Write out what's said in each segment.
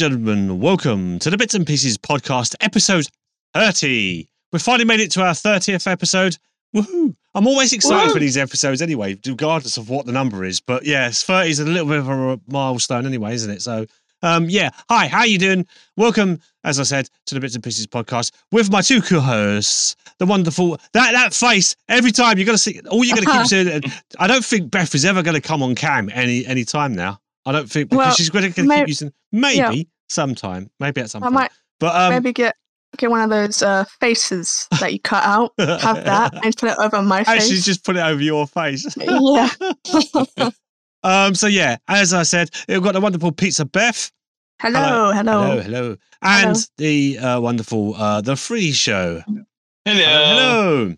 Hello, ladies and gentlemen. Welcome to the Bits and Pieces podcast, episode 30. We've finally made it to our 30th episode. Woohoo! I'm always excited Woo! for these episodes anyway, regardless of what the number is. But yes, 30 is a little bit of a milestone anyway, isn't it? So, um, yeah. Hi, how are you doing? Welcome, as I said, to the Bits and Pieces podcast with my two co-hosts, the wonderful that that face. Every time you're gonna see, all you're gonna keep saying. I don't think Beth is ever gonna come on cam any any time now. I don't think because Well, she's gonna, gonna may- keep using maybe sometime, maybe at some I point. might but um, maybe get get one of those uh, faces that you cut out, have that, and put it over my face. actually just put it over your face. yeah. um. So yeah, as I said, we've got the wonderful Pizza Beth. Hello, hello. Hello, hello, and Hello. the uh, wonderful uh, the Free Show. Hello. hello.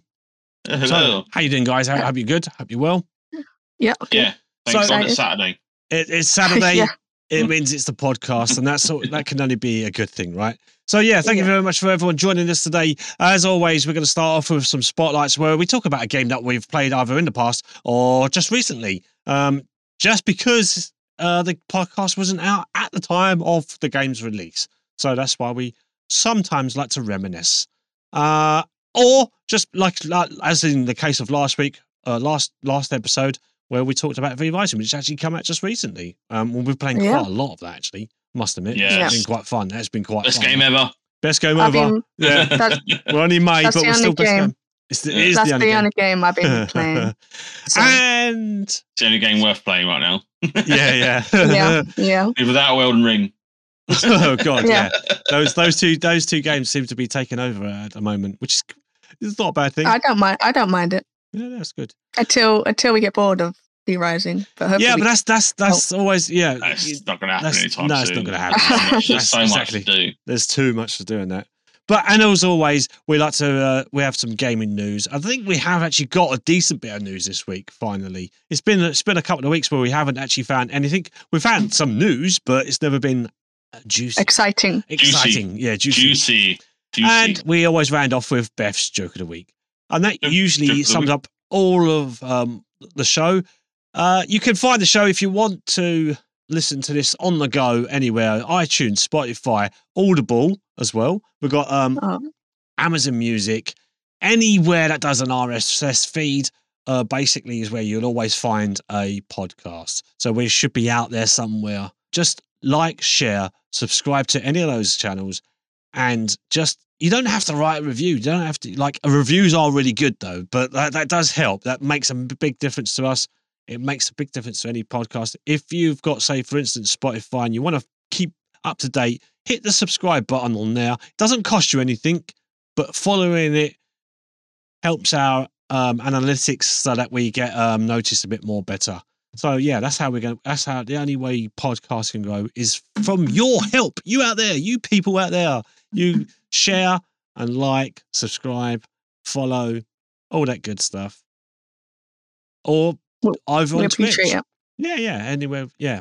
Hello. So, how you doing, guys? How, hope you're good. Hope you're well. Yeah. okay. yeah. Thanks So- on it's Saturday. It, it's Saturday. Yeah. It means it's the podcast, and that's all, that can only be a good thing, right? So yeah, thank you very much for everyone joining us today. As always, we're going to start off with some spotlights where we talk about a game that we've played either in the past or just recently. Um, just because uh, the podcast wasn't out at the time of the game's release, so that's why we sometimes like to reminisce, uh, or just like, like as in the case of last week, uh, last last episode where we talked about V Rising, which actually come out just recently. Um, we've been playing Yeah. quite a lot of that actually. Must admit, Yeah. it's been quite fun. That's been quite Best fun. game ever. Best game I've ever. been, yeah, that's, we're only May, but we're still only best game. game. It's the, Yeah. it is that's the only the game. only game I've been playing. So, and It's the only game worth playing right now. yeah, yeah, yeah, yeah. Without Elden Ring. oh god, yeah. Yeah. Those those two those two games seem to be taking over at the moment, which is it's not a bad thing. I don't mind. I don't mind it yeah, that's good. until until we get bored of V Rising. But hopefully, Yeah, but that's that's that's always yeah. That's not going to happen That's- anytime no, soon. it's not gonna happen. There's That's so much exactly- to do. There's too much to do in that. But and as always, we like to uh, we have some gaming news. I think we have actually got a decent bit of news this week. Finally, it's been it's been a couple of weeks where we haven't actually found anything. We've found some news, but it's never been uh, juicy, exciting. exciting. Yeah, juicy. Juicy. Juicy. And we always round off with Beth's joke of the week, and that Joke- joke usually sums up all of um, the show. Uh, you can find the show if you want to listen to this on the go anywhere: iTunes, Spotify, Audible as well. We've got um, Oh, Amazon Music, anywhere that does an RSS feed. Uh, basically, is where you'll always find a podcast. So we should be out there somewhere. Just like, share, subscribe to any of those channels, and just you don't have to write a review. You don't have to like reviews are really good though, but that, that does help. That makes a big difference to us. It makes a big difference to any podcast. If you've got, say, for instance, Spotify, and you want to keep up to date, hit the subscribe button on there. It doesn't cost you anything, but following it helps our um, analytics so that we get um, noticed a bit more better. So yeah, that's how we're going. That's how the only way podcasts can grow is from your help. You out there, you people out there, you share and like, subscribe, follow, all that good stuff. Or over we on Twitch. it. Yeah, yeah. Anywhere, yeah.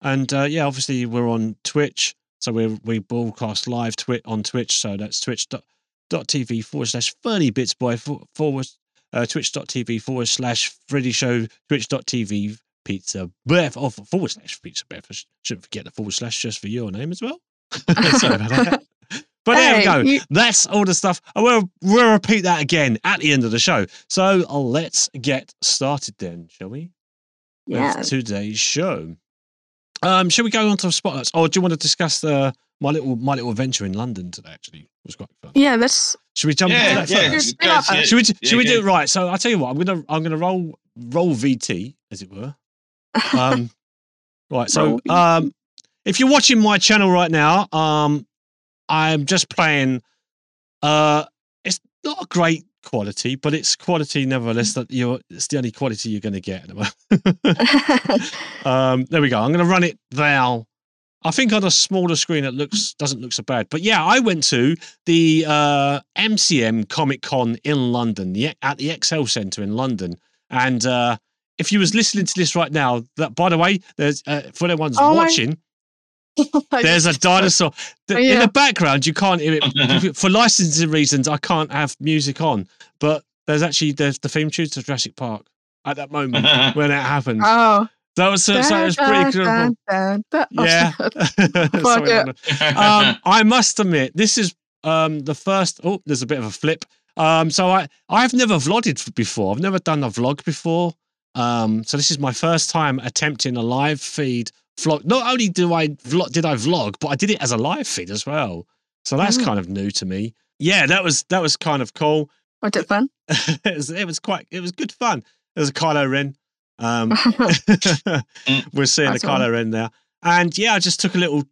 And uh, yeah, obviously we're on Twitch, so we we broadcast live twit on Twitch. So that's twitch.tv forward slash funny bits boy forward uh, twitch.tv forward slash Freddy Show twitch.tv pizza breath or forward slash pizza breath. I shouldn't forget the forward slash just for your name as well. Sorry about that. But there we go. you- That's all the stuff. I will we'll repeat that again at the end of the show. So uh, let's get started then, shall we? with yeah. today's show. Um, shall we go on to the spotlights? Or do you want to discuss uh, my little my little adventure in London today? Actually, it was quite fun. Yeah, let's. Should we jump Yeah, into that yeah. first? go Yeah. for it. Should we Yeah, should we do it right? So I will tell you what, I'm gonna I'm gonna roll roll VT as it were. Um, right. So um, if you're watching my channel right now, um, I'm just playing. Uh, it's not a great quality, but it's quality nevertheless. That you're it's the only quality you're going to get. at the moment. um, there we go. I'm going to run it now. I think on a smaller screen it looks doesn't look so bad. But yeah, I went to the uh, MCM Comic Con in London, the, at the ExCeL Centre in London, and uh, if you was listening to this right now, that by the way, there's uh, for anyone's Oh watching, there's a dinosaur The- Oh, in the background. You can't hear it for licensing reasons. I can't have music on, but there's actually there's the theme tune to Jurassic Park at that moment when it happens. Oh, That was so, so was pretty cool. Yeah. Sorry, yeah. Um, I must admit, this is um, the first. Oh, there's a bit of a flip. Um, so I I've never vlogged before. I've never done a vlog before. Um, so this is my first time attempting a live feed vlog. Not only do I vlog, did I vlog, but I did it as a live feed as well. So that's Oh. kind of new to me. Yeah, that was that was kind of cool. Was it fun? it was it was quite it was good fun. There was a Kylo Ren. Um, we're seeing That's the Kylo all. Ren there. And yeah, I just took a little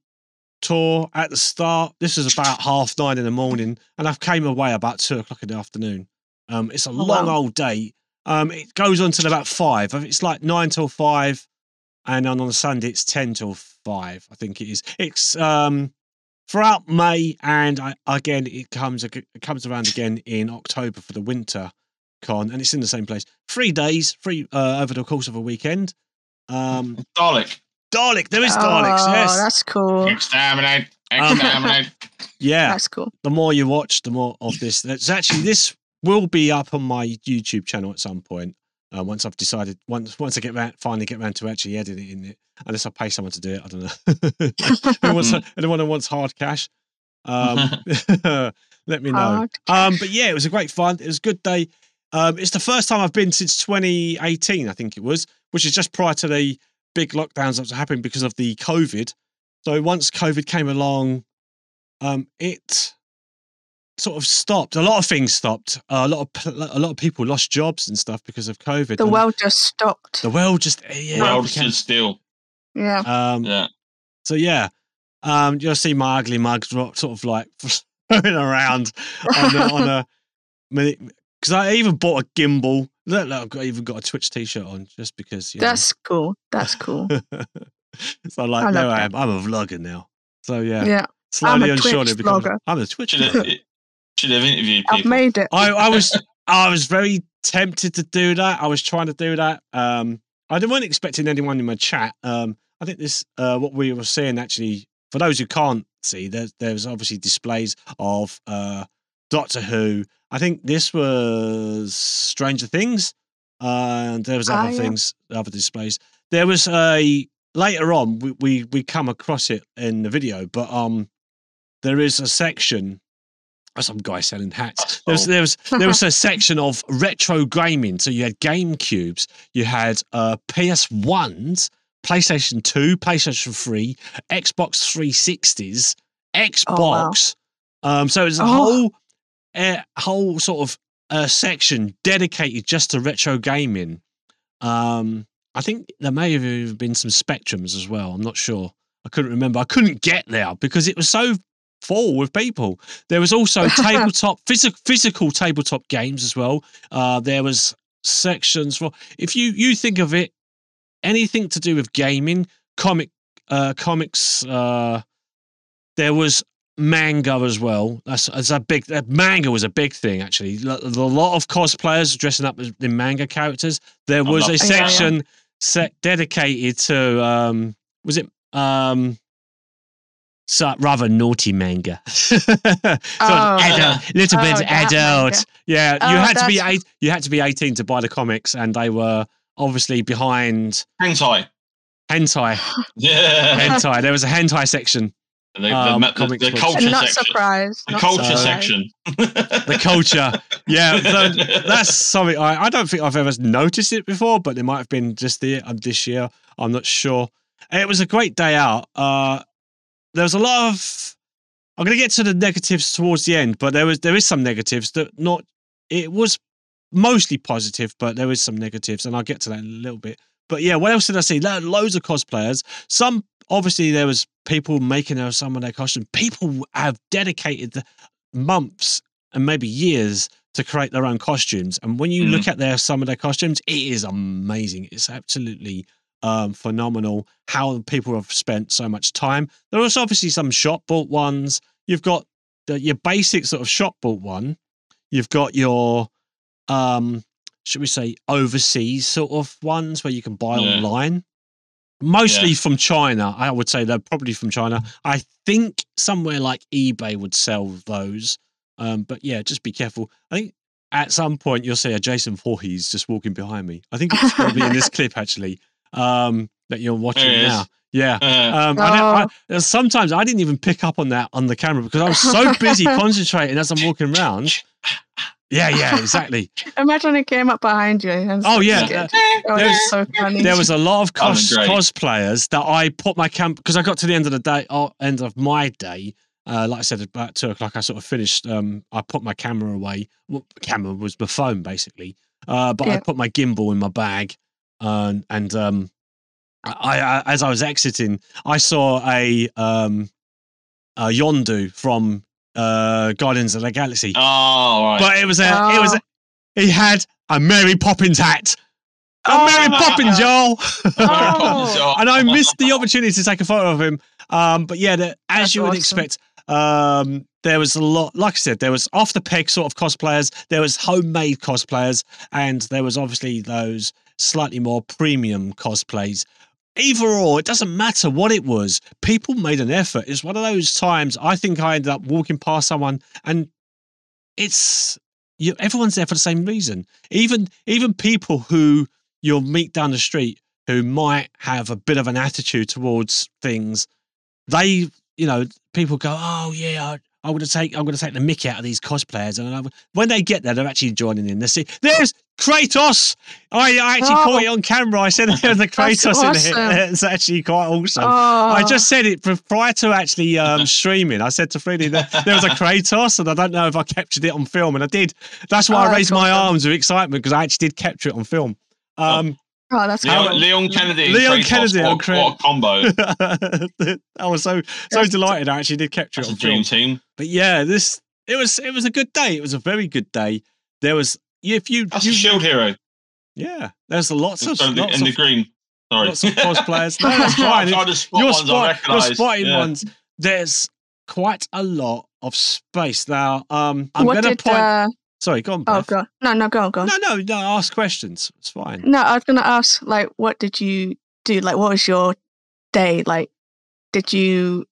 tour at the start. This was about half nine in the morning, and I came away about two o'clock in the afternoon. Um, it's a long wow. old day. Um, it goes on till about five. It's like nine till five, and on on Sunday it's ten till five. I think it is. It's um throughout May, and I, again it comes it comes around again in October for the winter con, and it's in the same place. Three days, three uh, over the course of a weekend. Um, Dalek. Dalek, there is oh, Daleks. Yes, that's cool. Exterminate. Um, Exterminate. yeah. That's cool. The more you watch, the more of this. It's actually this will be up on my YouTube channel at some point. Uh, once I've decided, once once I get round, finally get round to actually editing it, unless I pay someone to do it, I don't know. Who wants, anyone who wants hard cash, um, let me know. Um, but yeah, it was a great fun. It was a good day. Um, it's the first time I've been since 2018, I think it was, which is just prior to the big lockdowns that was happening because of the COVID. So once COVID came along, um, it sort of stopped. A lot of things stopped. Uh, a lot of a lot of people lost jobs and stuff because of COVID. The and world just stopped. the world just yeah. World became- stood still. Yeah. um, Yeah. So yeah, um, you'll see my ugly mugs sort of like going around on, a, on a because I even bought a gimbal. Look, look, I've even got a Twitch T-shirt on just because. You know. That's cool. That's cool. so like, I there love I that. am. I'm a vlogger now. So yeah, Yeah. slowly a and surely Twitch vlogger. I'm a Twitch. Should vlogger. Have, should have interviewed I've people. made it. I, I was I was very tempted to do that. I was trying to do that. Um, I didn't- wasn't expecting anyone in my chat. Um, I think this uh, what we were seeing actually for those who can't see, there's there's obviously displays of uh, Doctor Who. I think this was Stranger Things, uh, and there was Ah, other yeah. things, other displays. There was a later on we, we we come across it in the video, but um, there is a section. Oh, Some guy selling hats. There was, Oh. there was there was a section of retro gaming. So you had Game Cubes, you had uh, PS Ones, PlayStation Two, PlayStation Three, Xbox 360s, Xbox. um, so it's a Oh. whole uh, whole sort of uh, section dedicated just to retro gaming. Um, I think there may have been some Spectrums as well. I'm not sure. I couldn't remember. I couldn't get there because it was so full with people. There was also tabletop, physical, physical tabletop games as well. Uh, there was sections for if you you think of it, anything to do with gaming, comic, uh, comics. Uh, there was manga as well. That's, that's a big uh, manga was a big thing actually. Lo- A lot of cosplayers dressing up as in manga characters. There was a that. Yeah, yeah. section set dedicated to um was it um so rather naughty manga. so Oh. adult, little Oh, bit adult. manga. Yeah, you Oh, had to be eight, you had to be 18 to buy the comics and they were obviously behind Hentai. hentai. Yeah. hentai. There was a hentai section. The, the, Um, the, the, comics culture I'm not section. surprised. The not culture surprised. section. The culture. Yeah, so that's something I, I don't think I've ever noticed it before, but it might have been just the um, this year. I'm not sure. It was a great day out. Uh, there was a lot of. I'm going to get to the negatives towards the end, but there was there is some negatives that not. It was mostly positive, but there is some negatives, and I'll get to that in a little bit. But yeah, what else did I see? Lo- Loads of cosplayers. Some obviously there was people making their, some of their costumes. People have dedicated the months and maybe years to create their own costumes. And when you mm-hmm. look at their some of their costumes, it is amazing. It's absolutely um, phenomenal how people have spent so much time. There was obviously some shop bought ones. You've got the, your basic sort of shop bought one. You've got your um, should we say overseas sort of ones where you can buy Yeah. online. Mostly Yeah. from China, I would say they're probably from China. I think somewhere like eBay would sell those. Um, but yeah, just be careful. I think at some point you'll see a Jason Voorhees just walking behind me. I think it's probably in this clip actually. Um, that you're watching There now. Yeah. Uh, Um, I Oh. I, sometimes I didn't even pick up on that on the camera because I was so busy concentrating as I'm walking around. Yeah, yeah, exactly. Imagine it came up behind you. and Oh yeah, uh, Oh, there's- it's so funny. there was a lot of That was cos- great. cosplayers that I put my camp because I got to the end of the day, oh, end of my day. Uh, like I said, about two o'clock, I sort of finished. Um, I put my camera away. Well, camera was my phone basically, uh, but I put my gimbal in my bag, and and um, I, I as I was exiting, I saw a um, a Yondu from uh, Guardians of the Galaxy, oh, right. but it was a it was Oh. a, he had a Mary Poppins hat. A Oh Mary my Poppins, y'all. Oh. and I missed the opportunity to take a photo of him. Um, but yeah, the, as That's you would awesome. expect, um, there was a lot. Like I said, there was off the peg sort of cosplayers. There was homemade cosplayers, and there was obviously those slightly more premium cosplays. Either or, it doesn't matter what it was. People made an effort. It's one of those times. I think I ended up walking past someone, and it's you. Everyone's there for the same reason. Even even people who you'll meet down the street who might have a bit of an attitude towards things, they, you know, people go, "Oh yeah, I'm going to take, I'm going to take the mickey out of these cosplayers," and I, when they get there, they're actually joining in. They see, there's Kratos. I, I actually Oh. caught it on camera. I said there's the That's Kratos in awesome. it. It's actually quite awesome. Oh, I just said it prior to actually um, streaming. I said to Freddie that there was a Kratos, and I don't know if I captured it on film, and I did. That's why Oh, I that's raised my awesome. arms with excitement because I actually did capture it on film. Um, oh, that's Leon, cool. Leon Kennedy. and Leon Kratos, Kennedy What, and what a combo. I was so so That's- delighted. I actually did capture That's it a on film. dream team. But yeah, this it was it was a good day. It was a very good day. There was if you, That's you a shield hero. yeah, there's lots of in the, lots in the of, green. Sorry. lots of cosplayers. No, that's fine. spot you're, ones I spot, you're spotting Yeah. ones. There's quite a lot of space now. Um, I'm what going to did? point. Uh, Sorry, go on. oh, Beth. go on. No, no, go on, go on. No, no, no. Ask questions. It's fine. No, I was gonna ask, like, what did you do? Like, what was your day like? Did you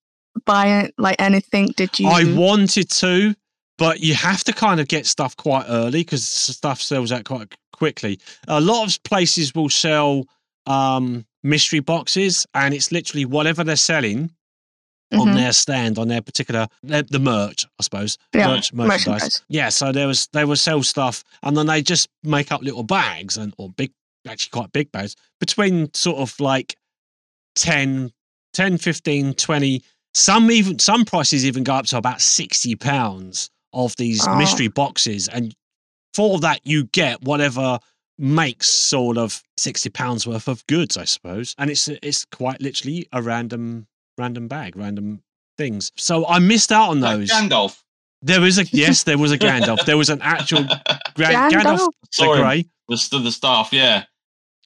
buy like anything? Did you? I wanted to, but you have to kind of get stuff quite early because stuff sells out quite quickly. A lot of places will sell um, mystery boxes, and it's literally whatever they're selling on Mhm. their stand on their particular the, the merch, I suppose. Yeah, merch, merchandise. merchandise. Yeah, so there was they would sell stuff, and then they just make up little bags and or big, actually quite big bags between sort of like 10, 10 15, 20. Some even some prices even go up to about sixty pounds of these Oh. mystery boxes, and for that you get whatever makes sort of sixty pounds worth of goods, I suppose. And it's it's quite literally a random random bag, random things. So I missed out on Like those. Gandalf. There was a yes, there was a Gandalf. There was an actual Gra- Gandalf Gandalf? the Grey. The, st- the staff, yeah.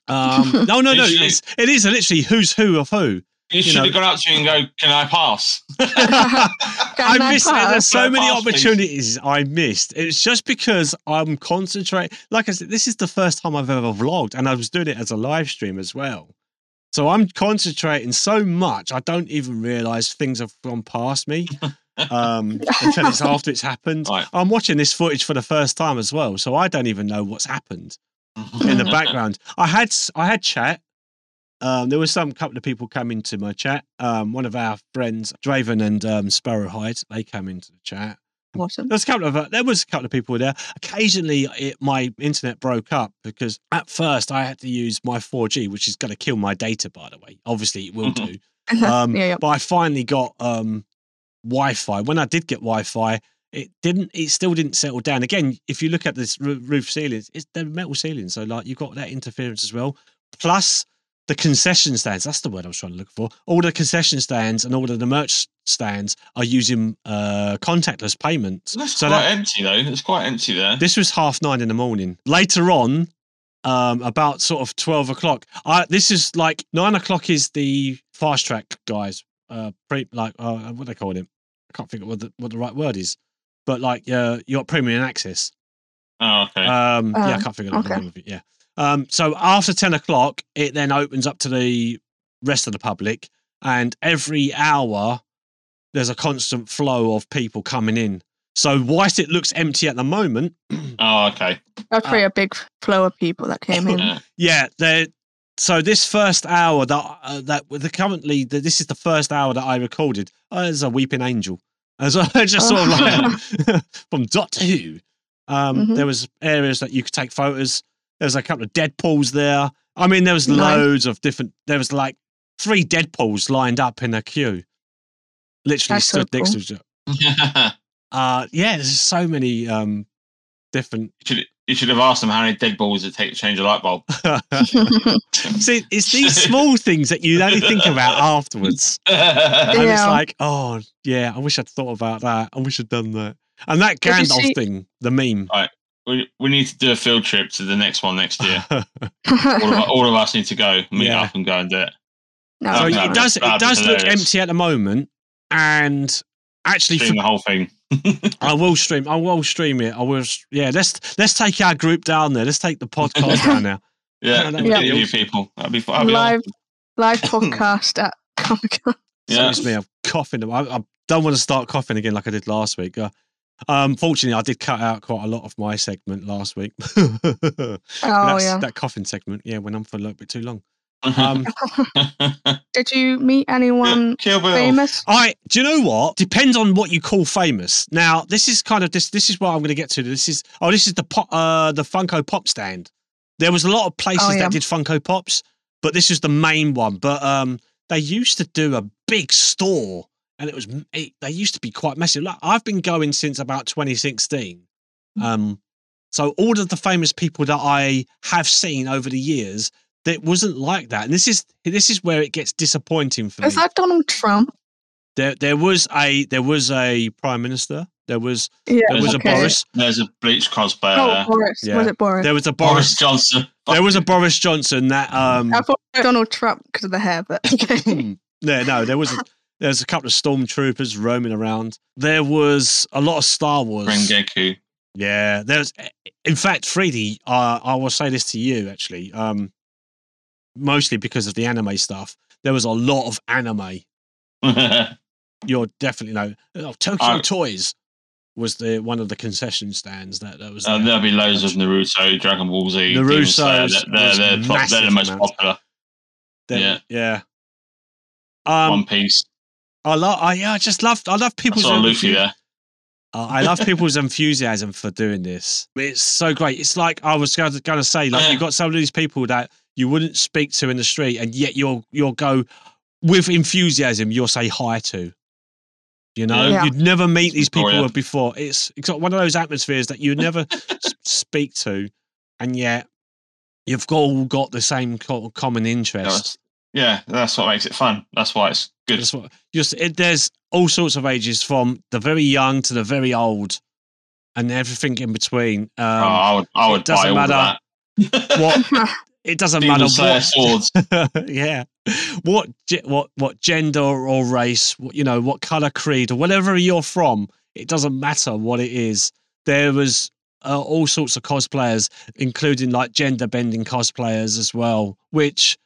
Um, no, no, no. It's, it is literally who's who of who. You should know- have gone up to you and go, "Can I pass?" I I missed. pass? There's so Can many pass, please? opportunities I missed. It's just because I'm concentrating. Like I said, this is the first time I've ever vlogged, and I was doing it as a live stream as well. So I'm concentrating so much, I don't even realize things have gone past me um, until it's after it's happened. Right. I'm watching this footage for the first time as well, so I don't even know what's happened in the background. I had I had chat. Um, there was some couple of people come into my chat. Um, one of our friends, Draven and um, Sparrowhide, they came into the chat. Awesome. There's a couple of uh, there was a couple of people there. Occasionally, it, my internet broke up because at first I had to use my 4G, which is going to kill my data. By the way, obviously it will do. Um, yeah, yeah. But I finally got um, Wi-Fi. When I did get Wi-Fi, it didn't. It still didn't settle down. Again, if you look at this roo- roof ceilings, it's they're metal ceilings, so like you've got that interference as well. Plus the concession stands. That's the word I was trying to look for. All the concession stands and all of the merch stands are using uh, contactless payments. That's so quite that, empty though. It's quite empty there. this was half nine in the morning. Later on, um, about sort of twelve o'clock. I this is like nine o'clock is the fast track guys. Uh, pre like uh, what they call it. I can't figure what the what the right word is, but like uh, you got premium access. Oh, okay. Um, yeah, I Uh, can't figure out the okay. name of it. Yeah. Um, so after ten o'clock, it then opens up to the rest of the public, and every hour there's a constant flow of people coming in. So whilst it looks empty at the moment, oh, okay. That's uh, probably a big flow of people that came in. Yeah. yeah, there so this first hour that uh, that the currently the, this is the first hour that I recorded. Oh, there's a weeping angel. As I just sort of like from Doctor Who. Um, Mhm. There was areas that you could take photos. There was a couple of Deadpools there. I mean, there was Nice. loads of different. There was like three Deadpools lined up in a queue. Literally That's so stood next cool. to each other. Uh, yeah, there's so many um, different. you, should, you should have asked them how many dead balls it takes to change a light bulb. See, it's these small things that you only think about afterwards. And it's like, oh, yeah, I wish I'd thought about that. I wish I'd done that. And that Did you Gandalf see- thing, the meme. We, we need to do a field trip to the next one next year. all, of, all of us need to go meet Yeah. up and go and do it. no, so it does, it be does look empty at the moment. And actually, Stream for, the whole thing. I will stream. I will stream it. I will. Yeah, let's let's take our group down there. Let's take the podcast down there. Yeah, that'd be interview people. That'd be, that'd be live awesome. live podcast at Comic Con. Yeah. Excuse me, I'm coughing. I, I don't want to start coughing again like I did last week. Uh, um, fortunately, I did cut out quite a lot of my segment last week. Oh That's- yeah. that coughing segment. Yeah, went on for a little bit too long. Um, Did you meet anyone famous? I do you know what? Depends on what you call famous. Now, this is kind of this. This is what I'm going to get to. This is oh, this is the pop, uh, the Funko Pop stand. There was a lot of places Oh, yeah. that did Funko Pops, but this is the main one. But um, they used to do a big store, and it was it, they used to be quite massive. Like, I've been going since about 2016. Um, so all of the famous people that I have seen over the years, that wasn't like that. And this is this is where it gets disappointing for Is me that Donald Trump? there there was a there was a prime minister there was Yeah. there was okay. a boris There's a bleach cosplayer Oh, there. Boris. Yeah. Was it Boris? there was a Boris boris Johnson. there was a boris johnson that um I thought Donald Trump because of the hair, but okay. yeah no there was a, there was a couple of stormtroopers roaming around there was a lot of star wars Rengoku. yeah there's in fact 3d uh, i will say this to you actually um mostly because of the anime stuff there was a lot of anime you're definitely no oh, tokyo I- toys was the one of the concession stands that, that was Uh, there. there'll be loads of Naruto, Dragon Ball Z. The Demon Slayer. Russos They're, they're, they're, top, they're the most amount. popular. There- Yeah. yeah. Um, One Piece. I love. I yeah. I just love. I love I people's. saw Luffy enthu- there. Uh, I love people's enthusiasm for doing this. It's so great. It's like I was going to say. Like Yeah. you've got some of these people that you wouldn't speak to in the street, and yet you'll you'll go with enthusiasm. You'll say hi to. You know, Yeah. you'd never meet these people Victoria. before. It's it's got one of those atmospheres that you never speak to, and yet you've got, all got the same co- common interest. That's- Yeah, that's what makes it fun. That's why it's good. That's what just it, there's all sorts of ages from the very young to the very old, and everything in between. Um, oh, I would, I would doesn't buy all matter that. what it doesn't matter Demon Slayer what swords. yeah, what what what gender or race, what, you know, what color, creed, or whatever you're from. It doesn't matter what it is. There was uh, all sorts of cosplayers, including like gender bending cosplayers as well, which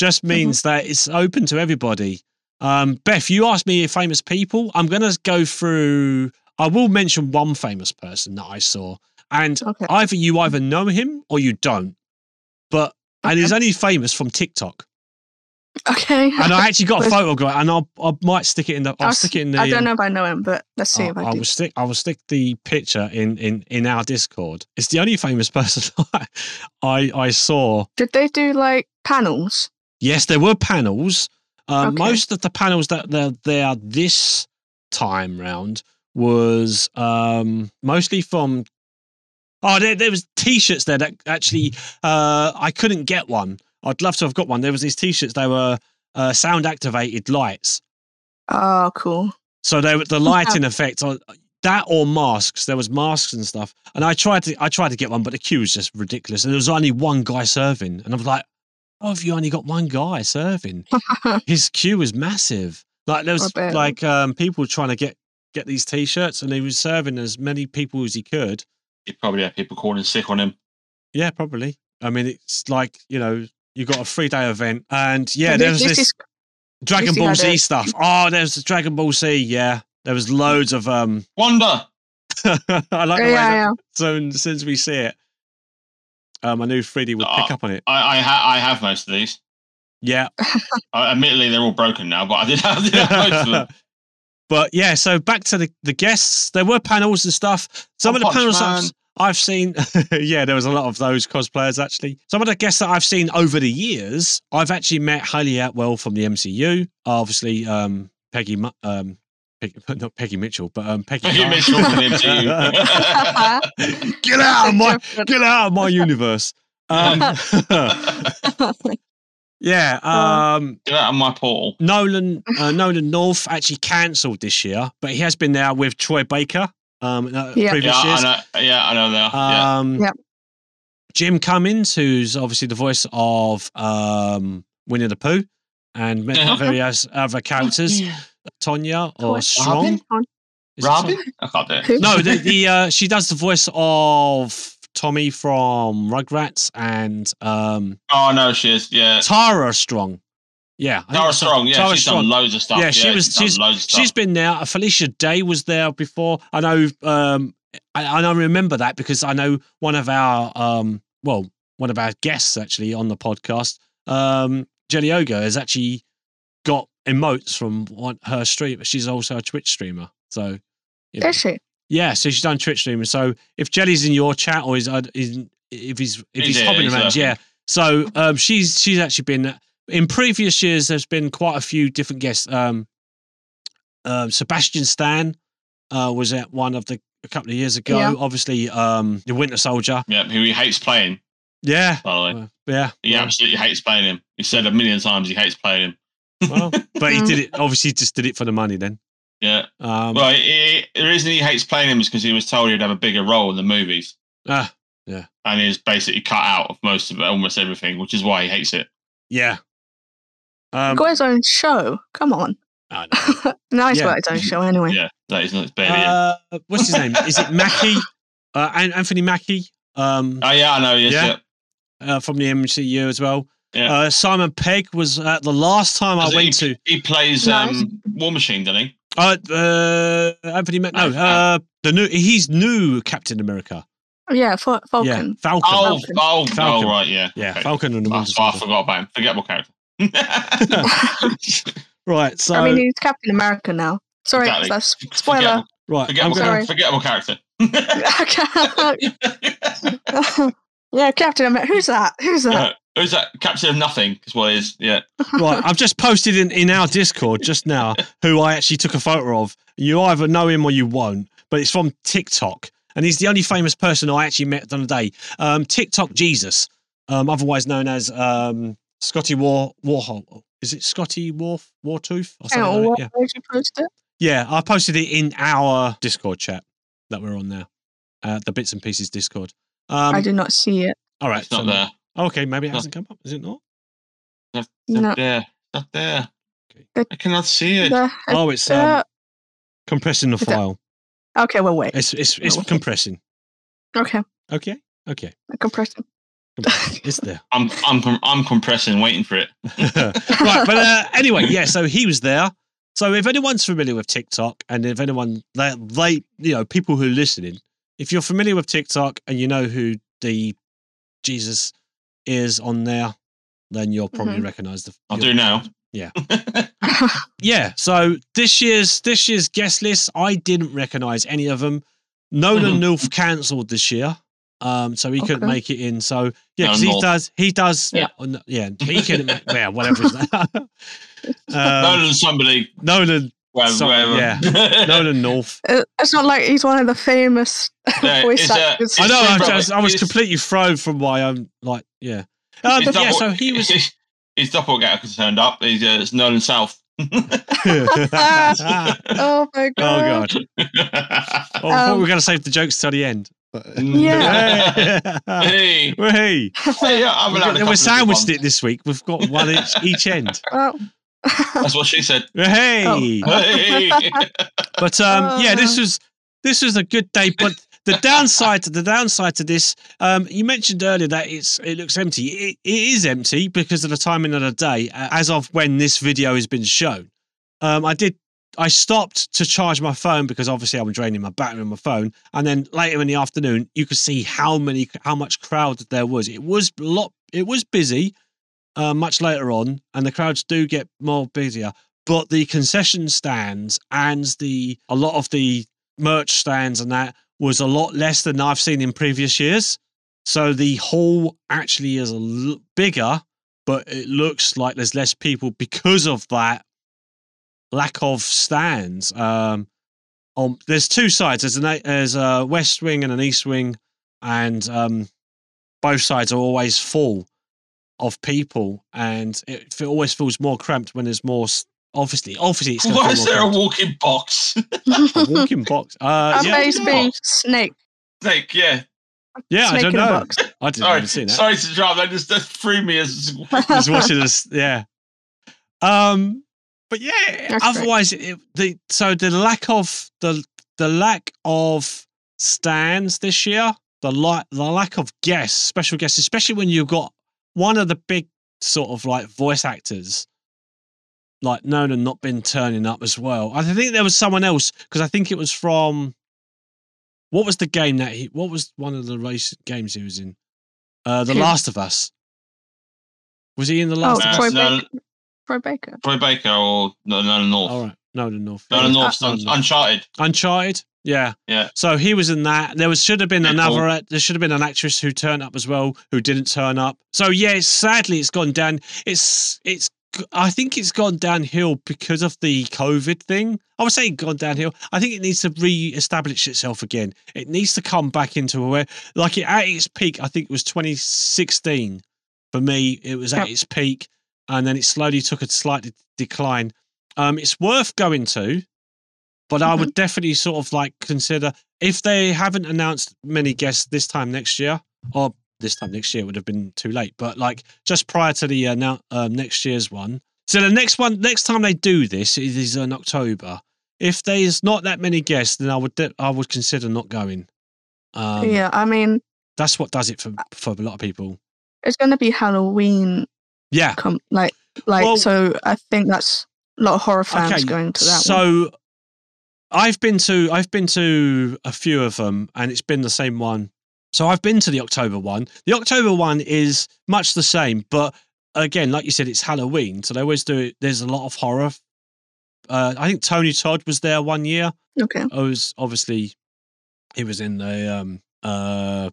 just means that it's open to everybody. Um, Beth, you asked me famous people. I'm going to go through. I will mention one famous person that I saw, and Okay. either you either know him or you don't. But and he's only famous from TikTok. okay. And I actually got a Was- photo of it, and I'll, I might stick it in the. I'll, I'll stick it in the. I don't know if I know him, but let's see I, if I I do. will stick. I will stick the picture in in in our Discord. It's the only famous person I I saw. Did they do like panels? Yes, there were panels. Um, Okay. Most of the panels that they're there this time round was um, mostly from. Oh, there, there was T-shirts there that actually uh, I couldn't get one. I'd love to have got one. There was these T-shirts. They were uh, sound activated lights. Oh, cool. So they were the lighting effect on that or masks. There was masks and stuff. And I tried to I tried to get one, but the queue was just ridiculous. And there was only one guy serving. And I was like, have you only got one guy serving? His queue was massive. Like there was like um people trying to get get these t shirts and he was serving as many people as he could. He probably had people calling sick on him. Yeah, probably. I mean it's like, you know, you got a three day event and yeah, But there was this this Dragon Ball Z stuff. Oh, there's the Dragon Ball Z, yeah. There was loads of um Wonder. I like the yeah, way that yeah. so as soon as we see it, um, I knew 3D would pick Oh. up on it. I I, ha- I have most of these. Yeah. Uh, admittedly, they're all broken now, but I did have, did have most of them. but yeah, so back to the, the guests. There were panels and stuff. Some One of the panels I've, I've seen, yeah, there was a lot of those cosplayers actually. Some of the guests that I've seen over the years, I've actually met Hayley Atwell from the MCU. Obviously, um, Peggy, um, Peggy, not Peggy Mitchell, but um, Peggy, Peggy Mitchell from the MCU. get out of my get out of my universe. Um, yeah, um, Get out of my portal. Nolan uh, Nolan North actually cancelled this year, but he has been there with Troy Baker. Um, uh, Yeah. previous Yeah, years. I know. Yeah, I know they are. yeah. Um, Yep. Jim Cummings, who's obviously the voice of um, Winnie the Pooh, and many various other characters, Tonya or What? Strong. Robin? Is Robin? I can't do it. No, the, the uh, she does the voice of Tommy from Rugrats and um, Oh no, she is. Yeah, Tara Strong. Yeah, I Tara Strong. Yeah, Tara she's Strong. done loads of stuff. Yeah, she was- done she's- loads of stuff. She's been there. Uh, Felicia Day was there before. I know. Um, I, and I remember that because I know one of our um, well, one of our guests actually on the podcast, um, Jelly Ogre, has actually got emotes from one, her stream. She's also a Twitch streamer, so you know. Is she? yeah. So she's done Twitch streaming. So if Jelly's in your chat or is uh, is if he's if he's, He's hopping around, lurking. yeah. So um, she's she's actually been in previous years. There's been quite a few different guests. Um, um, Sebastian Stan uh, was at one of the a couple of years ago. Yeah. Obviously, um, the Winter Soldier. Yeah, who he hates playing. Yeah, By the way, uh, yeah. he well, absolutely hates playing him. He said a million times he hates playing him. Well, but he did it. Obviously, just did it for the money. Then. Yeah. Um, Well, he, the reason he hates playing him is because he was told he'd have a bigger role in the movies, ah, Yeah. and he's basically cut out of most of it, almost everything, which is why he hates it. yeah. Um, Got his own show. Come on. I know. no, he's Yeah. got his own show anyway. Yeah, that is not barely. him. Uh, what's his name? Is it Mackie? Uh, Anthony Mackie um, oh yeah, I know. Yes, yeah. yeah. uh, from the MCU as well. Yeah. Uh, Simon Pegg was uh, the last time I Was it- went to. He plays Nice. um, War Machine, doesn't he? Uh, uh, Anthony Mac. No, Uh, uh, the new. He's new Captain America. Yeah, Fal- Yeah, Falcon. Falcon. Oh, Falcon. oh, Falcon. oh, right, yeah. yeah, okay. Falcon and the Winter That's why I forgot about him. Forgettable character. Right. So I mean, he's Captain America now. Sorry, Exactly. that's spoiler. right. I'm Forgettable, gonna, forgettable character. yeah, Captain America. Who's that? Who's that? Who's that? Captain of Nothing is what it is. Yeah. right. I've just posted in, in our Discord just now who I actually took a photo of. You either know him or you won't, but it's from TikTok. And he's the only famous person I actually met on the day. Um, TikTok Jesus, um, otherwise known as um, Scotty War Warhol. Is it Scotty War Wartooth or something? on, like what that? where did you post it? Yeah. yeah, I posted it in our Discord chat that we're on now, uh, the Bits and Pieces Discord. Um, I did not see it. all right, It's not so- there. Okay, maybe it No. hasn't come up. Is it not? It's No. not there. Not there. Okay. But- I cannot see it. The- Oh, it's um, uh, compressing the Is it- file. okay, well, wait. It's it's it's Okay. compressing. Okay, Okay, okay, I'm compressing. compressing. it's there. I'm I'm com- I'm compressing, waiting for it. right, but uh, anyway, yeah. So he was there. So if anyone's familiar with TikTok, and if anyone they, they you know people who are listening, if you're familiar with TikTok and you know who the Jesus is on there, then you'll probably Mhm. recognize the. I'll you'll- do now. Yeah. Yeah. So this year's this year's guest list, I didn't recognize any of them. Nolan Mhm. North cancelled this year, um, so he couldn't make it in. So yeah, No, 'cause he does he does Yeah. oh, yeah he can yeah whatever. His name. um, Nolan, somebody, Nolan wherever. some- wherever. yeah. Nolan North. Uh, it's not like he's one of the famous Yeah, voice it's, uh, actors. I know. I, Bro, just, I was it's- completely thrown from why I'm like yeah. Um, His yeah. So he was. His, his doppelganger turned up. He's uh, it's Nolan South. oh my god. Oh god! Oh, I thought we Um, were going to save the jokes till the end. Yeah. hey, Hey. hey, yeah, I'm We've, allowed got, a we're couple of good sandwiched it this week. We've got one each, each end. Well, That's what she said. Hey, Oh. Hey. but um, yeah, this Uh. was this was a good day. But the downside to the downside to this, um, you mentioned earlier that it's it looks empty. It, it is empty because of the timing of the day, uh, as of when this video has been shown. Um, I did. I stopped to charge my phone because obviously I'm draining my battery on my phone, and then later in the afternoon, you could see how many, how much crowd there was. It was a lot. It was busy. Uh, much later on, and the crowds do get more busier. But the concession stands and the a lot of the merch stands and that was a lot less than I've seen in previous years. So the hall actually is a l- bigger, but it looks like there's less people because of that lack of stands. Um, on there's two sides. There's an there's a west wing and an east wing, and um, both sides are always full of people, and it, it always feels more cramped when there's more. Obviously, obviously, it's Why is more there a walking box? a walking box? Uh, A yeah, face yeah. snake. Snake, yeah. yeah, I snake don't know. box. I didn't Sorry, see that. sorry to drop. That just that threw me as Just watching this, yeah. Um, but yeah. That's otherwise, it, the so the lack of the the lack of stands this year, the like the lack of guests, special guests, especially when you've got one of the big sort of like voice actors, like known and not been turning up as well. I think there was someone else because I think it was from. What was the game that he? What was one of the race games he was in? Uh, the Who? Last of Us. Was he in the Last Oh, of No, Us? Troy. Baker. Troy Baker. Troy Baker or no, no, North. All right. No, the North. No, no, Yeah. North. No, Uncharted. Uncharted. Yeah. Yeah. So he was in that. There was should have been Yeah, another. cool. There should have been an actress who turned up as well who didn't turn up. So yeah, it's, sadly it's gone down. It's it's. I think it's gone downhill because of the COVID thing. I would say gone downhill. I think it needs to re-establish itself again. It needs to come back into where, like it, at its peak. I think it was 2016. For me, it was at its peak, and then it slowly took a slight decline. Um, it's worth going to, but I would definitely sort of like consider if they haven't announced many guests this time next year, or this time next year would have been too late. But like just prior to the uh, now um, next year's one. So the next one, next time they do this, it is in October. If there's not that many guests, then I would de- I would consider not going. Um, yeah, I mean, that's what does it for for a lot of people. it's going to be Halloween. Yeah, Com- like, like, Well- so I think that's a lot of horror fans going to that one. I've been to I've been to a few of them, and it's been the same one. So I've been to the October one. The October one is much the same, but again, like you said, it's Halloween, so they always do it. There's a lot of horror. Uh, I think Tony Todd was there one year. Okay. I was obviously he was in the um uh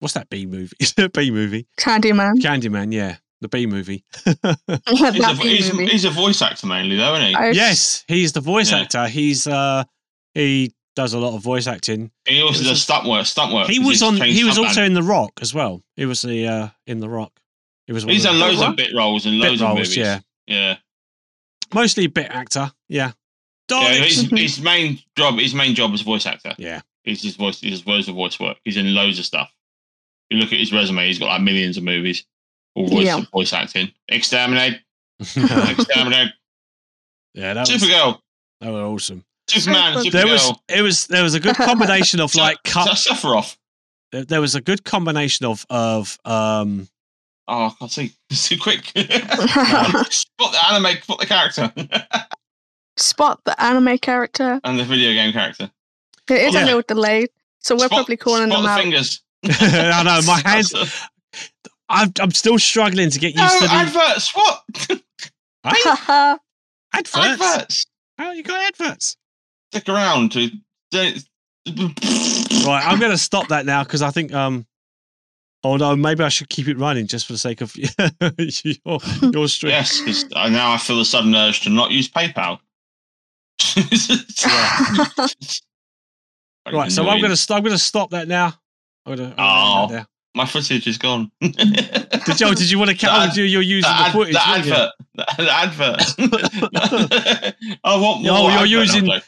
what's that B movie? B movie. Candyman. Candyman, yeah. The B movie. He's a, he's, movie. he's a voice actor mainly, though, isn't he? I- yes, he's the voice Yeah. actor. He's uh he does a lot of voice acting. he also does stunt work. Stunt work. He 'cause was on he was stuntman. also in The Rock as well. He was the uh in The Rock. He was one He's done loads of bit roles and bit loads roles, of movies. yeah. yeah. Mostly a bit actor, yeah. Yeah, his, his main job, his main job is voice actor. Yeah. He's his voice, his loads of voice work. He's in loads of stuff. You look at his resume; he's got like millions of movies, all voice, Yeah. voice acting. Exterminate, exterminate, yeah, that was, Supergirl, that was awesome. Superman, There Supergirl. There was it was there was a good combination of like Is cut Sephiroth? there there was a good combination of of um Oh, I can't see. It's too quick. spot the anime, spot the character, Spot the anime character. and the video game character. It is Yeah. a little delayed, so we're Spot- probably calling spot them the out. fingers. I know my hands I'm I'm still struggling to get No, used to the adverts. What? Hey, adverts. adverts. Oh, you got adverts. Stick around to. Right, I'm going to stop that now because I think um. Oh no, maybe I should keep it running just for the sake of your your stream. Yes, because now I feel the sudden urge to not use PayPal. Right, so I'm going to I'm going to stop that now. I'm gonna, I'm gonna Oh. My footage is gone. Did you, did you want to The count? ad- you, you're using the, ad- footage. the advert. The, advert. I want more. Oh, you're advert, using-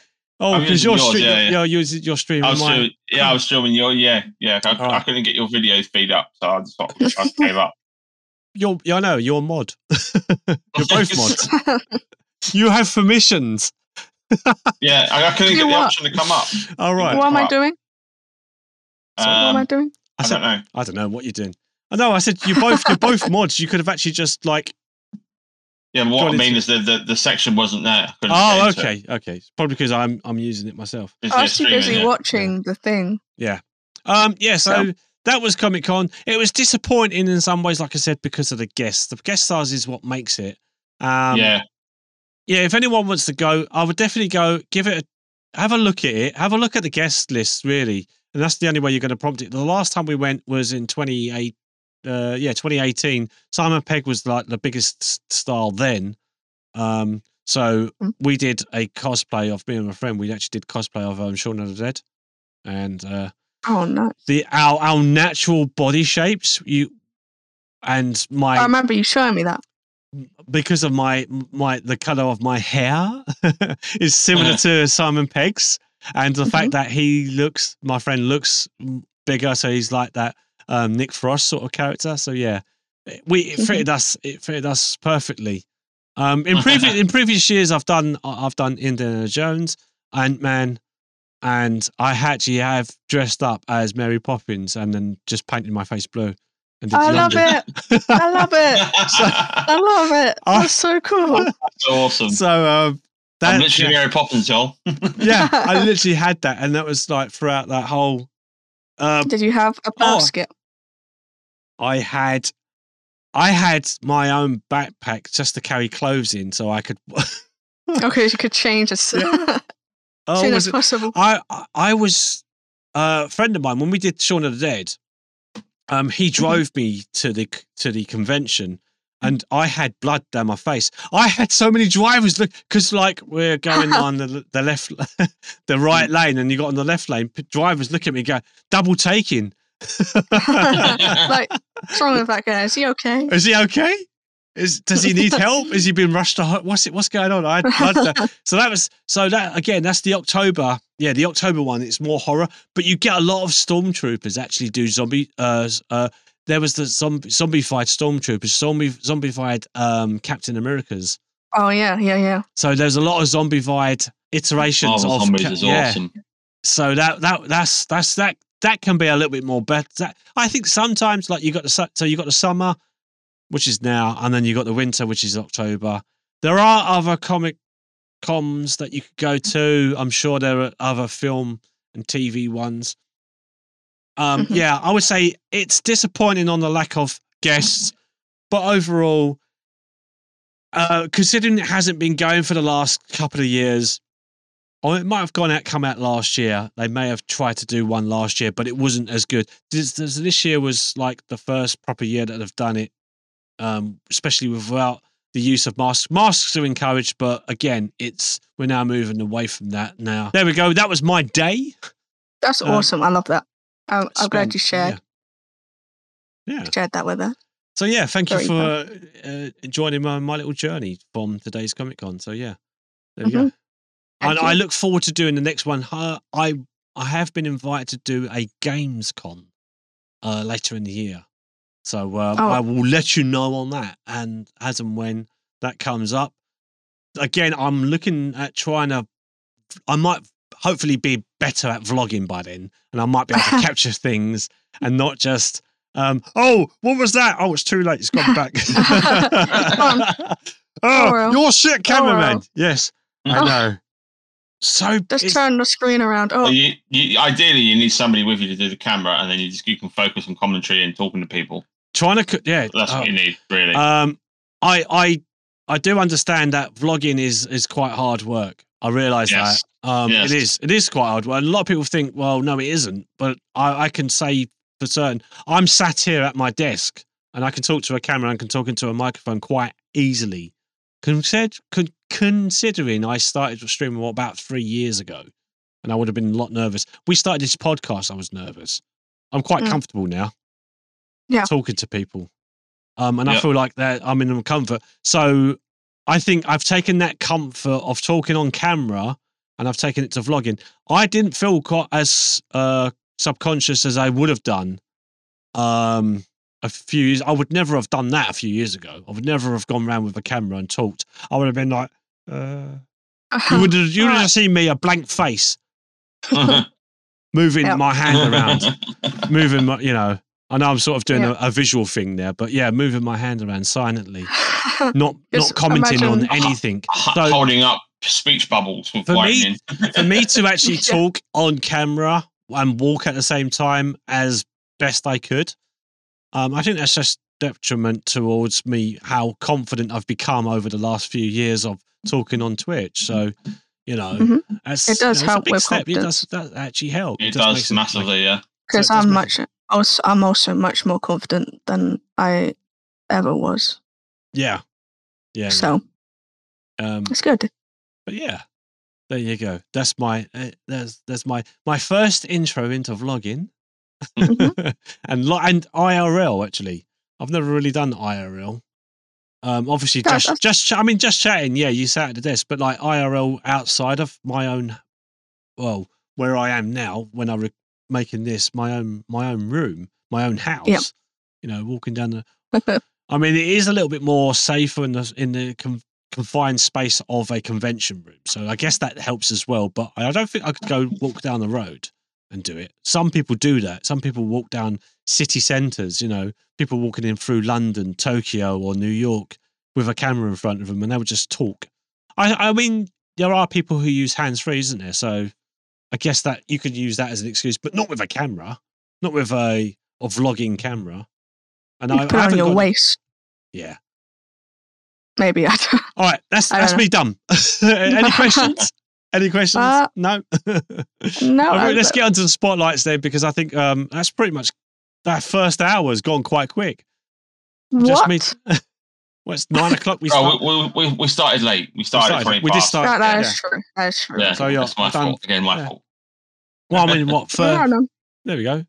Oh, because using you're yours, stream, yeah, yeah. you're using you're streaming I was mine. streaming, yeah, I was streaming your yeah, yeah. I, I couldn't get your video feed up, so I just thought I gave up. You're, yeah, I know you're mod. you're both mods. You have permissions. yeah, I, I couldn't You get the option to come up. All right. what am I Right. doing? So what am I Um, doing? I I don't know. I don't know what you're doing. I know. I said you both. You're both mods. You could have actually just like. Yeah, what I it. mean is the, the, the section wasn't there. Oh, get it. okay, okay. It's probably because I'm I'm using it myself. It's I there was too streaming, busy yeah. watching the thing. Yeah, um. Yeah. So So- that was Comic Con. It was disappointing in some ways, like I said, because of the guests. The guest stars is what makes it. Um, yeah, yeah. If anyone wants to go, I would definitely go. Give it a have a look at it. Have a look at the guest list, really, and that's the only way you're going to prompt it. The last time we went was in 28. Uh, yeah, 2018. Simon Pegg was like the biggest star then. Um, so Mm. we did a cosplay of me and my friend. We actually did cosplay of um, Shaun of the Dead, and uh, Oh no! the our our natural body shapes. You and my I remember you showing me that. because of my my the color of my hair is similar to Simon Pegg's, and the fact that he looks, my friend looks bigger, so he's like that um, Nick Frost sort of character. So yeah, we it fitted us. It fitted us perfectly. Um, in previous in previous years, I've done I've done Indiana Jones, Ant Man, and I actually have dressed up as Mary Poppins and then just painted my face blue. And did I love London. it. I love it. I love it. I- That's so cool. so awesome. So um, that, I'm literally yeah. Mary Poppins, y'all. yeah, I literally had that, and that was like throughout that whole. Um, Did you have a Oh. basket? I had, I had my own backpack just to carry clothes in, so I could. Okay, you could change as Yeah. oh, soon was as it? possible. I I- I was uh, a friend of mine when we did Shaun of the Dead. Um, he Mm-hmm. drove me to the to the convention, and I had blood down my face. I had so many drivers look because like we're going on the the left, the right lane, and you got on the left lane. Drivers look at me, go double taking. like, what's wrong with that guy? Is he okay? Is he okay? Is does he need help? Is he been rushed to ho- what's it? What's going on? I had blood down- so that was so that again. That's the October. Yeah, the October one. It's more horror, but you get a lot of stormtroopers actually do zombie. Uh, uh, there was the zombie zombified stormtroopers, zombie zombified um, Captain Americas. Oh yeah, yeah, yeah. So there's a lot of zombie zombified iterations Marvel of Zombies Cap- is yeah. awesome. So that that that's that's that that can be a little bit more better. That, I think sometimes like you got the so you got the summer, which is now, and then you got the winter, which is October. There are other comic cons that you could go to. I'm sure there are other film and TV ones. Um, Mhm. Yeah, I would say it's disappointing on the lack of guests, but overall, uh, considering it hasn't been going for the last couple of years, or it might have gone out, come out last year. They may have tried to do one last year, but it wasn't as good. This, this, this year was like the first proper year that they've done it, um, especially without the use of masks. Masks are encouraged, but again, it's we're now moving away from that. Now, there we go. That was my day. That's Uh, awesome. I love that. I'm, I'm glad you shared Yeah. yeah. shared that with us. So yeah, thank Very you for uh, joining my, my little journey from today's Comic Con. So yeah, there you go. And I look forward to doing the next one. Uh, I I have been invited to do a Games Con uh, later in the year, so uh, Oh. I will let you know on that. And as and when that comes up, again, I'm looking at trying to. I might hopefully be better at vlogging by then, and I might be able to capture things and not just. Um, oh, what was that? Oh, it's too late. It's gone back. oh, well. you're shit, cameraman. well. Yes, I Oh. know. So Just it's- turn the screen around. Oh, You, you, ideally, you need somebody with you to do the camera, and then you just you can focus on commentary and talking to people. trying to, co- yeah. That's oh, what you need, really. Um, I, I, I do understand that vlogging is is quite hard work. I realise Yes. that. Um, Yes. it is. It is quite hard work. A lot of people think, well, no, it isn't. But I, I can say for certain, I'm sat here at my desk and I can talk to a camera and can talk into a microphone quite easily. Consider, considering I started streaming what, about three years ago, and I would have been a lot nervous. We started this podcast. I was nervous. I'm quite Mm. comfortable now. Yeah. talking to people, um, and I feel like that I'm in comfort. So I think I've taken that comfort of talking on camera and I've taken it to vlogging. I didn't feel quite as uh, subconscious as I would have done um, a few years. I would never have done that a few years ago. I would never have gone around with a camera and talked. I would have been like, uh, you would have, you would have seen me a blank face moving Yeah. my hand around, moving my, you know. I know I'm sort of doing Yeah. a, a visual thing there, but yeah, moving my hand around silently, not not commenting on anything. So- holding up speech bubbles with For me- for me to actually Yeah. talk on camera and walk at the same time as best I could. Um, I think that's just detriment towards me how confident I've become over the last few years of talking on Twitch. So, you know, Mhm. It does you know, help it's a big with step. It does confidence. that actually help. It just does makes it, like- massively, yeah. because So I'm much also I'm also much more confident than I ever was. yeah, yeah. So Um, it's good. but yeah, there you go. That's my uh, there's there's my my first intro into vlogging, Mhm. and and IRL actually. I've never really done IRL. Um, obviously, just that's- just ch- I mean, just chatting. Yeah, you sat at the desk, but like IRL outside of my own, well, where I am now when I re- making this my own my own room, my own house. You know, walking down the I mean, it is a little bit more safer in the in the con- confined space of a convention room, so I guess that helps as well. But I don't think I could go walk down the road and do it. Some people do that. Some people walk down city centres. You know, people walking in through London, Tokyo, or New York with a camera in front of them, and they would just talk. I I mean, there are people who use hands free, isn't there? So I guess that you could use that as an excuse, but not with a camera, not with a a vlogging camera. And You I, put I on your got- waist. Yeah. Maybe I don't. All right, that's that's me done. Any questions? Any questions? Uh, no. No, right, let's get onto the spotlights then, because I think um, that's pretty much that first hour has gone quite quick. Just What? me. Well, it's nine o'clock. We start. Oh, we, we, we started late. We started, started- at 20 we did past. start- That, that is yeah. true. That is true. Yeah, So, yeah, that's my I've done- fault. Again, my yeah. fault. well, I mean, what for? No, no. There we go.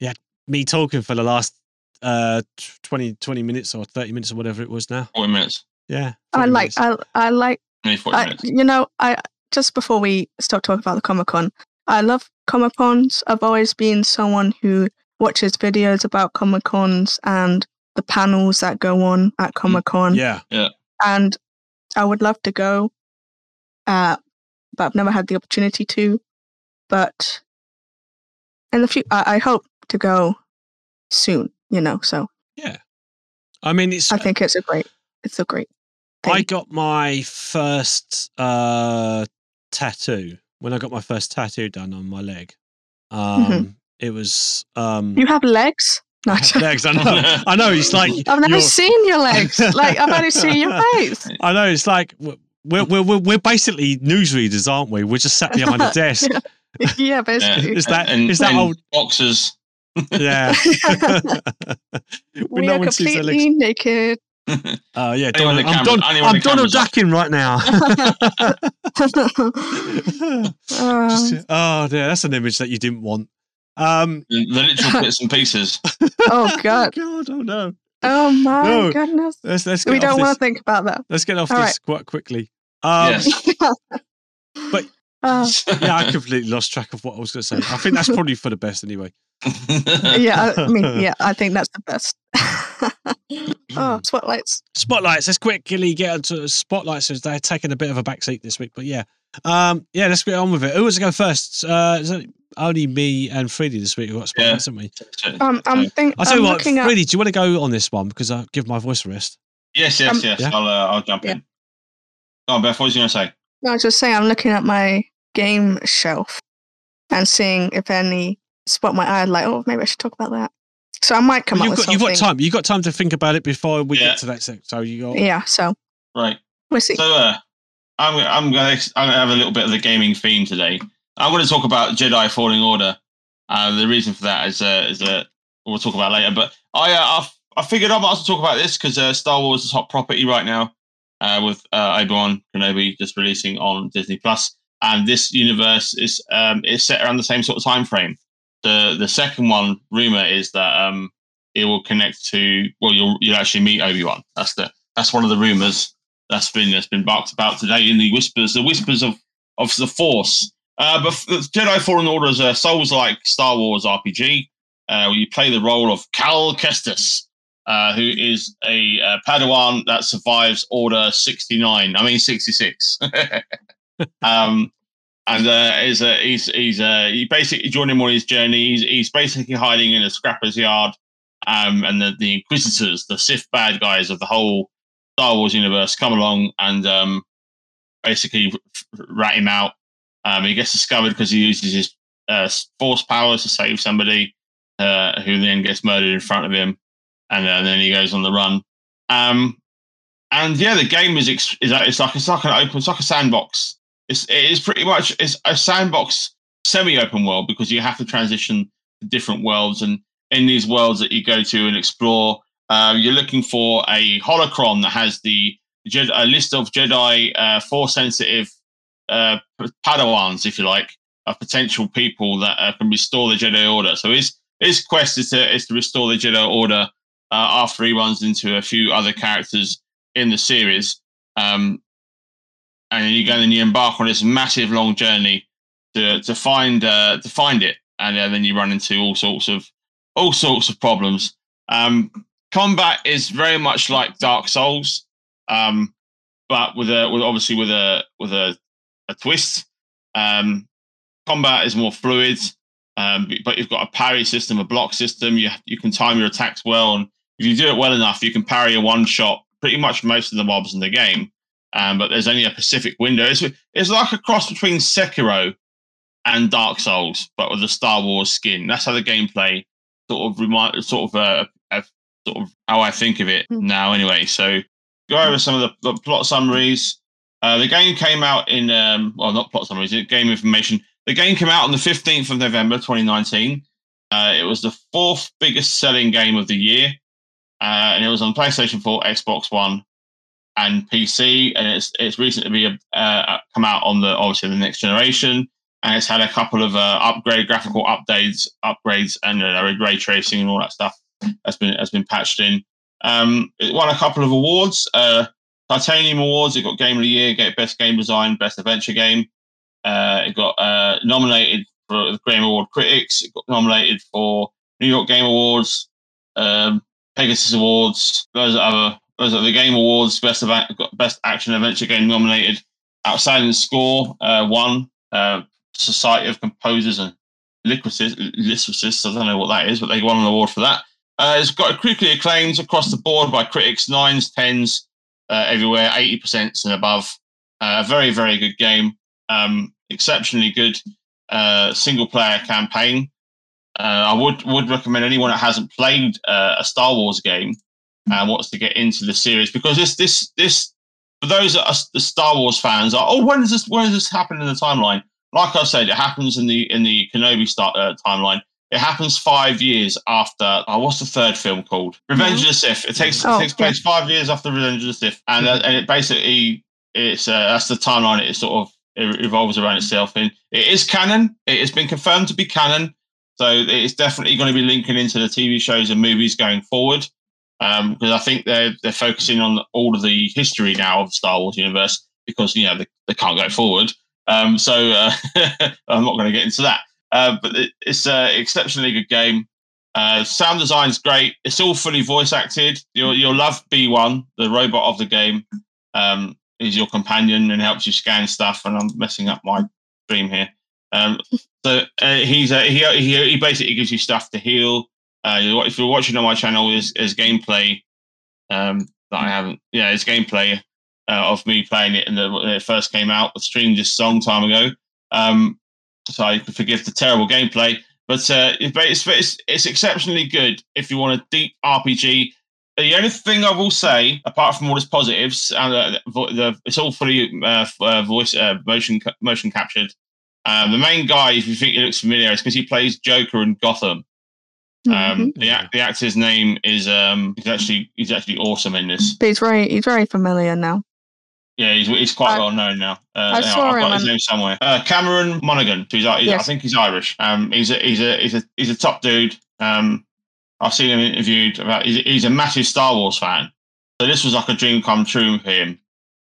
Yeah, me talking for the last uh 20, 20 minutes or thirty minutes or whatever it was now. 40 minutes. Yeah, I like. minutes. I I like. Nearly 40 I, minutes. you know, I just before we start talking about the Comic Con, I love Comic Cons. I've always been someone who watches videos about Comic Cons and the panels that go on at Comic Con. yeah. Yeah. and I would love to go, uh, but I've never had the opportunity to. But in the future, I, I hope to go soon. You know, so Yeah. I mean, it's I think it's a great, it's a great. Thing. I got my first uh, tattoo when I got my first tattoo done on my leg. Um, It was um, Mm-hmm. you have legs? No, I legs. I know. I know. It's like I've never you're- seen your legs. Like I've only seen your face. I know. It's like we're we're we're, we're basically newsreaders, aren't we? We're just sat behind a desk. yeah, Yeah. basically. Is that and, is that and old? boxers? Yeah. we no are one sees their legs. completely naked. Oh yeah, Anyone Donald, the I'm, camera- Don, I'm the Donald. Ducking right now. Just- oh, oh dear, that's an image that you didn't want. Um, the, the literal bits and pieces. oh god. God, oh no. Oh my No. goodness. Let's let's We don't want to think about that. Let's get off All this quite quickly. Um, yes. But- Uh, yeah, I completely lost track of what I was going to say. I think that's probably for the best anyway. yeah, I mean, yeah, I think that's the best. oh, spotlights. Spotlights. Let's quickly get onto spotlights as they're taking a bit of a backseat this week. But yeah, um, yeah, let's get on with it. Who wants to go first? Uh, is it only me and Freddie this week who got spotlights, haven't we? Um, I'm think I'll tell I'm you what, looking at. Freddie, do you want to go on this one because I'll give my voice a rest? yes, yes, Um, yes. Yeah. I'll, uh, I'll jump Yeah. in. Go on, Beth. What was you going to say? No, I was just saying, I'm looking at my game shelf and seeing if any spot my eye. Like, oh, maybe I should talk about that. So I might come you've up got with you've something. got time. You've got time to think about it before we Yeah. get to that section. So you got Yeah, so Right. we'll see. So uh, I'm I'm going to I'm going to have a little bit of the gaming theme today. I'm going to talk about Jedi Fallen Order. Uh, the reason for that is uh, is uh, we'll talk about later. But I uh, I, I figured I might as well talk about this because uh, Star Wars is hot property right now, uh, with uh, Obi Wan Kenobi just releasing on Disney Plus, and this universe is um is set around the same sort of time frame. The the second one rumor is that um it will connect to well you'll you'll actually meet Obi Wan. That's the that's one of the rumors that's been that's been barked about today in the whispers, the whispers of of the Force. Uh, but Jedi Fallen Order is a Souls-like Star Wars RPG uh, where you play the role of Cal Kestis, uh, who is a uh, Padawan that survives Order sixty nine. I mean sixty six. um, and uh, is a he's he's uh, he basically joining him on his journey. He's, he's basically hiding in a scrapper's yard. Um, and the, the Inquisitors, the Sith bad guys of the whole Star Wars universe, come along and um, basically rat him out. Um, he gets discovered because he uses his uh, force powers to save somebody, uh, who then gets murdered in front of him, and, uh, then he goes on the run. Um, and yeah, the game is ex- is it's like it's like an open, it's like a sandbox. It's it is pretty much it's a sandbox semi-open world because you have to transition to different worlds, and in these worlds that you go to and explore, uh, you're looking for a holocron that has the a list of Jedi uh, force sensitive uh, Padawans, if you like, of potential people that uh, can restore the Jedi Order. So his his quest is to is to restore the Jedi Order uh, after he runs into a few other characters in the series. Um, and you go and you embark on this massive long journey to to find uh, to find it, and uh, then you run into all sorts of all sorts of problems. Um, combat is very much like Dark Souls, um, but with a with obviously with a with a, a twist. Um, combat is more fluid, um, but you've got a parry system, a block system. You you can time your attacks well, and if you do it well enough, you can parry a one shot pretty much most of the mobs in the game. Um, but there's only a specific window. It's, it's like a cross between Sekiro and Dark Souls, but with a Star Wars skin. That's how the gameplay sort of remind, sort of, uh, uh, sort of how I think of it Hmm. now. Anyway, so go over some of the, the plot summaries. Uh, the game came out in, um, well, not plot summaries, game information. The game came out on the 15th of November 2019. Uh, it was the fourth biggest selling game of the year, uh, and it was on PlayStation 4, Xbox One, and PC. And it's it's recently uh, come out on the obviously the next generation, and it's had a couple of uh, upgrade graphical updates, upgrades, and uh, ray tracing and all that stuff has been has been patched in. Um, it won a couple of awards, uh, Titanium Awards. It got Game of the Year, get Best Game Design, Best Adventure Game. Uh, it got uh, nominated for the Game Award Critics. It got nominated for New York Game Awards, um, Pegasus Awards. Those other. Those are the Game Awards. Best of got Best Action Adventure Game nominated. Outstanding Score uh, won. Uh, Society of Composers and Lyricists. I don't know what that is, but they won an award for that. Uh, it's got critically acclaimed across the board by critics, nines, tens, uh, everywhere, 80% and above. Uh, very, very good game. Um, exceptionally good uh, single player campaign. Uh, I would would recommend anyone that hasn't played a Star Wars game and wants to get into the series because this this this for those that are the Star Wars fans are oh when does this when does this happen in the timeline? Like I said, it happens in the in the Kenobi start uh, timeline. It happens five years after. Oh, what's the third film called? Revenge of the Sith. It takes Oh, it takes place five years after Revenge of the Sith, and uh, and it basically it's uh, that's the timeline. It sort of it revolves around itself, and it is canon. It has been confirmed to be canon, so it's definitely going to be linking into the TV shows and movies going forward. Um, because I think they're they're focusing on all of the history now of the Star Wars universe because you know they, they can't go forward. Um, so uh, I'm not going to get into that. Uh, but it, it's an exceptionally good game. Uh, sound design's great. It's all fully voice acted. You'll you'll love B1, the robot of the game. Um, is your companion and helps you scan stuff. And I'm messing up my stream here. Um, so uh, he's uh, he, he he basically gives you stuff to heal. Uh, if you're watching on my channel, is is gameplay um, that I haven't. Yeah, it's gameplay uh, of me playing it and it first came out. I streamed this song time ago, um, so you can forgive the terrible gameplay. But uh, it's, it's it's exceptionally good if you want a deep RPG. The only thing I will say, apart from all its positives, and uh, the, it's all fully uh, uh, voice uh, motion motion captured. Um, the main guy, if you think he looks familiar, is because he plays Joker in Gotham. Um, Mhm. the, the actor's name is um, he's actually he's actually awesome in this. But he's very he's very familiar now. Yeah, he's, he's quite I- well known now. Uh, I saw I've got him his name somewhere. Uh, Cameron Monaghan. Who's, he's, I think he's Irish. Um, he's a he's a he's a he's a top dude. Um, I've seen him interviewed about. He's, he's a massive Star Wars fan. So this was like a dream come true for him.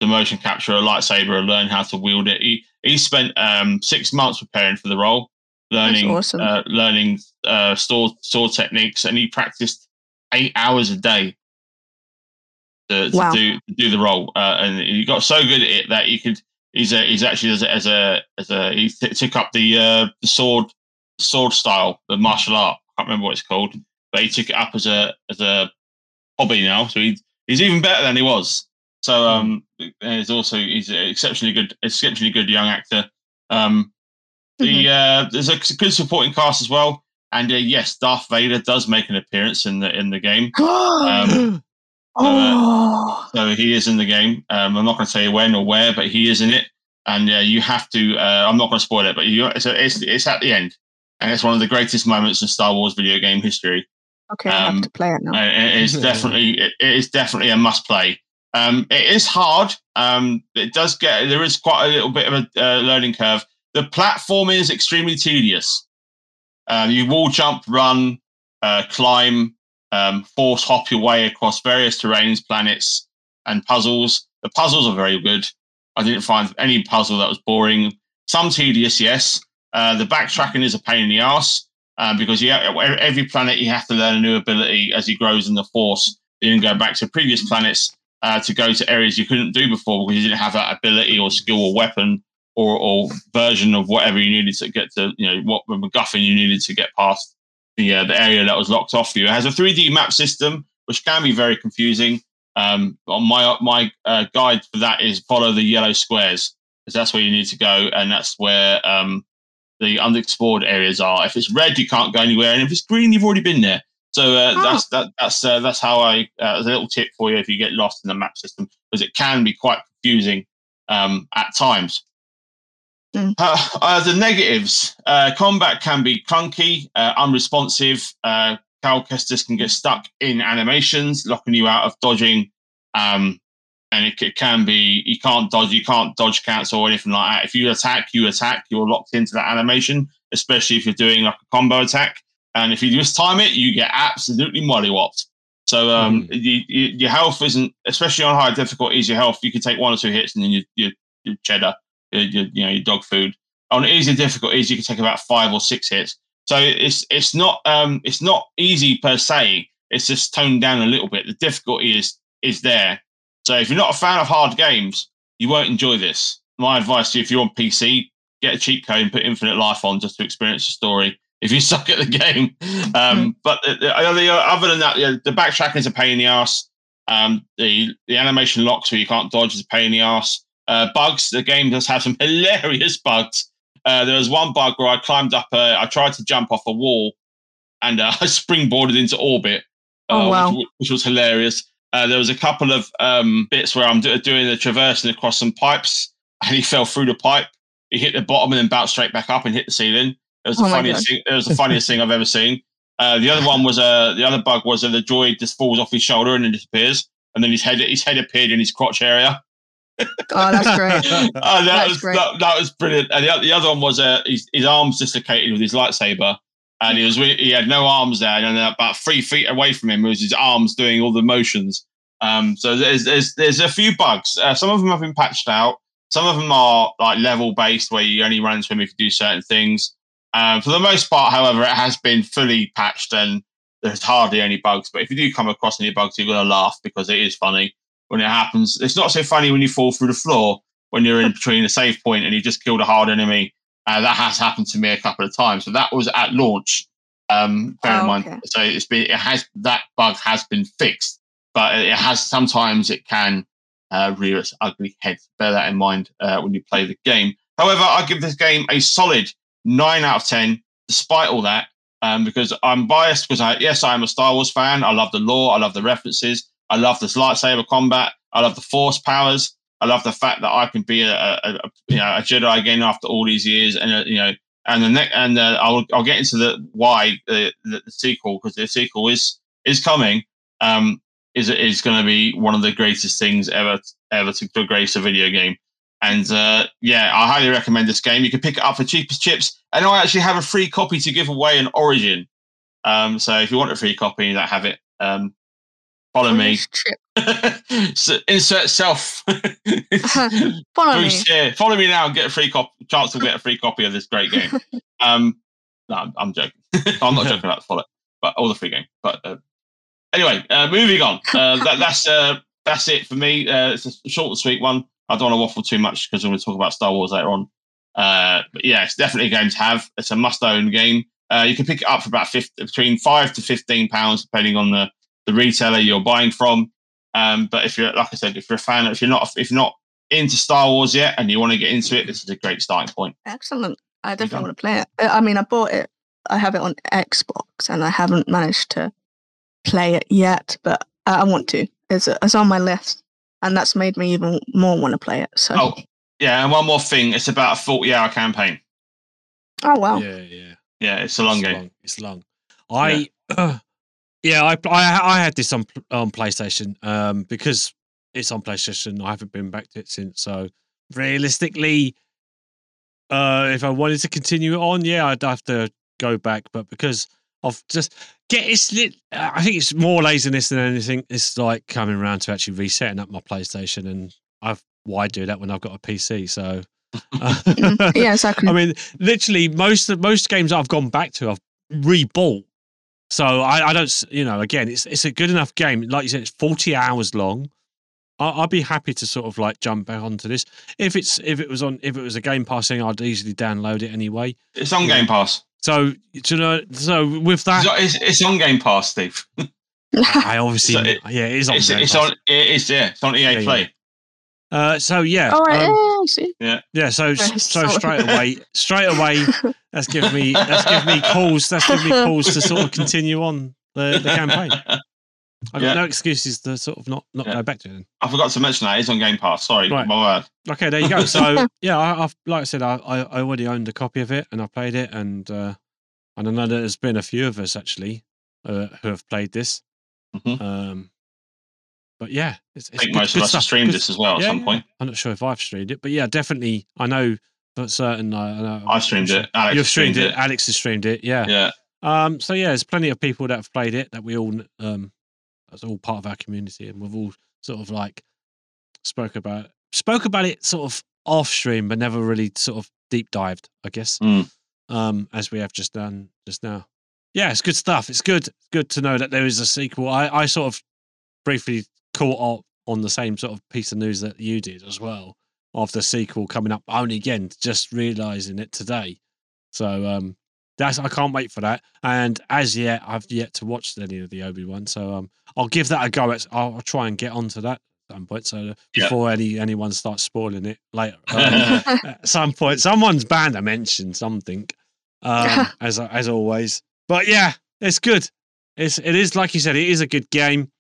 The motion capture a lightsaber and learn how to wield it. He he spent um, six months preparing for the role, learning awesome. uh, learning uh, sword sword techniques, and he practiced eight hours a day to, to Wow. do to do the role. Uh, and he got so good at it that he could. He's a, he's actually as a as a, as a he t- took up the uh, the sword sword style, the martial art. I can't remember what it's called, but he took it up as a as a hobby now. So he, he's even better than he was. So um, he's also he's an exceptionally good exceptionally good young actor. Um, the uh, there's a good supporting cast as well. And uh, yes, Darth Vader does make an appearance in the in the game. oh, So he is in the game. Um, I'm not going to say when or where, but he is in it. And uh, you have to. Uh, I'm not going to spoil it, but you, it's, it's it's at the end, and it's one of the greatest moments in Star Wars video game history. okay, I um, have to play it now. Uh, it is definitely it, it is definitely a must play. Um, it is hard. Um, it does get there is quite a little bit of a uh, learning curve. The platform is extremely tedious. Um, you wall jump, run, uh, climb, um, force hop your way across various terrains, planets, and puzzles. The puzzles are very good. I didn't find any puzzle that was boring. Some tedious, yes. Uh, the backtracking is a pain in the ass um, because you have, every planet you have to learn a new ability as he grows in the force. You can go back to previous planets uh, to go to areas you couldn't do before because you didn't have that ability or skill or weapon or, or version of whatever you needed to get to, you know, what MacGuffin you needed to get past the uh, the area that was locked off for you. It has a 3D map system, which can be very confusing. Um, on my my uh, guide for that is follow the yellow squares, because that's where you need to go, and that's where um, the unexplored areas are. If it's red, you can't go anywhere, and if it's green, you've already been there. So uh, Oh. that's that, that's uh, that's how I uh, as a little tip for you if you get lost in the map system because it can be quite confusing um, at times. Mm. Uh, uh, the negatives: uh, combat can be clunky, uh, unresponsive. Uh, Cal Kestis can get stuck in animations, locking you out of dodging. Um, and it, it can be you can't dodge, you can't dodge cancel or anything like that. If you attack, you attack. You're locked into that animation, especially if you're doing like a combo attack. And if you just time it, you get absolutely mollywopped. So um, you, you, your health isn't, especially on high difficulties, your health you can take one or two hits and then you you you cheddar, your, you know your dog food. On easy difficulties, you can take about five or six hits. So it's it's not um it's not easy per se. It's just toned down a little bit. The difficulty is is there. So if you're not a fan of hard games, you won't enjoy this. My advice to you, if you're on PC, get a cheat code and put Infinite Life on just to experience the story. If you suck at the game, um, but the, the, the- other than that, the, the backtracking is a pain in the ass. Um, the the animation locks where you can't dodge is a pain in the ass. Uh, bugs. The game does have some hilarious bugs. Uh, there was one bug where I climbed up. A, I tried to jump off a wall, and uh, I springboarded into orbit, uh, Oh, wow. which, which was hilarious. Uh, there was a couple of um, bits where I'm do- doing the traversing across some pipes, and he fell through the pipe. He hit the bottom and then bounced straight back up and hit the ceiling. It was the Oh my funniest thing. It was the funniest thing I've ever seen. Uh, the other one was uh, the other bug was that the droid just falls off his shoulder and then disappears, and then his head his head appeared in his crotch area. Oh, that's great. Oh, that That's was great. that, that was brilliant. And the, the other one was uh, his, his arms dislocated with his lightsaber, and he was he had no arms there, and then about three feet away from him was his arms doing all the motions. Um, so there's there's there's a few bugs. Uh, some of them have been patched out. Some of them are like level based, where you only run into them if you do certain things. Um, for the most part, however, it has been fully patched, and there's hardly any bugs. But if you do come across any bugs, you're gonna laugh because it is funny when it happens. It's not so funny when you fall through the floor when you're in between a save point and you just killed a hard enemy. Uh, that has happened to me a couple of times. So that was at launch. Um, bear in Oh, mind, okay. so it's been it has that bug has been fixed, but it has sometimes it can uh, rear its ugly head. Bear that in mind uh, when you play the game. However, I give this game a solid nine out of ten, despite all that, um, because I'm biased. Because I yes, I am a Star Wars fan. I love the lore. I love the references. I love this lightsaber combat. I love the Force powers. I love the fact that I can be a, a, a you know a Jedi again after all these years, and uh, you know, and the next, and uh, I'll I'll get into the why the, the, the sequel because the sequel is is coming. Um, is is going to be one of the greatest things ever ever to, to grace a video game. And uh, yeah, I highly recommend this game. You can pick it up for cheapest chips, and I actually have a free copy to give away in Origin. Um, so if you want a free copy, that have it. Um, follow me. Insert self. Follow me. Here. Follow me now and get a free cop- chance to get a free copy of this great game. Um, no, I'm, joking. I'm not joking about the follow, but all the free game. But uh, anyway, uh, moving on. Uh, that, that's uh, that's it for me. Uh, it's a short and sweet one. I don't want to waffle too much because we're going to talk about Star Wars later on. Uh, but yeah, it's definitely a game to have. It's a must-own game. Uh, you can pick it up for about 50, between five to fifteen pounds, depending on the the retailer you're buying from. Um, but if you're, like I said, if you're a fan, if you're not, if you're not into Star Wars yet and you want to get into it, this is a great starting point. Excellent. I definitely want to play it. I mean, I bought it I have it on Xbox, and I haven't managed to play it yet, but I I want to. It's it's on my list, and that's made me even more want to play it. So, Oh, yeah, and one more thing. It's about a forty-hour campaign. oh wow, Yeah, yeah. Yeah, it's a long it's game. Long. It's long. I yeah, I, I I had this on on PlayStation um because it's on PlayStation. I haven't been back to it since. So realistically, uh, if I wanted to continue it on, yeah, I'd have to go back. But because of just get it's lit, I think it's more laziness than anything. It's like coming around to actually resetting up my PlayStation, and I've why do that when I've got a PC? So. Yeah, exactly. I mean, literally most most games I've gone back to, I've rebought. So I, I don't, you know, again, it's it's a good enough game. Like you said, it's forty hours long. I, I'd be happy to sort of like jump back onto this if it's if it was on if it was a Game Pass thing, I'd easily download it anyway. It's on. Game Pass. So you know, so with that, It's, it's, on Game Pass, Steve. I obviously, So it- yeah, it is on. It's, Game it's Pass. on. It is. Yeah, it's on EA Yeah, yeah. Play. Uh, so yeah, All right, um, yeah, see. yeah. So so so- straight away, straight away, that's given me that's given me calls. That's given me calls to sort of continue on the, the campaign. I've got no excuses to sort of not not Yeah. go back to it. Then. I forgot to mention that it's on Game Pass. Sorry, Right. my word. Okay, there you go. So yeah, I, I've like I said, I, I I already owned a copy of it and I played it, and uh, and I know that there's been a few of us actually uh, who have played this. Mhm. Um, but yeah, it's, I think good- most good of us have stuff, streamed good- this as well at yeah, some yeah. point. I'm not sure if I've streamed it, but yeah, definitely I know for certain. I, I know I streamed it. Alex You've streamed, streamed it. Alex has streamed it. Yeah. Yeah. Um. So yeah, there's plenty of people that have played it that we all um. That's all part of our community, and we've all sort of like spoke about spoke about it sort of off stream, but never really sort of deep dived. I guess. Mm. Um. As we have just done just now. Yeah, it's good stuff. It's good. Good to know that there is a sequel. I I sort of briefly caught up on the same sort of piece of news that you did as well of the sequel coming up. Only again, just realizing it today. So um, that's I can't wait for that. And as yet, I've yet to watch any of the Obi Wan. So um, I'll give that a go. At, I'll, I'll try and get onto that at some point. So Yeah. before any anyone starts spoiling it later, um, at some point, someone's bound to mention something. Um, as as always, but yeah, it's good. It's it is like you said, it is a good game,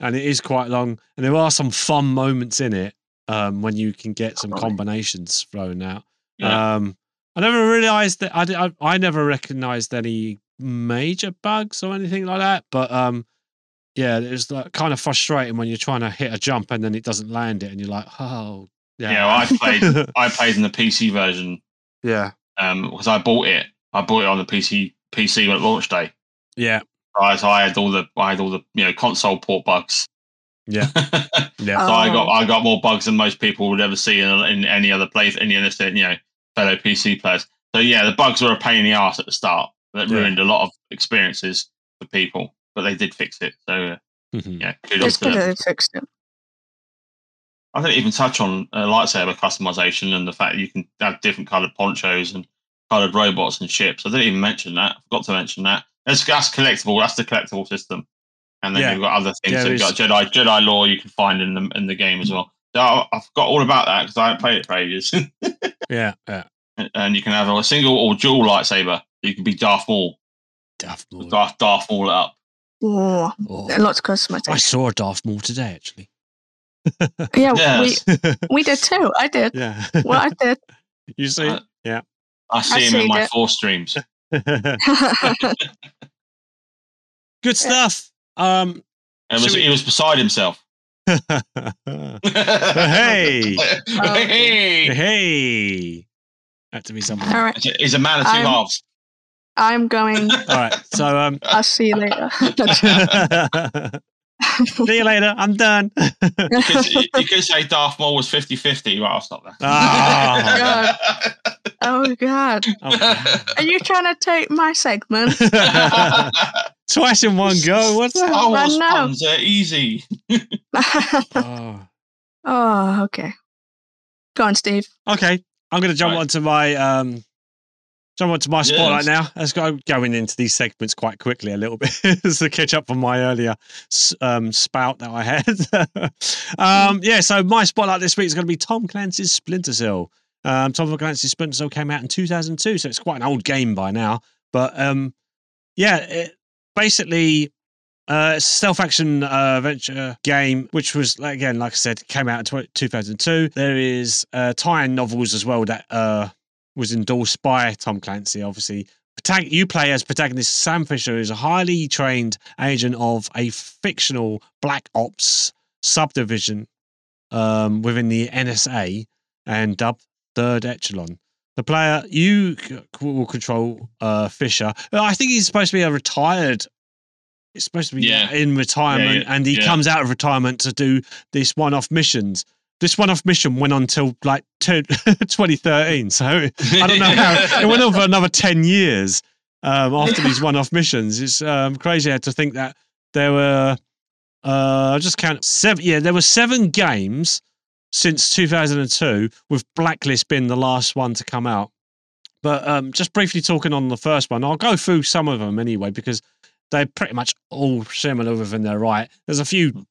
and it is quite long, and there are some fun moments in it. Um, when you can get some combinations thrown out. Yeah. Um, I never realized that I, I I never recognized any major bugs or anything like that. But um, yeah, it was like kind of frustrating when you're trying to hit a jump and then it doesn't land it, and you're like, oh, yeah. Yeah, well, I played. I played in the PC version yeah, um because I bought it. I bought it on the PC PC at launch day. yeah, Right, so I had all the I had all the you know console port bugs. yeah, yeah. so yeah. I got Oh. I got more bugs than most people would ever see in, in any other place, any other you know fellow PC players. So yeah, the bugs were a pain in the ass at the start. That Yeah. ruined a lot of experiences for people, but they did fix it. So uh, Mhm. yeah, kudos it's good that they fixed it. I didn't even touch on uh, lightsaber customization and the fact that you can have different colored ponchos and colored robots and ships. I didn't even mention that. I forgot to mention that. That's, that's collectible. That's the collectible system. And then Yeah. you've got other things. Yeah, so you've got Jedi Jedi lore you can find in the in the game as well. So I, I forgot all about that because I haven't played it for ages. yeah, yeah. and you can have a single or dual lightsaber. You can be Darth Maul. Darth Maul. Darth Darth Maul it up. Oh, Oh, lots of I saw Darth Maul today, actually. Yeah, Yes. we we did too. I did. yeah. Well, I did. you see? Uh, yeah. I see him in my it. four streams. Good stuff. Um, It was, Should we- he was beside himself. hey, hey! hey. Had to be something. All right, He's a man of 2 I'm- halves. I'm going. All right. So um I'll see you later. see you later. I'm done. You could, you could say Darth Maul was 50 50. Right, I'll stop there. Ah. oh God, Oh. God. are you trying to take my segment? Twice in one go. What's that? Star Wars I know. puns are easy. Oh. oh, okay. Go on, Steve. Okay. I'm going to jump Right. onto my um, jump onto my spotlight Yes. now. Let's go going into these segments quite quickly a little bit as to catch up on my earlier um, spout that I had. um, yeah, so my spotlight this week is going to be Tom Clancy's Splinter Cell. Um, Tom Clancy's Splinter Cell came out in 2002, so it's quite an old game by now. But um, yeah, it, basically, uh, it's a stealth action uh, adventure game, which was like, again, like I said, came out in 2002. There is uh, tie-in novels as well that uh, was endorsed by Tom Clancy. Obviously, you play as protagonist Sam Fisher, who's a highly trained agent of a fictional black ops subdivision um, within the NSA and dubbed Third Echelon. The player you c- will control uh, Fisher. Uh, I think he's supposed to be a retired. He's supposed to be Yeah. in retirement, yeah, and he yeah. comes out of retirement to do this one-off missions. This one-off mission went on till like two- 2013. So I don't know how it went on for another 10 years um, after these one-off missions. It's um, crazy to think that there were uh, I just count seven. Yeah, there were seven games since 2002, with Blacklist being the last one to come out. But um, just briefly talking on the first one, I'll go through some of them anyway because they're pretty much all similar within their right. There's a few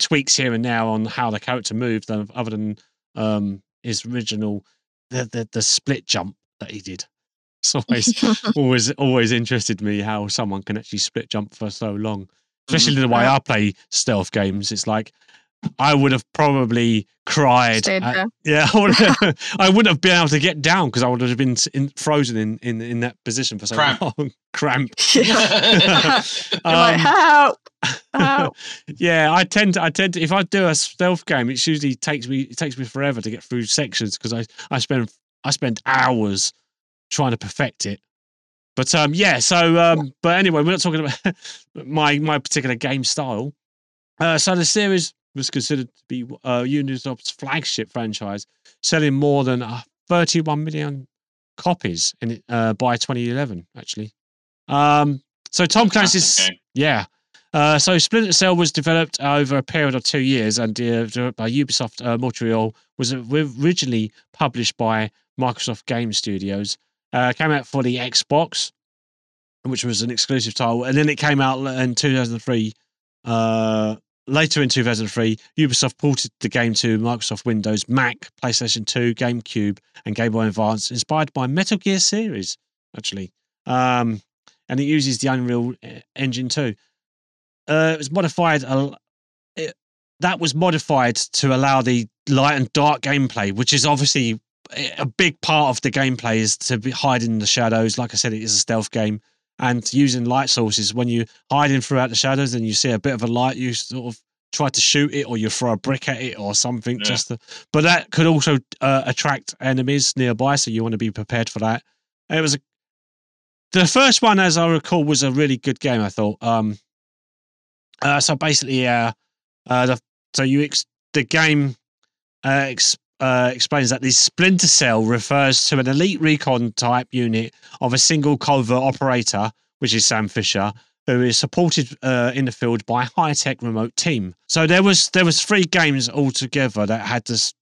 tweaks here and there on how the character moved, other than um, his original the, the the split jump that he did. It's always always always interested me how someone can actually split jump for so long, especially the way I play stealth games. It's like I would have probably cried. At- yeah, I, would I wouldn't have been able to get down because I would have been in, frozen in, in in that position for so Cramp. long. Cramp. You're like, Um, help! Help! yeah, I tend to, I tend to, if I do a stealth game, it usually takes me it takes me forever to get through sections because I I spend I spend hours trying to perfect it. But um, yeah. So um, but anyway, we're not talking about my my particular game style. Uh, so the series was considered to be uh, Ubisoft's flagship franchise, selling more than uh, 31 million copies in uh, by 2011. Actually, um, so Tom Clancy's yeah. Uh, so Splinter Cell was developed over a period of two years and uh, developed by Ubisoft uh, Montreal. Was originally published by Microsoft Game Studios. Uh, came out for the Xbox, which was an exclusive title, and then it came out in 2003. Later in 2003, Ubisoft ported the game to Microsoft Windows, Mac, PlayStation 2, GameCube, and Game Boy Advance, inspired by Metal Gear series, actually. Um, and it uses the Unreal uh, Engine 2. Uh, it was modified. It, that was modified to allow the light and dark gameplay, which is obviously a a big part of the gameplay is to be hiding in the shadows. Like I said, it is a stealth game, and using light sources. When you're hiding throughout the shadows and you see a bit of a light, you sort of try to shoot it, or you throw a brick at it, or something. Yeah. Just to, but that could also uh, attract enemies nearby, so you want to be prepared for that. It was a, the first one, as I recall, was a really good game. I thought. Um, uh, so basically, uh, uh, the, so you ex- the game uh, ex- uh, explains that the Splinter Cell refers to an elite recon type unit of a single covert operator, which is Sam Fisher, who is supported uh, in the field by a high tech remote team. So there was there was three games altogether that had this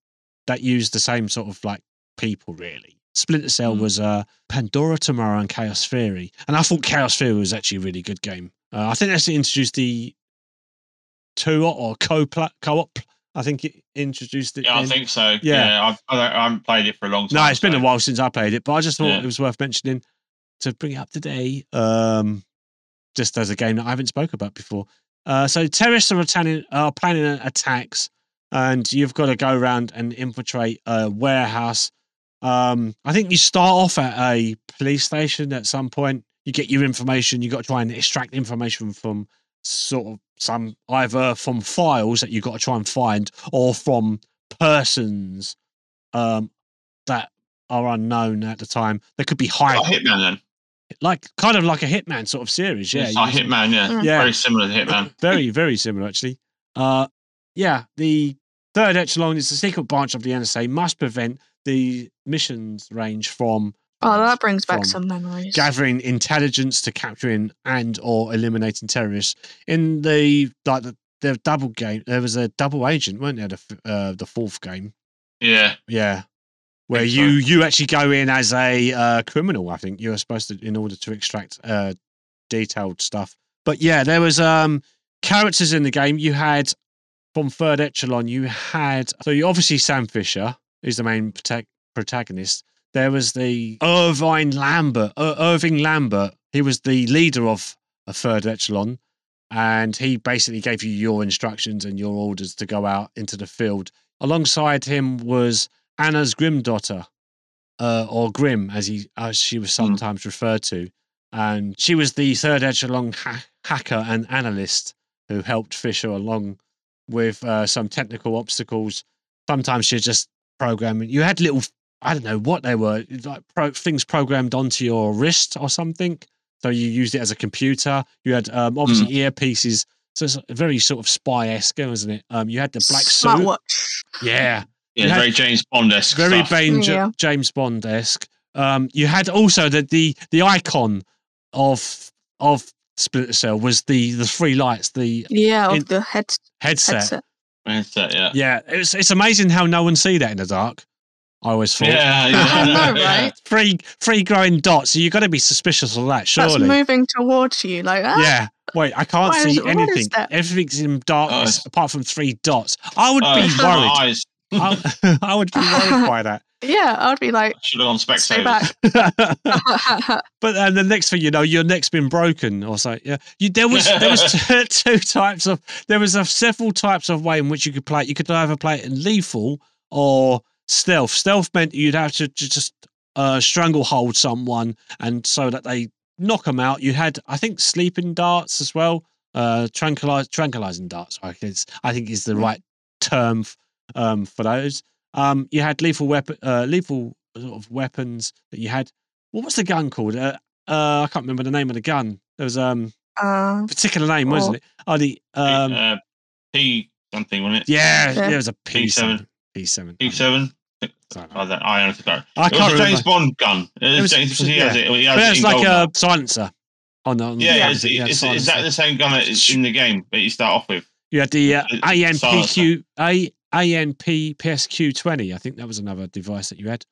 that used the same sort of like people really. Splinter Cell Mm. was uh, Pandora Tomorrow and Chaos Theory, and I thought Chaos Theory was actually a really good game. Uh, I think that's introduced the two or co co-op. I think it introduced it. Yeah, I think so. Yeah. Yeah, I've, I, I haven't played it for a long time. no, it's been a while since I played it, but I just thought Yeah. it was worth mentioning to bring it up today. Um, just as a game that I haven't spoke about before. Uh, so terrorists are planning, are planning attacks, and you've got to go around and infiltrate a warehouse. Um, I think you start off at a police station at some point. You get your information. You got to try and extract information from sort of some either from files that you've got to try and find or from persons um, that are unknown at the time. They could be high, Like Hitman then. like kind of like a Hitman sort of series. Yeah, it's like just- Hitman, yeah. Mm. Yeah. Very similar to Hitman. very, very similar actually. Uh, yeah, the third echelon is the secret branch of the NSA must prevent the missions range from Oh, that brings back some memories. gathering intelligence to capturing and or eliminating terrorists. In the like the, the double game, there was a double agent, weren't there? The uh, the fourth game, Yeah. yeah, where you you actually go in as a uh, criminal. I think you were supposed to in order to extract uh, detailed stuff. But yeah, there was um characters in the game. You had from third echelon. You had so you obviously Sam Fisher is the main protag- protagonist. There was the Irvine Lambert, Ir- Irving Lambert, he was the leader of a third echelon, and he basically gave you your instructions and your orders to go out into the field. Alongside him was Anna Grímsdóttir, uh, or Grim, as he as she was sometimes referred to, and she was the third echelon ha- hacker and analyst who helped Fisher along with uh, some technical obstacles. Sometimes she just programming. You had little, I don't know what they were, like pro- things programmed onto your wrist or something. So you used it as a computer. You had um, obviously earpieces. So it's very sort of spy esque, isn't it? Um, you had the black suit. Smartwatch. Yeah, Yeah, You very James Bond esque. very stuff. Bane, Yeah. James Bond esque. Um, you had also the the the icon of of Splinter Cell was the the three lights, the Yeah, of the head, headset. headset. Headset, yeah. Yeah, it's it's amazing how no one see that in the dark. I always thought. Yeah, I yeah, know, yeah. right? Three three glowing dots. So you've got to be suspicious of that, surely. That's surely. moving towards you, like ah, Yeah. Wait, I can't What see is- anything. Everything's in darkness Oh, apart from three dots. I would Oh, be it's worried. I, I would be worried by that. yeah. I would be like, Should have gone stay back. But then the next thing you know, your neck's been broken or so. Yeah, you, there was there was two, two types of there was a several types of way in which you could play it. You could either play it in lethal or stealth. Stealth meant you'd have to just uh, stranglehold someone, and so that they knock them out. You had, I think, sleeping darts as well. Uh, tranquilize, tranquilizing darts. I think, is, I think is the right term f- um, for those. Um, you had lethal weapon, uh, lethal sort of weapons that you had. What was the gun called? Uh, uh, I can't remember the name of the gun. There was um, uh, a particular name, wasn't it? Oh, the um, uh, P something, wasn't it? yeah, Yeah. there was a P P7. seven, P seven, P seven. Oh, that, I honestly can't. I It was can't a James remember. Bond gun. It was, was- James, because he has it. He has But it it's like gold a silencer. On, on Yeah, yeah, it's, yeah, it's, is that the same gun that's in the game that you start off with? You had the uh, ANPQ A ANP PSQ twenty. I think that was another device that you had.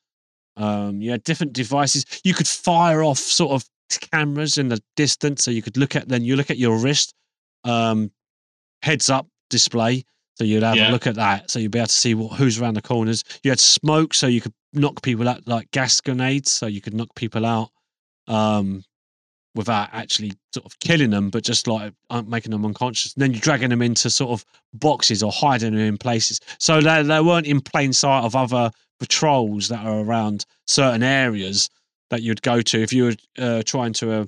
Um, you had different devices. You could fire off sort of cameras in the distance, so you could look at. Then you look at your wrist, um, heads up display. So you'd have Yeah. a look at that. So you'd be able to see what, who's around the corners. You had smoke, so you could knock people out like gas grenades. So you could knock people out. Um, without actually sort of killing them, but just like uh, making them unconscious. And then you're dragging them into sort of boxes or hiding them in places. So they, they weren't in plain sight of other patrols that are around certain areas that you'd go to if you were uh, trying to uh,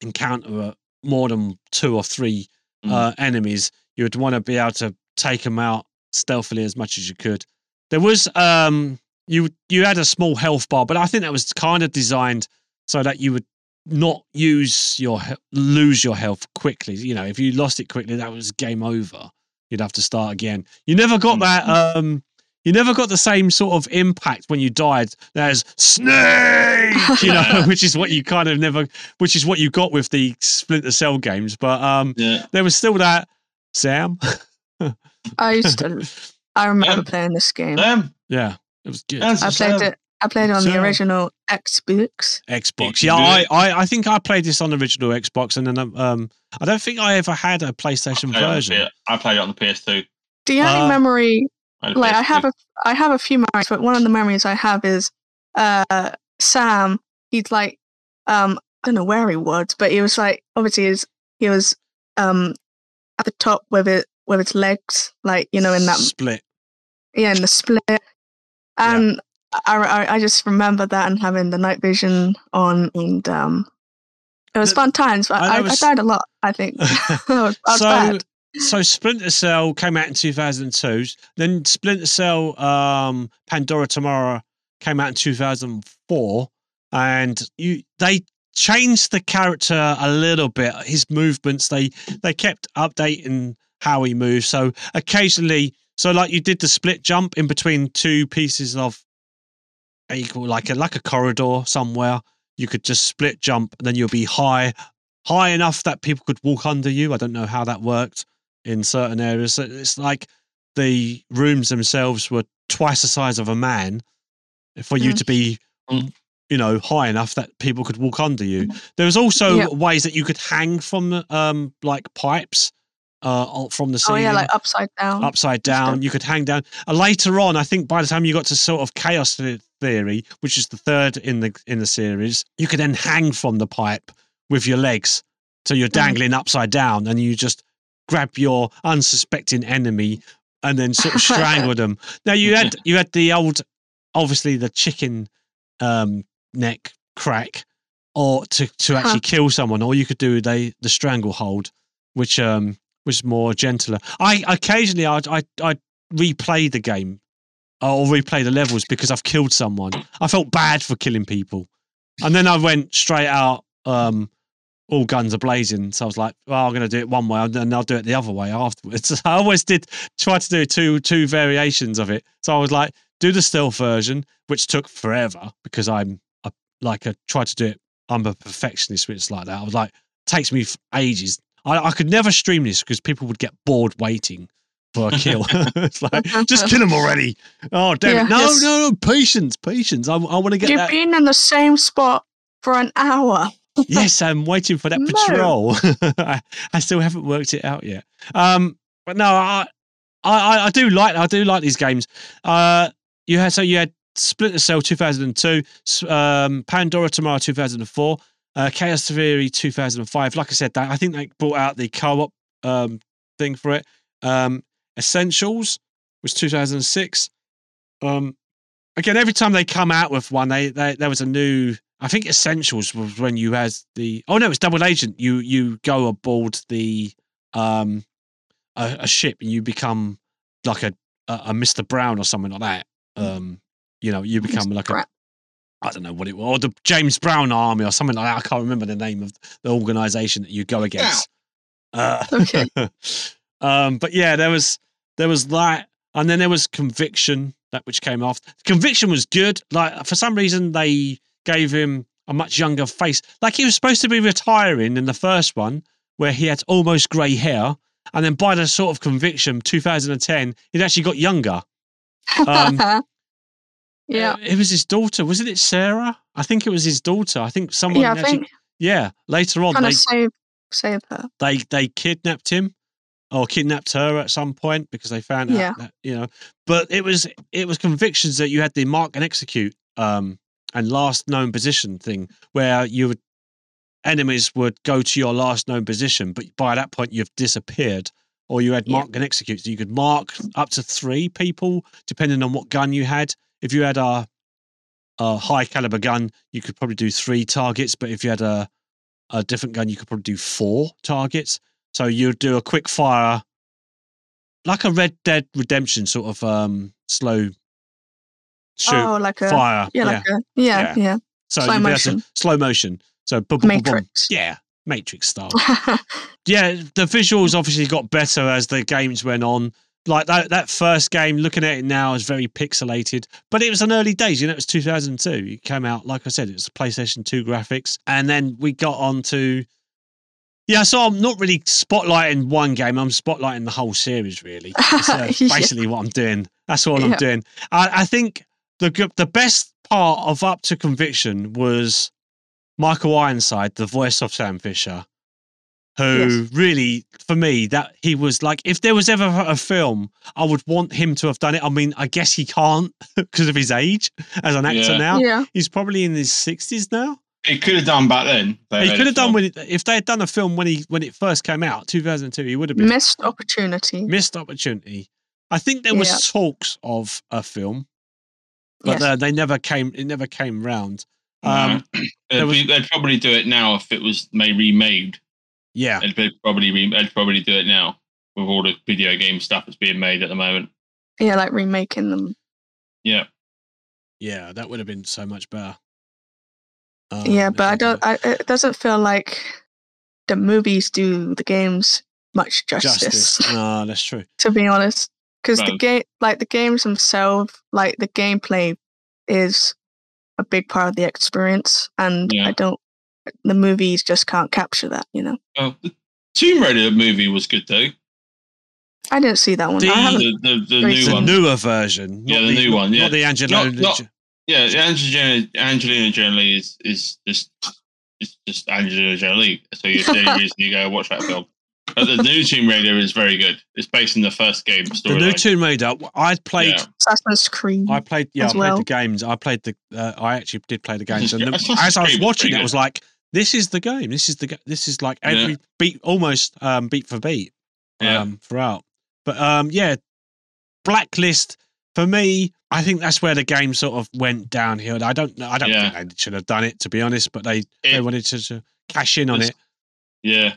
encounter uh, more than two or three Mm. uh, enemies. You would want to be able to take them out stealthily as much as you could. There was um you you had a small health bar, but I think that was kind of designed so that you would not use your lose your health quickly. You know, if you lost it quickly, that was game over. You'd have to start again. You never got Mm. that. Um, you never got the same sort of impact when you died as Snake. You know, which is what you kind of never, which is what you got with the Splinter Cell games. But um, Yeah. there was still that Sam. I used to. I remember Um, playing this game. Them. Yeah, it was good. I played it. I played it on the original Xbox. Xbox. Yeah, I. I, I think I played this on the original Xbox, and then um, I don't think I ever had a PlayStation played it the version. P- I played it on the PS2. The only Uh, memory, I like I PS2. have a, I have a few memories, but one of the memories I have is, uh, Sam. He's like, um, I don't know where he was, but he was like, obviously, is he was, um, at the top with it with its legs, like you know, in that split. yeah, in the split. And I, I, I just remember that and having the night vision on, and um, it was fun times. But I I, I, know it's- died a lot. I think I was, I was so, bad. so Splinter Cell came out in 2002. Then Splinter Cell um, Pandora Tomorrow came out in 2004, and you they changed the character a little bit. His movements they they kept updating how he moves. So occasionally, so like you did the split jump in between two pieces of equal, like a like a corridor somewhere. You could just split jump, and then you'll be high high enough that people could walk under you. I don't know how that worked in certain areas. So It's like the rooms themselves were twice the size of a man for you Mm. to be, Mm. you know, high enough that people could walk under you. There was also Yeah. ways that you could hang from um like pipes uh from the Oh yeah, like upside down. upside down. You could hang down. And later on, I think by the time you got to sort of chaos theory, which is the third in the in the series, you could then hang from the pipe, with your legs. So you're Mm. dangling upside down and you just grab your unsuspecting enemy and then sort of strangle them. Now you had you had the old obviously the chicken um neck crack or to to actually kill someone or you could do the the stranglehold which um was more gentler. I occasionally I I I replay the game or replay the levels because I've killed someone. I felt bad for killing people. And then I went straight out um all guns are blazing. So I was like, well, I'm going to do it one way and I'll do it the other way afterwards. I always did try to do two two variations of it. So I was like, do the stealth version, which took forever because I'm a, like I tried to do it. I'm a perfectionist which it's like that. I was like, takes me ages. I, I could never stream this because people would get bored waiting for a kill. it's like, just kill them already. Oh, damn Yeah, it. No, yes. no, no. Patience, patience. I, I want to get You've that. been in the same spot for an hour. yes, I'm waiting for that No. patrol. I, I still haven't worked it out yet. Um, but no, I, I, I do like, I do like these games. Uh, you had so you had Splinter Cell 2002, s- um, Pandora Tomorrow 2004, uh, Chaos Theory 2005. Like I said, that I think they brought out the co-op um thing for it. Um, Essentials was 2006. Um, again, every time they come out with one, they, they there was a new. I think Essentials was when you had the. Oh no, it's Double Agent. You you go aboard the um a, a ship and you become like a, a a Mr. Brown or something like that. Um, you know, you become like a Brown. I don't know what it was, or the James Brown Army or something like that. I can't remember the name of the organization that you go against. Uh, Okay. um, but yeah, there was there was that, and then there was Conviction, that which came after. Conviction was good. Like for some reason, they gave him a much younger face. Like he was supposed to be retiring in the first one, where he had almost grey hair, and then by the sort of Conviction 2010, he'd actually got younger. Um, yeah. Uh, it was his daughter, wasn't it? Sarah. I think it was his daughter. I think someone. Yeah, actually, think yeah. Later on, they save save her. they they kidnapped him or kidnapped her at some point because they found out Yeah. that you know but it was it was convictions that you had the mark and execute um and last known position thing where you would enemies would go to your last known position but by that point you've disappeared or you had Yeah. mark and execute so you could mark up to three people depending on what gun you had if you had a a high caliber gun you could probably do three targets but if you had a a different gun, you could probably do four targets. So you'd do a quick fire, like a Red Dead Redemption sort of um, slow shoot oh, like a fire. yeah, like a yeah, yeah. So slow able to- motion. slow motion. So boom, boom, boom, boom. Yeah, Matrix style. yeah, the visuals obviously got better as the games went on. Like that, that first game, looking at it now, is very pixelated, but it was an early days. You know, it was 2002. It came out, like I said, it was PlayStation 2 graphics. And then we got on to, yeah, so I'm not really spotlighting one game, I'm spotlighting the whole series, really. That's uh, Yeah. basically what I'm doing. That's all I'm doing. I, I think the, the best part of Up to Conviction was Michael Ironside, the voice of Sam Fisher who really for me that he was like if there was ever a film i would want him to have done it i mean i guess he can't because of his age as an actor Yeah. now yeah. he's probably in his 60s now He could have done back then. He could have done film. when it, if they had done a film when he when it first came out 2002 he would have been Missed opportunity. missed opportunity i think there was Yeah. talks of a film but Yes. uh, they never came it never came round um No. there they'd, was- be- they'd probably do it now if it was made remade. Yeah They'd, they'd probably re- they'd probably do it now with all the video game stuff that's being made at the moment. yeah, like remaking them. Yeah, yeah that would have been so much better Um, yeah, but I don't. I, it doesn't feel like the movies do the games much justice. justice no that's true to be honest, because the game, like the games themselves, like the gameplay, is a big part of the experience, and Yeah. I don't. The movies just can't capture that. You know, well, the Tomb Raider movie was good though. I didn't see that one. The- I haven't. The the, the new the one. newer version. Yeah, not the new one, yeah. Not the Angelina. Not- not- Yeah, Angelina Angelina Jolie is is just it's just Angelina Jolie. So it's the only reason you go watch that film. But the new Tomb Raider is very good. It's based in the first game story. the new storyline. Tomb Raider. I played. Yeah. Assassin's Creed. I played. Yeah, I played well. the games. I played the. Uh, I actually did play the games, and the- as I was watching it, was like, this is the game. This is the this is like Yeah. every beat almost um, beat for beat Yeah. um, throughout. But um, yeah, Blacklist for me, I think that's where the game sort of went downhill. I don't know. I don't Yeah. think they should have done it to be honest, but they they wanted to, to cash in on it. yeah,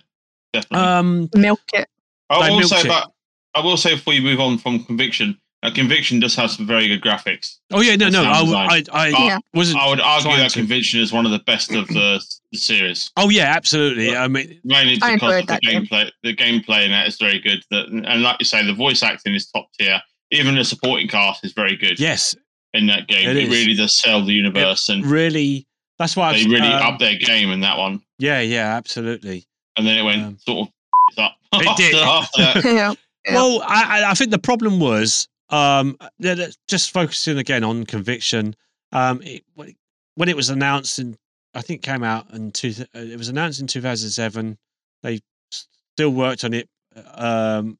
definitely. Um, Milk it. I will say it. about. I will say before you move on from Conviction, uh, Conviction does have some very good graphics. oh yeah, no, no, I, Sound I, I Yeah. wasn't. I would argue that to- Conviction is one of the best of the, the series. Oh yeah, absolutely. I mean, Mainly because enjoyed of the that game. gameplay. The gameplay in that is very good. That and like you say, the voice acting is top tier. Even the supporting cast is very good yes, in that game. It It, is. really does sell the universe, and really. That's why they I've, really um, up their game in that one. Yeah, yeah, absolutely. And then it went um, sort of up. It after, did. after that. yeah. Yeah. Well, I, I- I think the problem was um, just focusing again on conviction. Um, it, when it- was announced in, I think, it came out in two. uh, It was announced in two thousand seven. They still worked on it. Um,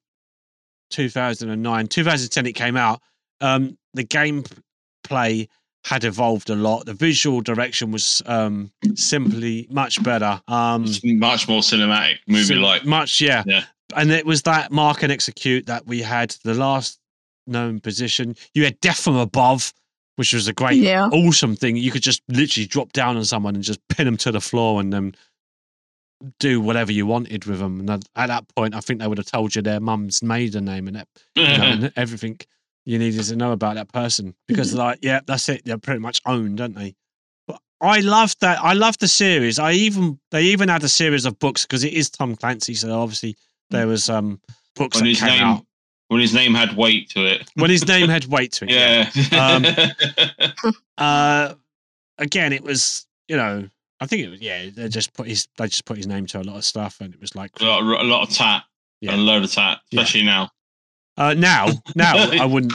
two thousand and nine, two thousand ten. It came out. Um, the gameplay had evolved a lot. The visual direction was um, simply much better. Um, much more cinematic movie like. much, yeah. Yeah. And it was that mark and execute that we had the last known position. You had death from above, which was a great, Yeah. awesome thing. You could just literally drop down on someone and just pin them to the floor and then do whatever you wanted with them. And at at that point, I think they would have told you their mum's maiden name and, that, you know, and everything you needed to know about that person because, like, yeah, that's it. They're pretty much owned, don't they? But I love that. I love the series. I even they even had a series of books because it is Tom Clancy, so obviously there was um books when that his came name out when his name had weight to it. when his name had weight to it. Yeah. Um, Uh, again, it was you know I think it was yeah they just put his they just put his name to a lot of stuff and it was like a, lot, a lot of tat. Yeah. A load of tat, Yeah. especially now. uh, now now I wouldn't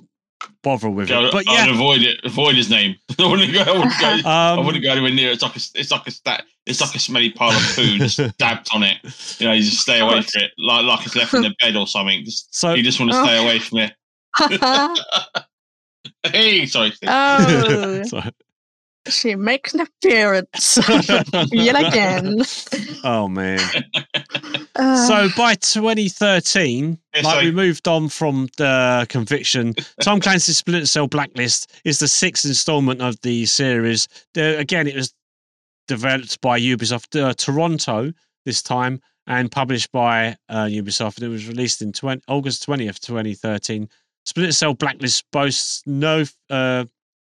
bother with I, it, but I yeah. would avoid it. Avoid his name. I wouldn't go. I wouldn't go. I Um, wouldn't go anywhere near it. It's like a, it's like a stat. It's like a smelly pile of poo just dabbed on it. You know, you just stay away from it, like like it's left in the bed or something. Just so you just want to Oh. stay away from it. hey, sorry. oh, so- she makes an appearance yet again. oh man. Uh, So by 2013, Yeah, like so- we moved on from the conviction, Tom Clancy's Splinter Cell Blacklist is the sixth installment of the series. The, again, it was developed by Ubisoft uh, Toronto this time and published by uh, Ubisoft. It was released in 20, August 20th, 2013. Splinter Cell Blacklist boasts no uh,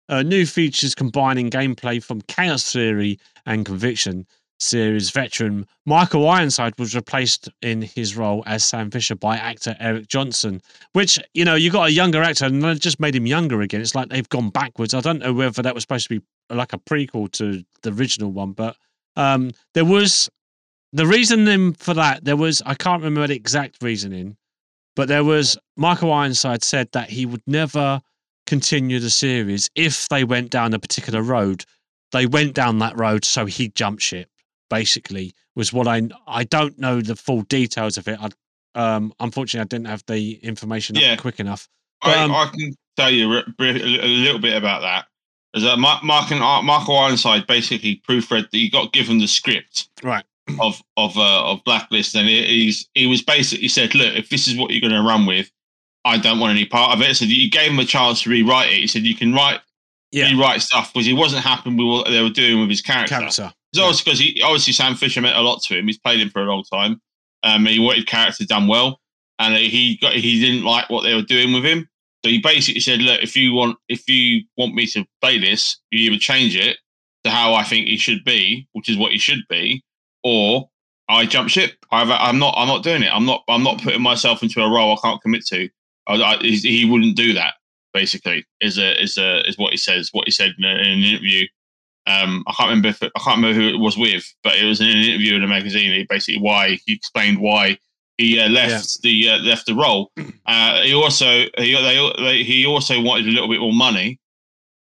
uh, new features combining gameplay from Chaos Theory and Conviction series veteran Michael Ironside was replaced in his role as Sam Fisher by actor Eric Johnson, which, you know, you got a younger actor and they just made him younger again. It's like they've gone backwards. I don't know whether that was supposed to be like a prequel to the original one, but um, there was the reasoning for that. There was, I can't remember the exact reasoning, but there was Michael Ironside said that he would never continue the series if they went down a particular road. They went down that road, so he jumped ship basically was what I I don't know the full details of it. I um unfortunately I didn't have the information up Yeah. quick enough. I, Um, I can tell you a little bit about that. Is that Mark, and Michael Ironside basically proofread that he got given the script Right. of of uh, of Blacklist, and he, he's he was basically said, "Look, if this is what you're going to run with, I don't want any part of it." So you gave him a chance to rewrite it. He said, "You can write Yeah. rewrite stuff," because he wasn't happy with what they were doing with his character. Character. It's also because he obviously Sam Fisher meant a lot to him. He's played him for a long time. Um, he wanted character done well, and he got he didn't like what they were doing with him. So he basically said, "Look, if you want if you want me to play this, you either change it to how I think he should be, which is what he should be, or I jump ship. I've, I'm not I'm not doing it. I'm not I'm not putting myself into a role I can't commit to. I, I, he wouldn't do that. Basically, is a is a is what he says. What he said in, a, in an interview. Um, I can't remember if I can't remember who it was with, but it was in an interview in a magazine. He basically why he explained why he uh, left the uh, left the role. Uh, he also he they, they, he also wanted a little bit more money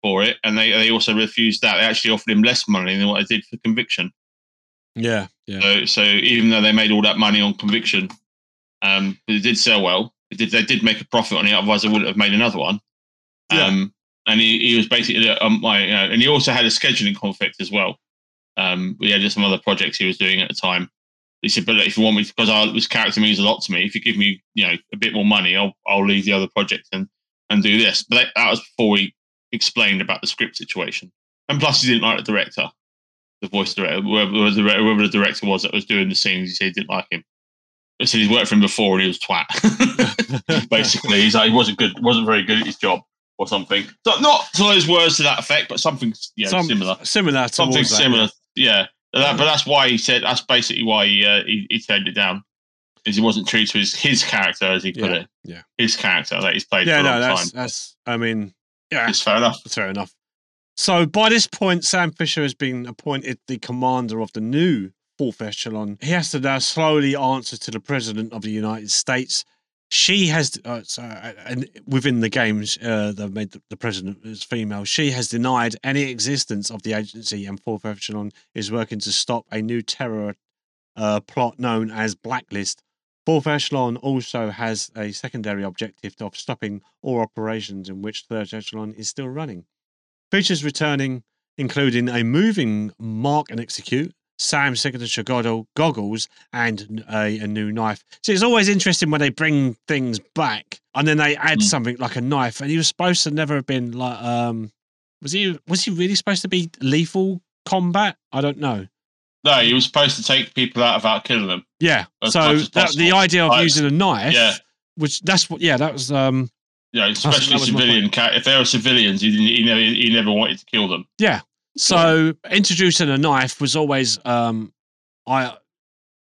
for it, and they they also refused that. They actually offered him less money than what they did for Conviction. Yeah. Yeah. So so even though they made all that money on Conviction, um, but it did sell well. It did they did make a profit on it. Otherwise, they wouldn't have made another one. Yeah. Um, and he, he was basically um, my, you know, and he also had a scheduling conflict as well. Um, we had some other projects he was doing at the time. He said, "But if you want me, because I, this character means a lot to me. If you give me, you know, a bit more money, I'll I'll leave the other projects and and do this." But that, that was before we explained about the script situation. And plus, he didn't like the director, the voice director, whoever, whoever the director was that was doing the scenes. He said he didn't like him. He said he's worked for him before and he was twat. Basically, he's like, he wasn't good, wasn't very good at his job or something. So not to those words to that effect, but something you know, Some- similar. Similar. Something that, similar. Yeah. But, that, but that's why he said that's basically why he uh, he, he turned it down. Is he wasn't true to his his character as he put Yeah, it. yeah. His character that he's played Yeah, for a no, long that's time. that's. I mean, yeah, It's fair enough. That's fair enough. So by this point, Sam Fisher has been appointed the commander of the new fourth echelon. He has to now slowly answer to the president of the United States. She has, uh, uh, and within the games, uh, they've made the, the president is female. She has denied any existence of the agency, and fourth echelon is working to stop a new terror uh, plot known as Blacklist. Fourth echelon also has a secondary objective of stopping all operations in which third echelon is still running. Features returning, including a moving mark and execute, Sam's signature goggle, goggles, and a, a new knife. So it's always interesting when they bring things back and then they add Mm. something like a knife. And he was supposed to never have been like, um, was he was he really supposed to be lethal combat? I don't know. No, he was supposed to take people out without killing them. Yeah. So that, the idea of Like, using a knife, yeah. which that's what, yeah, that was, um, know, especially that was my civilian. If they were civilians, he, didn't, he never he never wanted to kill them. Yeah. So introducing a knife was always um I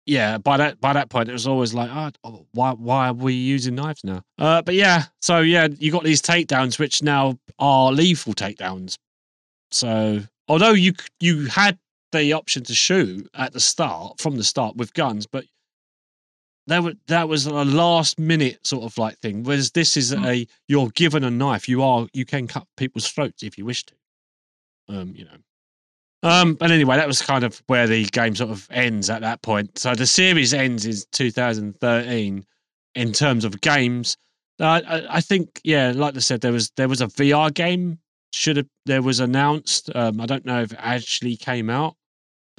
yeah, by that by that point it was always like, oh, why why are we using knives now? Uh but yeah, so yeah, you got these takedowns which now are lethal takedowns. So although you you had the option to shoot at the start from the start with guns, but that was that was a last minute sort of like thing. Whereas this is Mm. a you're given a knife, you are you can cut people's throats if you wish to. Um, you know. Um, but anyway, that was kind of where the game sort of ends at that point. So the series ends in 2013 in terms of games. Uh, I, I think, yeah, like I said, there was there was a VR game. Should have there was announced. Um, I don't know if it actually came out.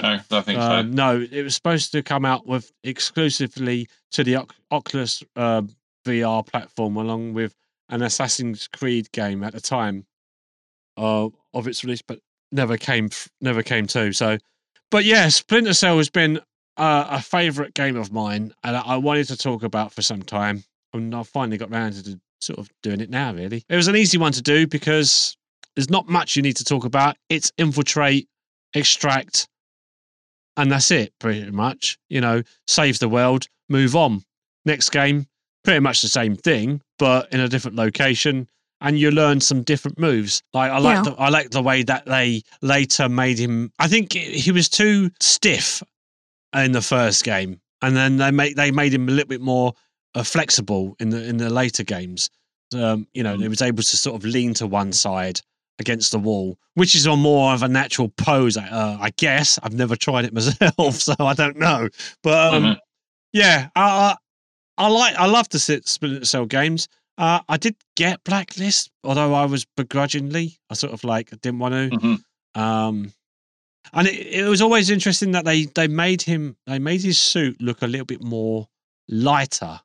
No, I think Um, no, it was supposed to come out with exclusively to the Oc- Oculus uh, VR platform, along with an Assassin's Creed game at the time uh, of its release, but never came never came to. So, but yeah, Splinter Cell has been uh, a favourite game of mine, and I, wanted to talk about for some time, and I finally got round to sort of doing it now. Really, it was an easy one to do because there's not much you need to talk about. It's infiltrate, extract, and that's it pretty much you know save the world move on next game pretty much the same thing but in a different location and you learn some different moves like i like Yeah. the, i like the way that they later made him i think he was too stiff in the first game and then they made they made him a little bit more uh, flexible in the in the later games um, you know, he was able to sort of lean to one side against the wall, which is on more of a natural pose, uh, I guess. I've never tried it myself, so I don't know. But um, Mhm. yeah, I, I I like I love the Sit- Splinter Cell games. Uh, I did get Blacklist, although I was begrudgingly. I sort of like didn't want to. Mhm. Um, and it, it was always interesting that they they made him they made his suit look a little bit more lighter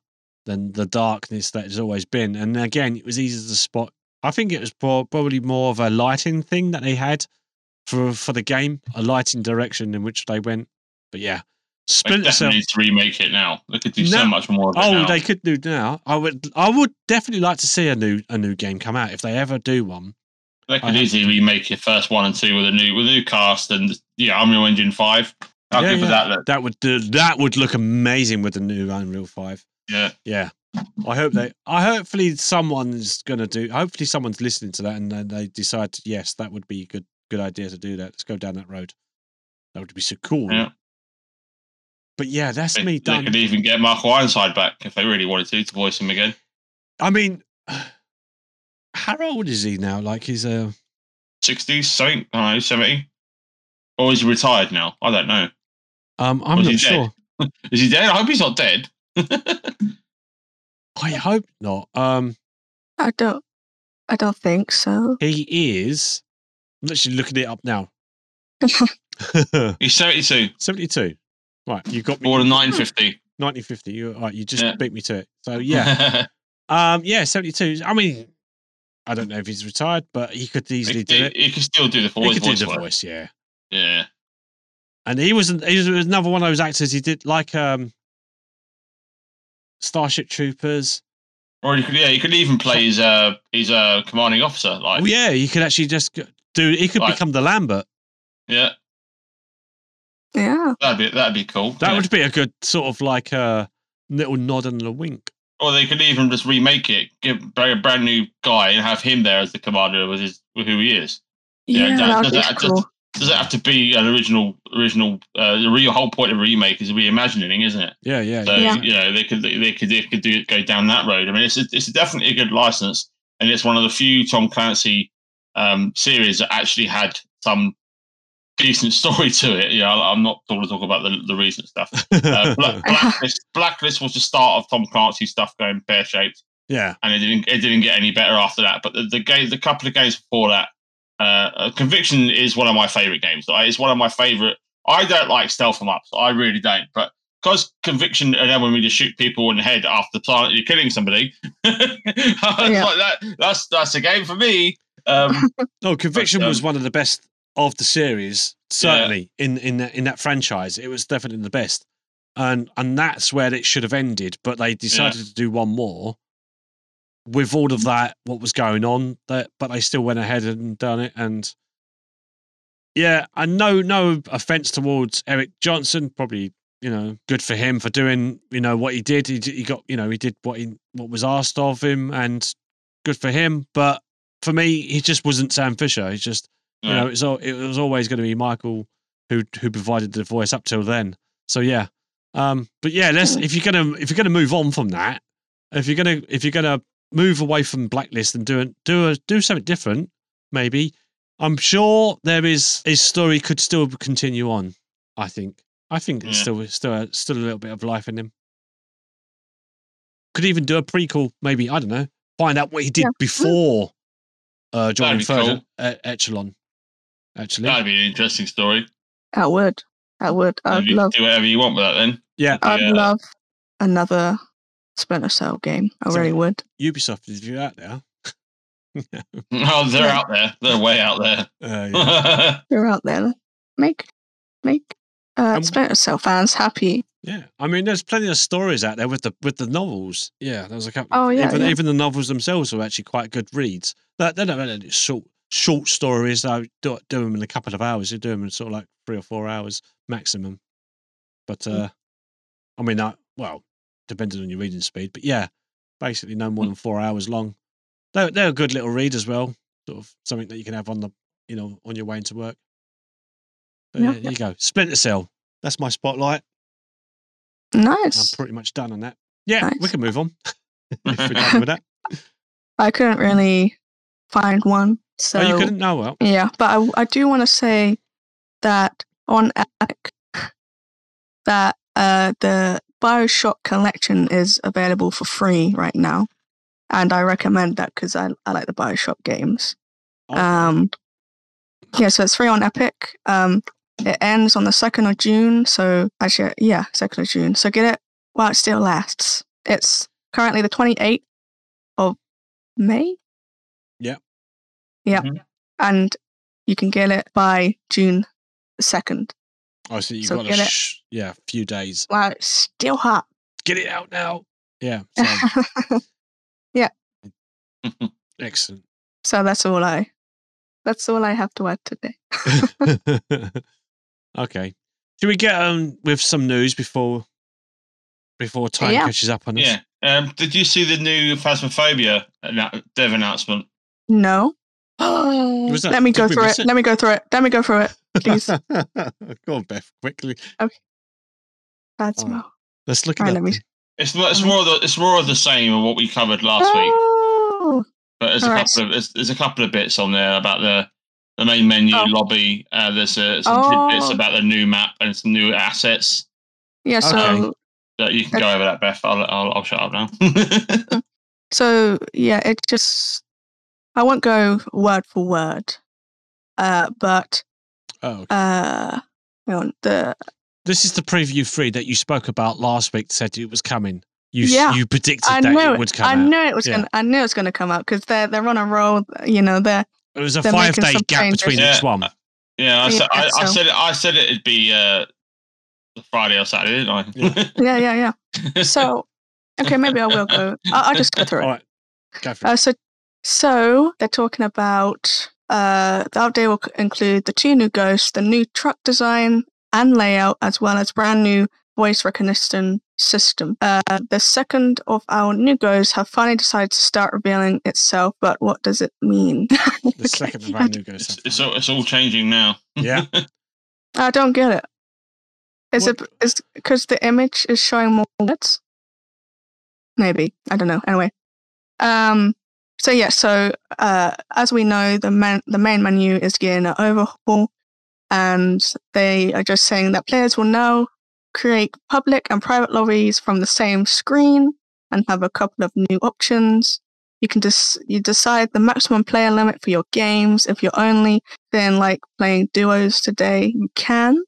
than the darkness that has always been. And again, it was easy to spot. I think it was pro- probably more of a lighting thing that they had for for the game, a lighting direction in which they went. But yeah, They Splinter Cell. definitely need to remake it now. They could do No. so much more Oh, now. they could do now. I would. I would definitely like to see a new a new game come out if they ever do one. They could I- easily remake your first one and two with a new with a new cast and yeah, Unreal Engine five. How Yeah, good would yeah. that look? That would do, that would look amazing with the new Unreal Five. Yeah. Yeah. I hope they. I hopefully someone's gonna do. Hopefully someone's listening to that and then they decide. To, yes, that would be a good good idea to do that. Let's go down that road. That would be so cool. Yeah. But yeah, that's They, me they could even get Mark Ironside back if they really wanted to to voice him again. I mean, how old is he now? Like he's a. Sixties, something, I don't know, seventy. Or is he retired now? I don't know. Um, I'm not sure. Is he dead? I hope he's not dead. I hope not. Um, I don't. I don't think so. he is. I'm literally looking it up now. He's 72, 72. Right, you got me. born in 1950. 1950. You, right, you just Yeah. beat me to it. So yeah, um, yeah, 72. I mean, I don't know if he's retired, but he could easily he, do it. he could still do the voice. He voice. could do the work. voice, yeah. Yeah. And he was he was another one of those actors. He did like um, Starship Troopers. Or you could, yeah, you could even play his uh his uh commanding officer. Like, Oh yeah, he could actually just do. He could Right. become the Lambert. yeah, Yeah. that'd be that'd be cool. That yeah. would be a good sort of like a little nod and a wink. Or they could even just remake it, give a brand new guy and have him there as the commander with his who he is. Yeah, Yeah, that- that would does be that- cool. Does it have to be an original original? Uh, the real whole point of remake is reimagining, isn't it? Yeah, yeah, So Yeah. you know they could they could they could do go down that road. I mean, it's a, it's definitely a good license, and it's one of the few Tom Clancy um, series that actually had some decent story to it. Yeah, I'm not going to talk about the, the recent stuff. Uh, Bla- Blacklist, Blacklist was the start of Tom Clancy stuff going pear shaped, yeah. and it didn't it didn't get any better after that. But the the game, the couple of games before that, uh, uh, Conviction is one of my favorite games. It's one of my favorite. I don't like stealth em ups. I really don't. But because Conviction enabled me to shoot people in the head after silently killing somebody, Yeah. like that. That's that's a game for me. Um, No, Conviction But, was um, one of the best of the series. Certainly in in that, in that franchise, it was definitely the best, and and that's where it should have ended. But they decided to do one more. With all of that, what was going on, that but they still went ahead and done it, and yeah, and no no offense towards Eric Johnson, probably you know good for him for doing you know what he did. He, he got you know he did what he what was asked of him, and good for him. But for me, he just wasn't Sam Fisher. He just you know, it's all, it was always going to be Michael who who provided the voice up till then. So yeah, um, but yeah, let's if you're gonna if you're gonna move on from that, if you're gonna if you're gonna move away from Blacklist and do it do a do something different, maybe I'm sure there is his story could still continue on. I think I think it's Yeah. still still still a little bit of life in him. Could even do a prequel, maybe I don't know. Find out what he did Yeah. before uh, joining be third cool. e- echelon. Actually, that'd be an interesting story. I would. I would. I'd You love. do whatever you want with that. Then yeah, I'd Yeah. love another Splinter Cell game. I So- really would. Ubisoft is you out there. oh, they're Yeah. out there. They're way out there. Uh, yeah. You're out there. Make make uh, Um, Splinter Cell fans happy. yeah, I mean, there's plenty of stories out there with the with the novels. Yeah, there was a couple. Oh, yeah, even yeah. even the novels themselves were actually quite good reads. They're, they're not really short short stories. I do, do them in a couple of hours. You do them in sort of like three or four hours maximum. But Mm. uh, I mean, I, well, depending on your reading speed. But yeah, basically no more than four hours long. They're they're a good little read as well. Sort of something that you can have on the you know on your way into work. But Yeah, yeah, there you go. Splinter Cell. That's my spotlight. Nice. I'm pretty much done on that. Yeah, we can move on. if we're done with that. I couldn't really find one. So oh, you couldn't? No, well. Yeah, but I, I do want to say that on Epic, that uh, the Bioshock collection is available for free right now, and I recommend that because I, I like the Bioshock games. Oh, Um, yeah, so it's free on Epic. Um, it ends on the second of June. So actually, yeah, second of June. So get it while it still lasts. It's currently the twenty eighth of May. Yeah. Yeah, Mhm. and you can get it by June second. oh, so you've so got a sh- yeah, few days. While it's still hot. Get it out now. Yeah. So, excellent. so that's all I. That's all I have to add today. okay. Should we get on with some news before before time Yeah. catches up on us? yeah. Um, did you see the new Phasmophobia dev announcement? No. Was that- Let me did go through it. it? Let me go through it. Let me go through it. Please. Go on, Beth, quickly. Okay. Bad Oh, smell. Let's look Right, at let me- it. It's it's more of the it's more of the same of what we covered last week. Oh, But there's a Alright. couple of there's, there's a couple of bits on there about the the main menu Oh. lobby. Uh, there's uh, some tidbits Oh. about the new map and some new assets. yeah. So Okay. That you can go over that, Beth. I'll I'll, I'll shut up now. So yeah, it just I won't go word for word, uh, but Oh, okay. uh, on, the this is the preview three that you spoke about last week. Said it was coming. You Yeah. you predicted I that knew it would come I out. knew it was Yeah. gonna. I knew it was gonna come out because they're they're on a roll. You know, they're It was a five day gap changes. between Yeah. each one. Yeah, I, Yeah, said, I, I so- said it. I said it'd be uh, Friday or Saturday, didn't I? yeah, yeah, yeah. So, okay, maybe I will go. I'll, I'll just go through it. All right, go for it. Uh, so, so they're talking about uh, the update will include the two new ghosts, the new truck design and layout, as well as brand new voice recognition system. Uh, the second of our new ghosts have finally decided to start revealing itself, but what does it mean? the second of our new it's, it's all it's all changing now. Yeah. I don't get it. Is What- it is because the image is showing more words? Maybe I don't know. Anyway, um, so yeah, so uh, as we know, the man the main menu is getting an overhaul, and they are just saying that players will now create public and private lobbies from the same screen and have a couple of new options. You can just you decide the maximum player limit for your games. If you're only then like playing duos today, you can.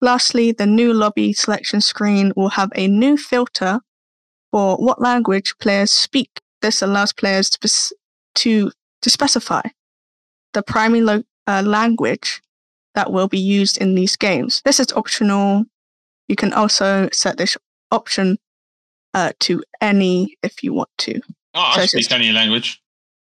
Lastly, the new lobby selection screen will have a new filter for what language players speak. This allows players to, to, to specify the primary lo- uh, language that will be used in these games. This is optional. You can also set this option uh, to any if you want to. Oh, I So it's speak just- any language.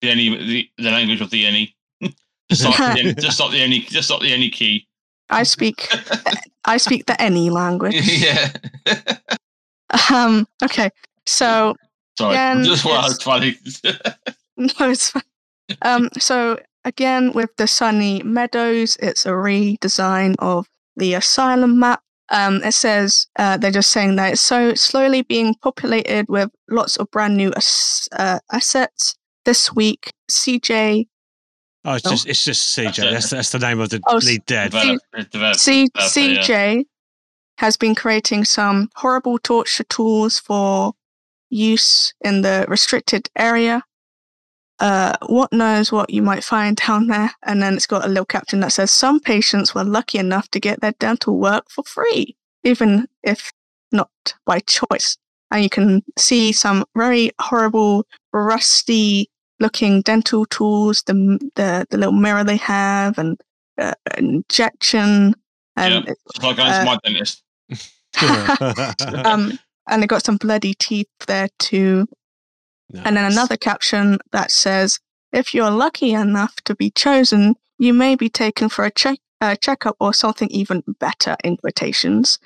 The any the, the language of the any. just not the any, just not the any just not the any key. I speak I speak the any language. yeah. Um, okay, so Sorry. Again, just what I it's- was funny. No, it's fine. Um, so again, with the Sunny Meadows, it's a redesign of the asylum map. Um, it says uh, they're just saying that it's so slowly being populated with lots of brand new as- uh, assets. This week, CJ Oh, it's No. just it's just CJ. That's. That's that's the name of the Oh, lead dead. Develop, develop, C- developer, yeah. CJ has been creating some horrible torture tools for use in the restricted area. Uh, what knows what you might find down there? And then it's got a little caption that says some patients were lucky enough to get their dental work for free, even if not by choice. And you can see some very horrible, rusty looking dental tools, the the, the little mirror they have, and uh, injection, and It's like going to Uh, my dentist. um, and they got some bloody teeth there too. And then another caption that says, "If you're lucky enough to be chosen, you may be taken for a check." Uh, checkup or something even better in quotations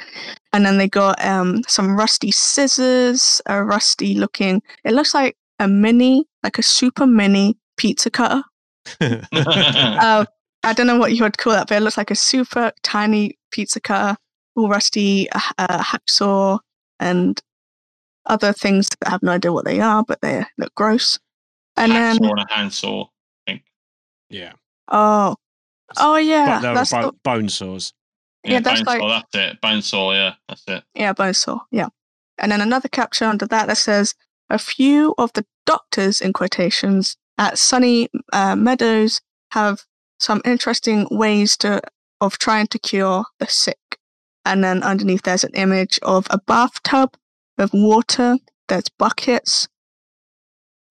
and then they got um, some rusty scissors a rusty looking it looks like a mini like a super mini pizza cutter uh, I don't know what you would call that, but it looks like a super tiny pizza cutter, all rusty, a, a hacksaw, and other things that I have no idea what they are, but they look gross. And then, Hacksaw and a handsaw. I think. Yeah, oh, oh yeah, but that's bo- the, bone saws. Yeah, that's bone like- saw, that's it. Bone saw, yeah, that's it. yeah, bone saw, yeah. And then another caption under that that says, a few of the doctors in quotations at Sunny uh, Meadows have some interesting ways to of trying to cure the sick. And then underneath there's an image of a bathtub with water. There's buckets,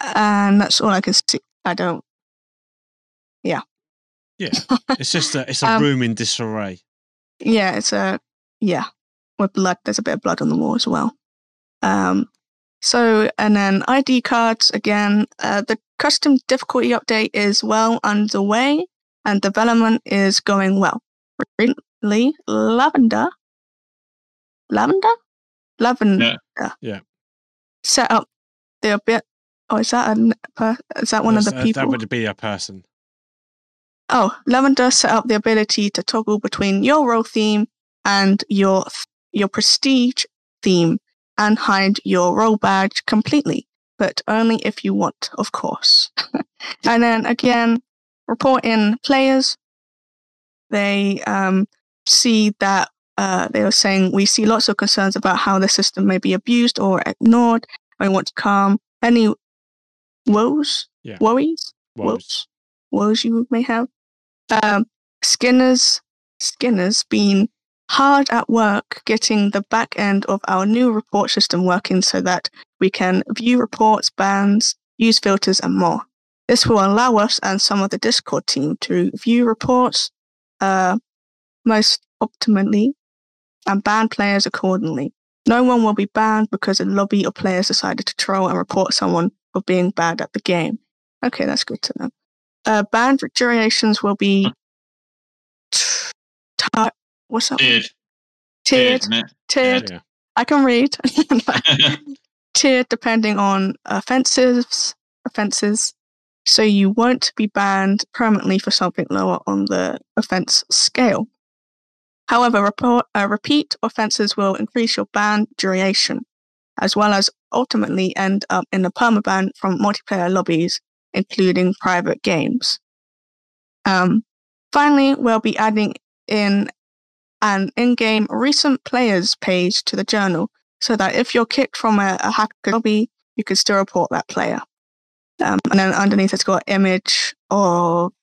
and that's all I can see. I don't. Yeah. Yeah. It's just a it's a Um, room in disarray. Yeah, it's a yeah with blood. There's a bit of blood on the wall as well. Um, so and then ID cards again. Uh, the custom difficulty update is well underway and development is going well. Recently, Lavender, Lavender, Lavender, Yeah. set up the bit. Oh, is that a per, is that one of the uh, people? That would be a person. Oh, Lavender set up the ability to toggle between your role theme and your th- your prestige theme and hide your role badge completely, but only if you want, of course. and then again, report in players. They um, see that uh, they were saying we see lots of concerns about how the system may be abused or ignored. We want to calm any woes, Yeah. worries, Woes. woes woes you may have. Um, Skinner's Skinner's been hard at work getting the back end of our new report system working so that we can view reports, bans, use filters, and more. This will allow us and some of the Discord team to view reports uh, most optimally and ban players accordingly. No one will be banned because a lobby or players decided to troll and report someone for being bad at the game. Okay, that's good to know. Uh, ban durations will be t- t- what's that? Tiered. Tiered. isn't it? Tiered. Yeah. I can read. Tiered depending on offenses. Offenses. So you won't be banned permanently for something lower on the offense scale. However, report, uh, repeat offenses will increase your ban duration, as well as ultimately end up in a permaban from multiplayer lobbies, including private games. Um, finally, we'll be adding in an in-game recent players page to the journal, so that if you're kicked from a, a hacker lobby, you can still report that player. Um, and then underneath, it's got image of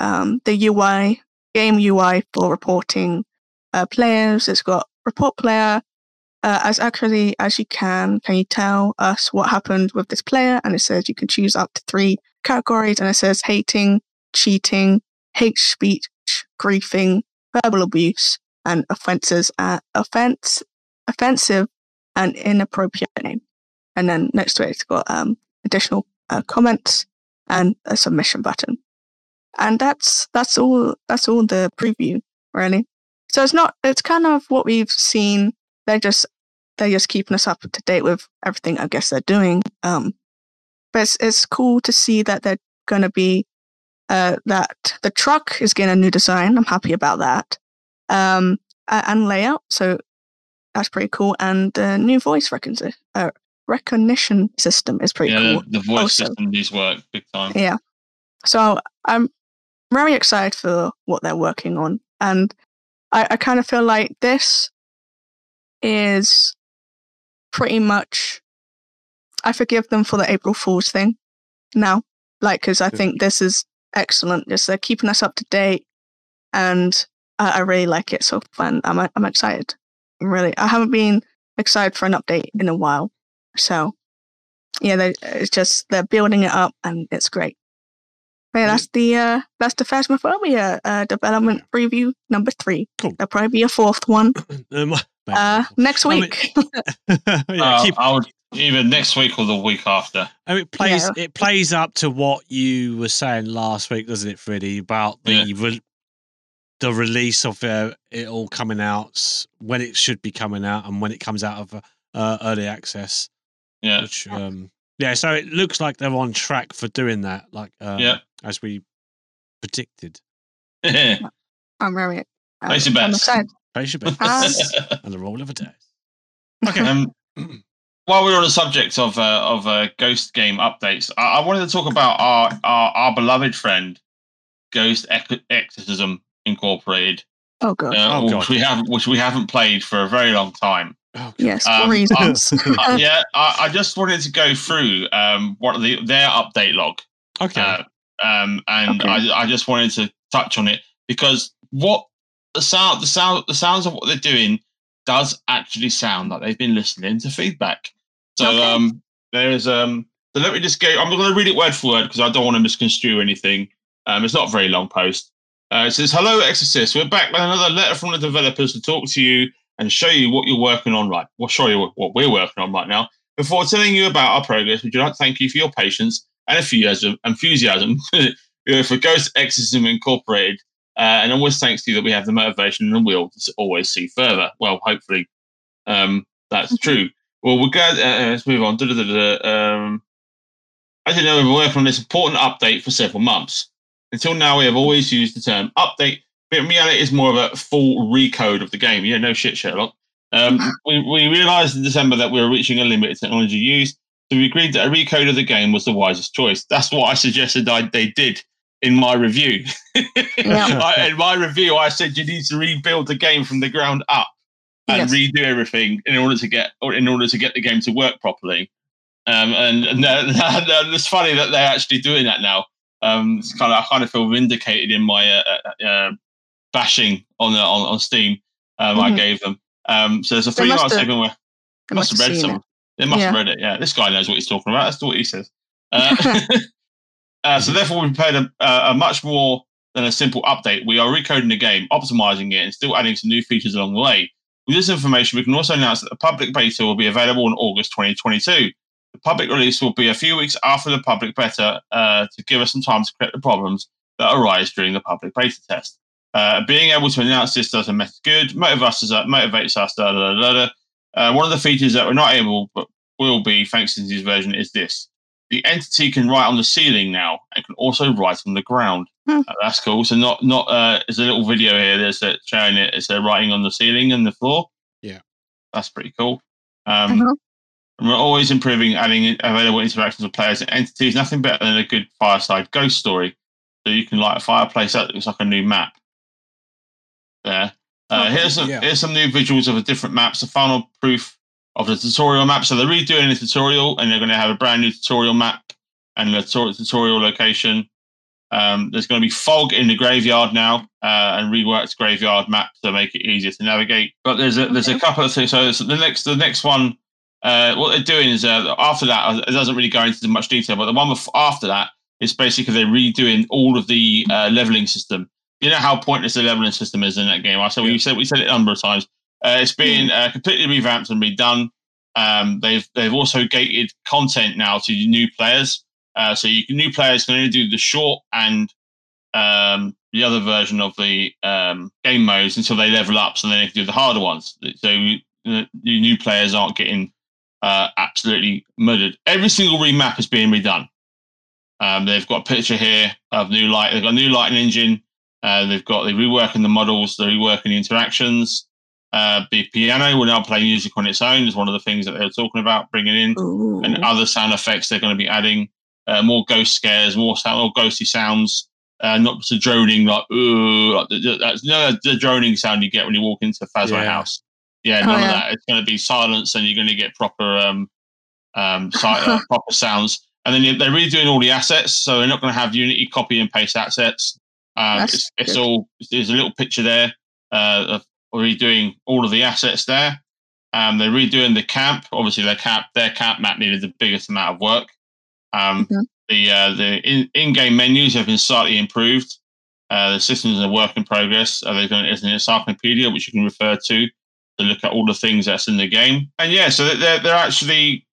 um, the UI game UI for reporting uh, players. It's got report player uh, as accurately as you can. Can you tell us what happened with this player? And it says you can choose up to three categories. And it says hating, cheating, hate speech, griefing, verbal abuse, and offenses, uh, offense, offensive, and inappropriate name. And then next to it, it's got um, additional uh, comments and a submission button and that's that's all that's all the preview really so it's not it's kind of what we've seen they're just they're just keeping us up to date with everything i guess they're doing um but it's, it's cool to see that they're going to be uh that the truck is getting a new design i'm happy about that um and layout so that's pretty cool and the new voice recognition uh, recognition system is pretty yeah, cool the, the voice also. system needs work big time. yeah. So I'm very excited for what they're working on. And I, I kind of feel like this is pretty much, I forgive them for the April Fool's thing now. Like, because I Yeah. think this is excellent. Just they're keeping us up to date. And I, I really like it so fun. I'm, I'm excited. I'm really, I haven't been excited for an update in a while. So yeah, they, it's just, they're building it up and it's great. Yeah, that's the uh, that's the Phasmophobia uh, development preview number three. Cool. There'll probably be a fourth one Um, uh, next I mean- week. yeah, Uh, keep- I would either next week or the week after. I mean, it plays Yeah. it plays up to what you were saying last week, doesn't it, Freddie? About the Yeah. re- the release of uh, it all coming out, when it should be coming out, and when it comes out of uh, early access. Yeah. Which, um, yeah, so it looks like they're on track for doing that, like um, Yeah. as we predicted. I'm very uh, Place your bets. excited. Place your bets and the roll of a dice. Okay. um, while we're on the subject of uh, of uh, Ghost game updates, I, I wanted to talk about our our, our beloved friend, Ghost Ec- Exorcism Incorporated, Oh god. uh, Oh, which God. we haven't which we haven't played for a very long time. Oh, yes, um, for reasons. Uh, yeah, I, I just wanted to go through um, what the their update log. okay. Uh, um, and Okay. I, I just wanted to touch on it because what the sound, the sound, the sounds of what they're doing does actually sound like they've been listening to feedback. So Okay. um, there is um, so let me just go. I'm going to read it word for word because I don't want to misconstrue anything. Um, it's not a very long post. Uh, it says, "Hello, Exorcist. We're back with another letter from the developers to talk to you and show you what you're working on right. We'll show you what- we're working on right now. Before telling you about our progress, would you like to thank you for your patience and enthusiasm, enthusiasm for Ghost Exorcism Incorporated. Uh, and always thanks to you that we have the motivation and the will to always see further. Well, hopefully um, that's true. Well, we're glad. Uh, uh, let's move on. Um, as you know, we've been working on this important update for several months. Until now, we have always used the term update, in reality, it's more of a full recode of the game. Yeah, no shit, Sherlock. Um, we, we realized in December that we were reaching a limit of technology use, so we agreed that a recode of the game was the wisest choice. That's what I suggested I, they did in my review. I, in my review, I said you need to rebuild the game from the ground up and Yes. redo everything in order to get or in order to get the game to work properly. Um, and, and, and it's funny that they're actually doing that now. Um, it's kind of I kind of feel vindicated in my uh, uh, uh, bashing on the on, on Steam. Um, I Mhm. gave them. Um, so there's a They free must have- segment where I must have read some. They must have read it. Yeah, this guy knows what he's talking about. That's what he says. Uh, uh, so therefore, we prepared a, a, a much more than a simple update. We are recoding the game, optimizing it, and still adding some new features along the way. With this information, we can also announce that the public beta will be available in August 2022. The public release will be a few weeks after the public beta uh, to give us some time to correct the problems that arise during the public beta test. Uh, being able to announce this doesn't make good, motivates us, motivates us, da, da, da, da. Uh, one of the features that we're not able, but will be thanks to this version, is this. The entity can write on the ceiling now and can also write on the ground. Hmm. Uh, that's cool. So not not uh, there's a little video here that's uh, showing it. It's uh, writing on the ceiling and the floor. Yeah. that's pretty cool. Um, Uh-huh. and we're always improving, adding available interactions with players and entities. Nothing better than a good fireside ghost story. So you can light a fireplace up. It's like a new map. There. Uh, Okay. here's some Yeah. here's some new visuals of the different maps. The final proof of the tutorial map. So they're redoing the tutorial, and they're going to have a brand new tutorial map and the tutorial location. Um, there's going to be fog in the graveyard now, uh, and reworked graveyard map to make it easier to navigate. But there's a there's a couple of things. So, so the next the next one, uh, what they're doing is uh, after that it doesn't really go into much detail, but the one after that is basically they're redoing all of the uh, leveling system. You know how pointless the leveling system is in that game. I said we said we said it a number of times. Uh, it's been uh, completely revamped and redone. Um, they've they've also gated content now to new players. Uh, so you can new players can only do the short and um, the other version of the um, game modes until they level up, so then they can do the harder ones. So the the new players aren't getting uh, absolutely murdered. Every single remap is being redone. Um, they've got a picture here of new light. They've got a new lighting engine. Uh, they've got they're reworking the models. They're reworking the interactions. Uh, the piano will now play music on its own. Is one of the things that they were talking about bringing in Ooh. and other sound effects they're going to be adding uh, more ghost scares more sound more ghosty sounds uh, not just a droning like ooh like the, the, that's no the droning sound you get when you walk into Phasma Yeah. house yeah Oh, none yeah. of that it's going to be silence and you're going to get proper um um si- uh, proper sounds and then they're redoing all the assets so they're not going to have unity copy and paste assets um it's, it's all there's a little picture there uh of redoing all of the assets there um, they're redoing the camp. Obviously, their camp their camp map needed the biggest amount of work. Um, Mhm. The uh, the in, in-game menus have been slightly improved. Uh, the systems are work in progress. Uh, there's, an, there's an encyclopedia which you can refer to to look at all the things that's in the game. And yeah, so they're they're actually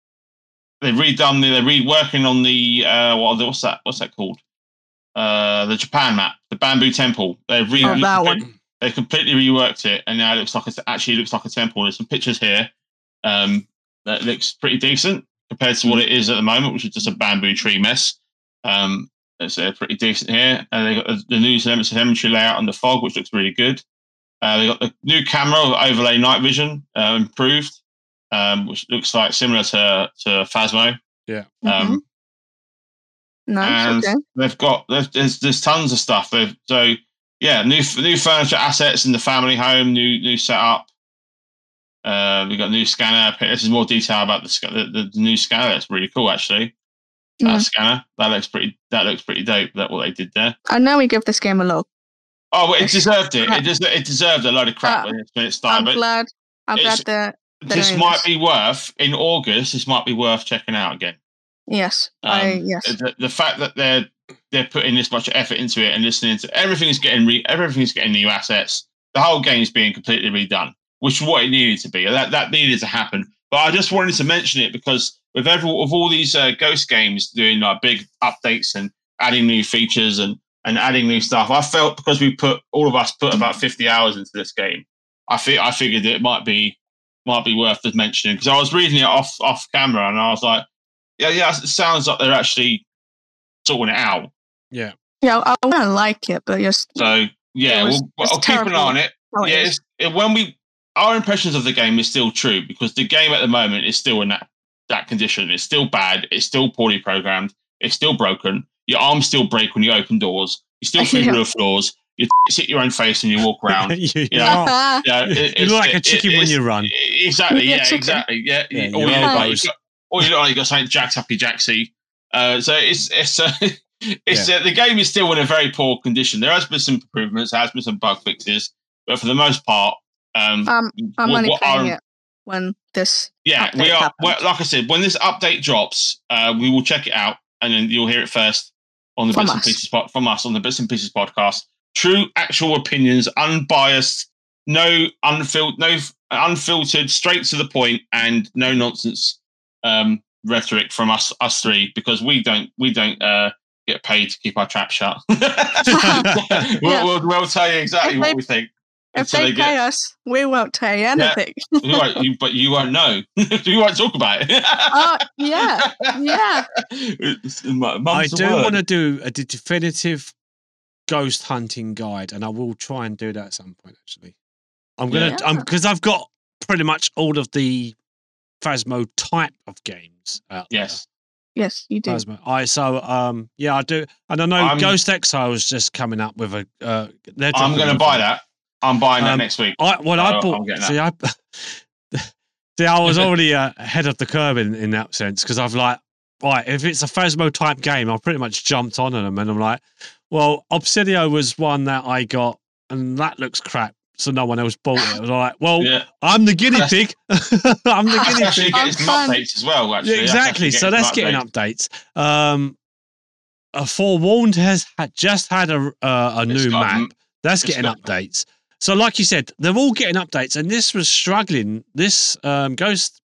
they've redone the, they're reworking on the uh, what what's that what's that called? Uh, the Japan map, the Bamboo Temple. They've re- Oh, that one. they completely reworked it, and now it looks like it actually looks like a temple. There's some pictures here um, that looks pretty decent compared to what it is at the moment, which is just a bamboo tree mess. Um, it's uh, pretty decent here. And they got the, the new cemetery layout and the fog, which looks really good. Uh, they got the new camera overlay night vision uh, improved, um, which looks like similar to to Phasmo. Yeah. Um, nice. and Okay. they've got there's, there's there's tons of stuff. They've so yeah, new new furniture assets in the family home, new new setup. Uh, we've got new scanner. This is more detail about the the, the, new scanner. That's really cool, actually. That Mm. scanner that looks pretty. That looks pretty dope. That what they did there. I know we give this game a look. Oh, well, it deserved it. It just it deserved a load of crap Uh, when it started. I'm glad. I'm glad that. they're this might be worth in August. This might be worth checking out again. Yes. I Um, yes. the, the fact that they're they're putting this much effort into it and listening to everything's getting re, everything's getting new assets. The whole game's being completely redone, which is what it needed to be. That that needed to happen. But I just wanted to mention it because with every with all these uh, Ghost games doing like big updates and adding new features and and adding new stuff, I felt because we put all of us put about fifty hours into this game, I think I figured it might be might be worth just mentioning because I was reading it off off camera and I was like, yeah, yeah, it sounds like they're actually sorting it out. yeah, Yeah, I want to like it, but just So yeah, was- we'll, I'll keep an eye on it. how it yeah, it, when we our impressions of the game is still true because the game at the moment is still in that that condition. It's still bad. It's still poorly programmed. It's still broken. Your arms still break when you open doors. You still feel Yeah. the floors. You hit your own face and you walk around. you, Yeah. are. Yeah, You it- look like a it- chicken when you run. Exactly. Yeah, Yeah, exactly. Yeah. Yeah, all, your you look like, elbows. you got, all you look like you got something jacked up your jacksie. Uh, so it's it's uh, it's uh, the game is still in a very poor condition. There has been some improvements, there has been some bug fixes, but for the most part, um, Um, I'm what- only what playing are- it when this. yeah, we are. happens. Well, like I said, when this update drops, uh, we will check it out, and then you'll hear it first on the From bits and us. pieces pod- from us on the bits and pieces podcast. True, actual opinions, unbiased, no unfiltered, no unfiltered, straight to the point, and no nonsense um, rhetoric from us, us three, because we don't, we don't uh, get paid to keep our trap shut. we'll, Yeah. we'll, we'll tell you exactly If what we think. If until they they get- pay us, we won't tell you anything. You won't- you- but you won't know. you won't talk about it. Oh, yeah, yeah. It's- I do want to do a definitive ghost hunting guide, and I will try and do that at some point. Actually, I'm gonna, Yeah. I'm because I've got pretty much all of the Phasmo type of games out there. Yes. Yes, you do. Phasmo. I so um yeah I do, and I know I'm- Ghost Exile is just coming up with a. Uh, I'm going to buy that. I'm buying that Um, next week. I well, Oh, I bought. See, I see, I was already uh, ahead of the curve in, in that sense because I've like, right, if it's a Phasmo type game, I pretty much jumped on them, and I'm like, well, Obsidio was one that I got, and that looks crap, so no one else bought it. I was like, well, yeah. I'm the guinea pig. I'm the That's guinea actually pig. getting some fun. updates as well. Actually, Yeah, exactly. actually So that's some getting updates. updates. Um, uh, Forewarned has had, just had a uh, a It's new got- map. That's it's getting got- updates. So, like you said, they're all getting updates, and this was struggling. This um, Ghost,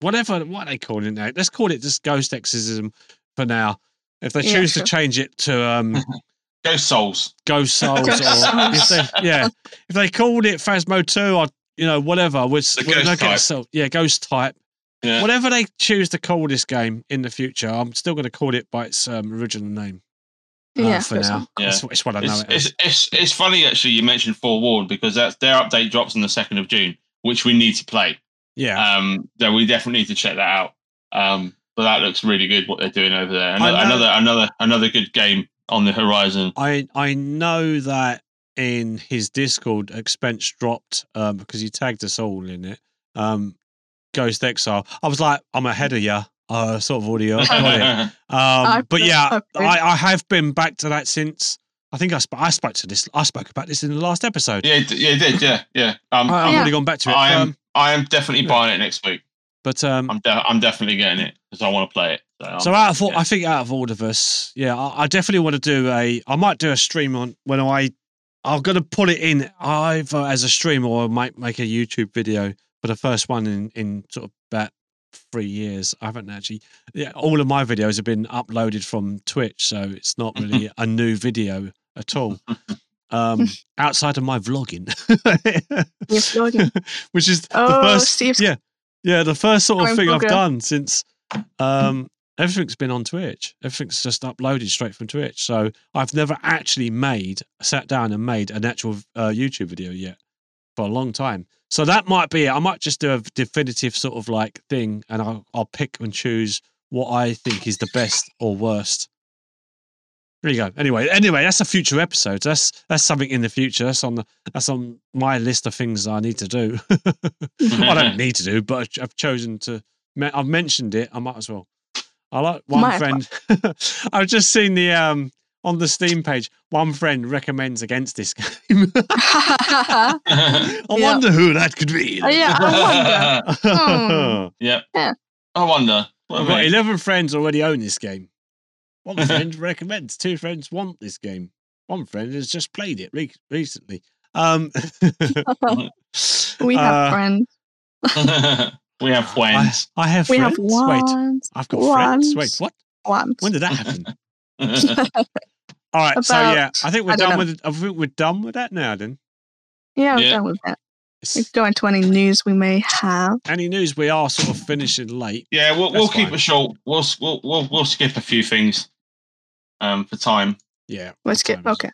whatever, what are they calling it now? Let's call it just Ghost Exorcism for now. If they Yeah, choose sure. to change it to um, Ghost Souls. Ghost Souls, Ghost or if they, yeah, if they called it Phasmo Two, or you know, whatever, we're, The we're ghost gonna type. so yeah, Ghost type. Yeah. Whatever they choose to call this game in the future, I'm still going to call it by its um, original name uh, yeah, for now. Yeah. It's, it's what I know It's, it it's, it's, it's funny actually you mentioned Forewarned because that's their update drops on the second of June, which we need to play. Yeah, Um, so we definitely need to check that out. Um, but that looks really good what they're doing over there. Another another another another good game on the horizon. I I know that in his Discord, expense dropped um, because he tagged us all in it. Um, Ghost Exile. I was like, I'm ahead of you. Uh, sort of audio. got it. Um, but yeah, I've been- I, I have been back to that since. I think I, sp- I spoke to this. I spoke about this in the last episode. yeah, it- yeah, it did. Yeah, yeah. Um, I, I've Yeah. already gone back to it. I am Um, I am definitely yeah. buying it next week. but um, I'm de- I'm definitely getting it because I want to play it. So, I'm- So out of all, yeah. I think out of all of us, yeah, I, I definitely want to do a. I might do a stream on when I. I'm gonna put it in either as a stream or I might make a YouTube video for the first one in in sort of about three years. I haven't actually. Yeah, all of my videos have been uploaded from Twitch, so it's not really a new video at all. Um, outside of my vlogging, vlogging. which is the Oh, first. Steve's yeah, yeah, the first sort of Going thing I've done since um, everything's been on Twitch. Everything's just uploaded straight from Twitch. So I've never actually made, sat down and made an actual uh, YouTube video yet for a long time. So that might be it. I might just do a definitive sort of like thing and I'll, I'll pick and choose what I think is the best or worst. There you go. Anyway, anyway, that's a future episode. That's that's something in the future. That's on the that's on my list of things I need to do. I don't need to do, but I've chosen to. I've mentioned it. I might as well. I like one Might as friend. I've just seen the um on the Steam page. One friend recommends against this game. I Yeah. wonder who that could be. Oh, yeah, I wonder. Hmm. Yep. Yeah. I wonder. What I've got mate. eleven friends already own this game. One friend recommends. Two friends want this game. One friend has just played it re- recently. Um, we have uh, friends. We have friends. I have We friends. have Wait. I've got friends. Wait, what? Once. When did that happen? All right, so yeah, I think we're I done know. with. it. I think we're done with that now. Then, Yeah, we're Yeah. done with that. It's- Let's go into any news we may have. any news? We are sort of finishing late. yeah, we'll we'll That's keep it short. We'll we'll we'll we'll skip a few things um for time. Yeah, Let's get okay.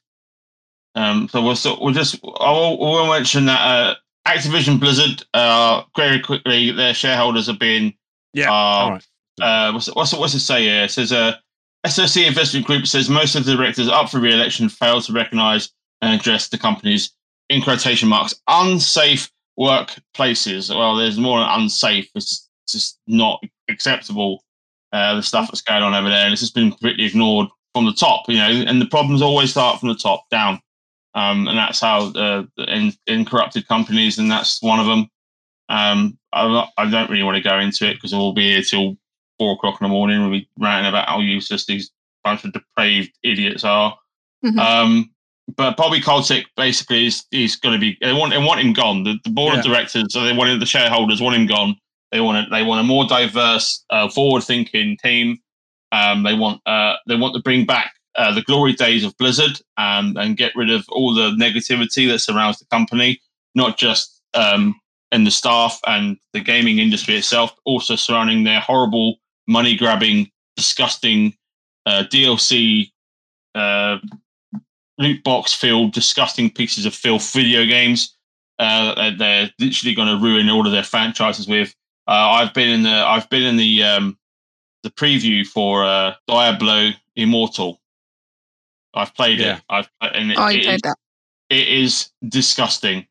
Um, so we'll so we'll just I will we'll mention that uh, Activision Blizzard uh very quickly their shareholders have been Yeah. uh, right. uh, what's it, what's what's it say here? It says uh, SOC Investment Group says most of the directors up for re-election failed to recognise and address the company's, in quotation marks, unsafe workplaces. Well, there's more than unsafe. It's just not acceptable. Uh, the stuff that's going on over there, and it's just been completely ignored from the top, you know, and the problems always start from the top down. Um, and that's how uh, in, in corrupted companies, and that's one of them. Um, I, I don't really want to go into it because we'll be here till four o'clock in the morning. We'll be ranting about how useless these bunch of depraved idiots are. Mhm. Um, but Bobby Kotick basically is is going to be they want they want him gone. The, the board of directors, so they wanted the shareholders want him gone. They want a, they want a more diverse, uh, forward thinking team. Um, they want uh, they want to bring back uh, the glory days of Blizzard um, and get rid of all the negativity that surrounds the company, not just um, in the staff and the gaming industry itself, also surrounding their horrible money grabbing, disgusting uh, DLC uh, loot box filled, disgusting pieces of filth video games uh, they're literally going to ruin all of their franchises with. Uh, I've been in the I've been in the um, the preview for uh, Diablo Immortal. I've played Yeah. it. I've and it, oh, it you is- played that. it is disgusting.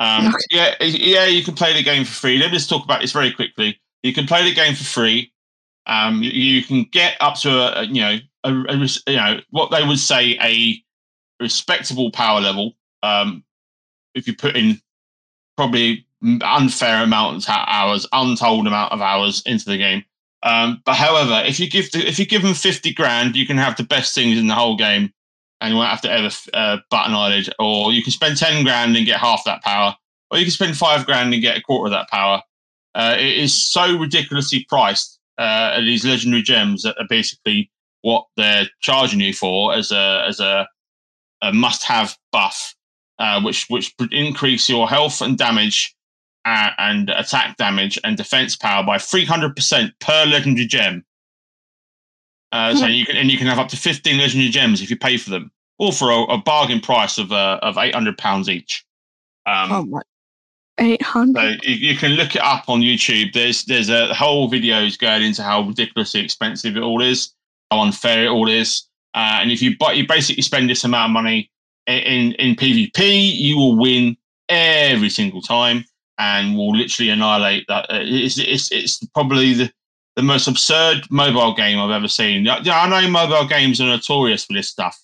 Um, Okay. Yeah, yeah, you can play the game for free. Let me just talk about this very quickly. You can play the game for free. Um, you, you can get up to a, a, you know a, a you know what they would say a respectable power level. Um, if you put in probably unfair amount of hours, untold amount of hours into the game. Um, but however, if you give the, if you give them fifty grand, you can have the best things in the whole game, and you won't have to ever uh, bat an eyelid. Or you can spend ten grand and get half that power, or you can spend five grand and get a quarter of that power. Uh, it is so ridiculously priced. Uh, these legendary gems that are basically what they're charging you for as a as a, a must-have buff, uh, which which increase your health and damage uh, and attack damage and defense power by 300% per legendary gem. Uh, so you can and you can have up to 15 legendary gems if you pay for them, all for a, a bargain price of uh, of 800 pounds each. Um, oh my, eight so you, you can look it up on YouTube. There's there's a whole videos going into how ridiculously expensive it all is, how unfair it all is. Uh, and if you but you basically spend this amount of money i- in in PvP, you will win every single time and will literally annihilate that. Uh, It's it's it's probably the the most absurd mobile game I've ever seen. Yeah, I know mobile games are notorious for this stuff,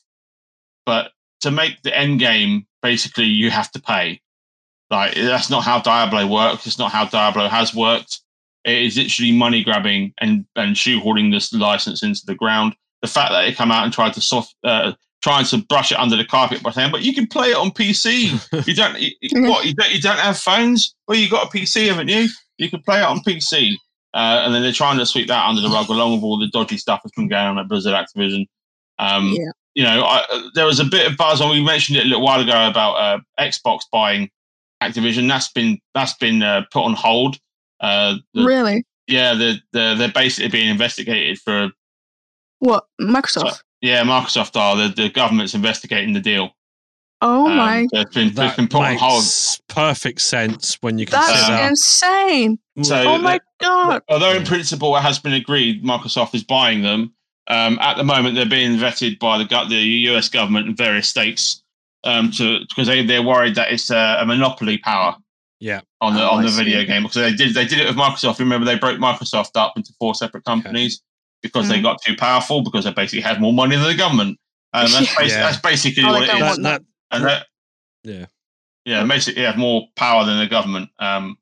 but to make the end game, basically, you have to pay. Like that's not how Diablo works. It's not how Diablo has worked. It is literally money grabbing and and shoehorning this license into the ground. The fact that they come out and tried to soft, uh, trying to brush it under the carpet by saying, "But you can play it on PC. You don't. You- what? You don't. You don't have phones? Well, you got a PC, haven't you? You can play it on PC." Uh, and then they're trying to sweep that under the rug along with all the dodgy stuff that's been going on at Blizzard Activision. Um, Yeah. You know, I, there was a bit of buzz on. We mentioned it a little while ago about uh, Xbox buying Activision. That's been that's been uh, put on hold. Uh, the- Really? yeah, they're, they're they're basically being investigated for What? Microsoft? yeah, Microsoft are the, the government's investigating the deal. Oh Um, my! It's been, it's that been put on hold. makes perfect sense when you consider That's consider. insane! So Oh my god! although in principle it has been agreed Microsoft is buying them, um, at the moment they're being vetted by the go- the US government and various states um, to because they they're worried that it's a, a monopoly power yeah, on the Oh, on I the video game because they did they did it with Microsoft. Remember they broke Microsoft up into four separate companies because they Mm. got too powerful because they basically had more money than the government. Um, that's, basi- Yeah. that's basically Oh, what they it don't is. want that, that, And that, yeah. yeah, basically have more power than the government, um,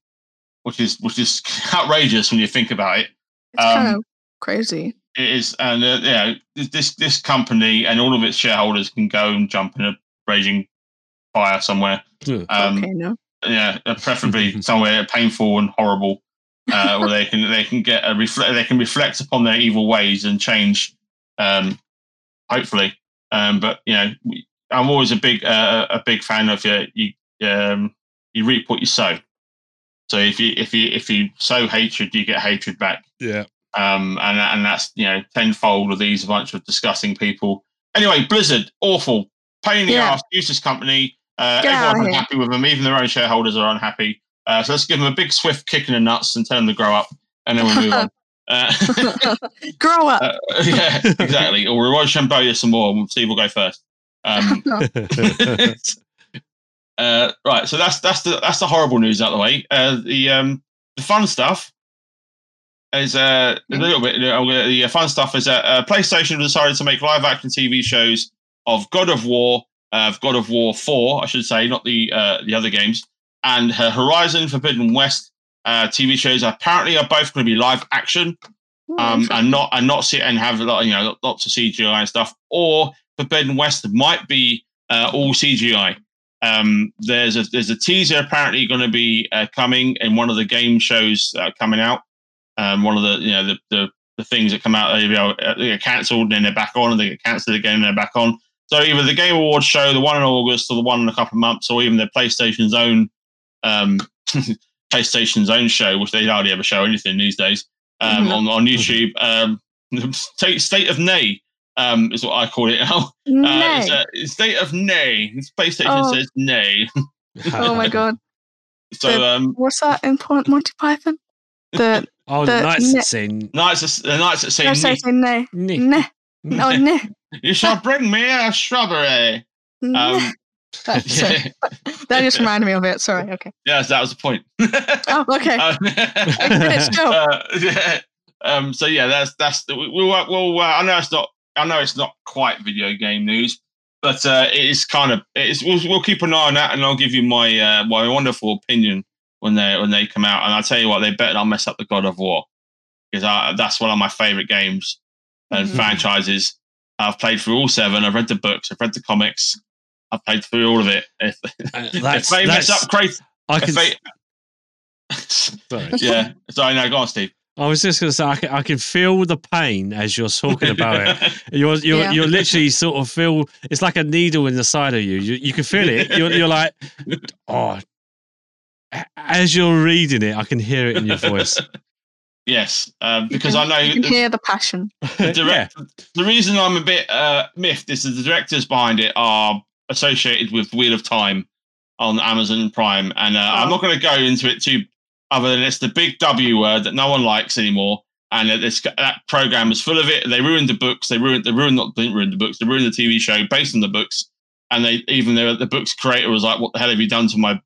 which is which is outrageous when you think about it. It's um, kind of crazy. It is, and uh, you know, this this company and all of its shareholders can go and jump in a raging fire somewhere. Yeah. Um, okay, no. Yeah, uh, preferably somewhere painful and horrible, uh, where they can they can get a reflect they can reflect upon their evil ways and change. Um, hopefully, um, but you know, we- I'm always a big uh, a big fan of uh, you. Um, you reap what you sow. So if you if you if you sow hatred, you get hatred back yeah. um, and and that's you know tenfold of these bunch of disgusting people. Anyway, Blizzard, awful, pain in the Yeah. ass, useless company. Uh, everyone's unhappy with them, even their own shareholders are unhappy. Uh, so let's give them a big swift kick in the nuts and tell them to grow up, and then we'll move on. Uh, Grow up. uh, yeah, exactly. Or we'll watch Shamboya some more and see who'll go first. Um, uh, right, so that's that's the that's the horrible news out of the way. Uh, the um, the fun stuff. is uh, a little bit uh, the fun stuff is that uh, PlayStation decided to make live action TV shows of God of War, uh, of God of War Four, I should say, not the uh, the other games, and uh, Horizon Forbidden West uh, TV shows. Apparently, are both going to be live action, um, and not and not sit and have a lot, you know, lots of CGI and stuff. Or Forbidden West might be uh, all CGI. Um, there's a there's a teaser apparently going to be uh, coming in one of the game shows that are coming out. Um, one of the you know the the, the things that come out they, you know, they get cancelled and then they're back on and they get cancelled again and they're back on. So either the Game Awards show, the one in August, or the one in a couple of months, or even the PlayStation's own um, PlayStation's own show, which they hardly ever show anything these days um, Mhm. on on YouTube. Um, State State of Nay um, is what I call it now. Uh, Nay. it's, uh, it's State of Nay. Space station Oh. says Nay. oh my god. So The- um, What's that in Pon- Monty Python? The Oh, The the nights ne- at scene. Knights, the Knights that say no, say "Nay." say nay. Nick. Nah. No, nah. you shall bring me a strawberry. Um, That's- sorry. that just reminded me of it. Sorry. Okay. yes, that was the point. Oh, okay. Uh, Finished, go. uh, yeah. Um, so yeah, that's that's the, we- we'll, we'll uh, I know it's not I know it's not quite video game news, but uh, it is kind of it is. We'll, we'll keep an eye on that, and I'll give you my uh, my wonderful opinion when they when they come out. And I'll tell you what, they better not mess up the God of War because that's one of my favorite games and Mhm. franchises. I've played through all seven. I've read the books. I've read the comics. I've played through all of it. If, Uh, if they mess up, great. I can. they, sorry. yeah. Sorry, no, go on, Steve. I was just going to say, I can, I can feel the pain as you're talking about it. You're you're Yeah. you're literally sort of feel it's like a needle in the side of you. You you can feel it. You're you're like, oh. As you're reading it, I can hear it in your voice. yes, um, because can- I know You know can hear the passion. the, yeah. the reason I'm a bit uh, miffed is that the directors behind it are associated with Wheel of Time on Amazon Prime, and uh, I'm Oh. not going to go into it too, other than it's the big W word that no one likes anymore, and that this that program is full of it. They ruined the books. They ruined. They ruined not didn't ruin the books. They ruined the TV show based on the books, and they even the the books creator was like, "What the hell have you done to my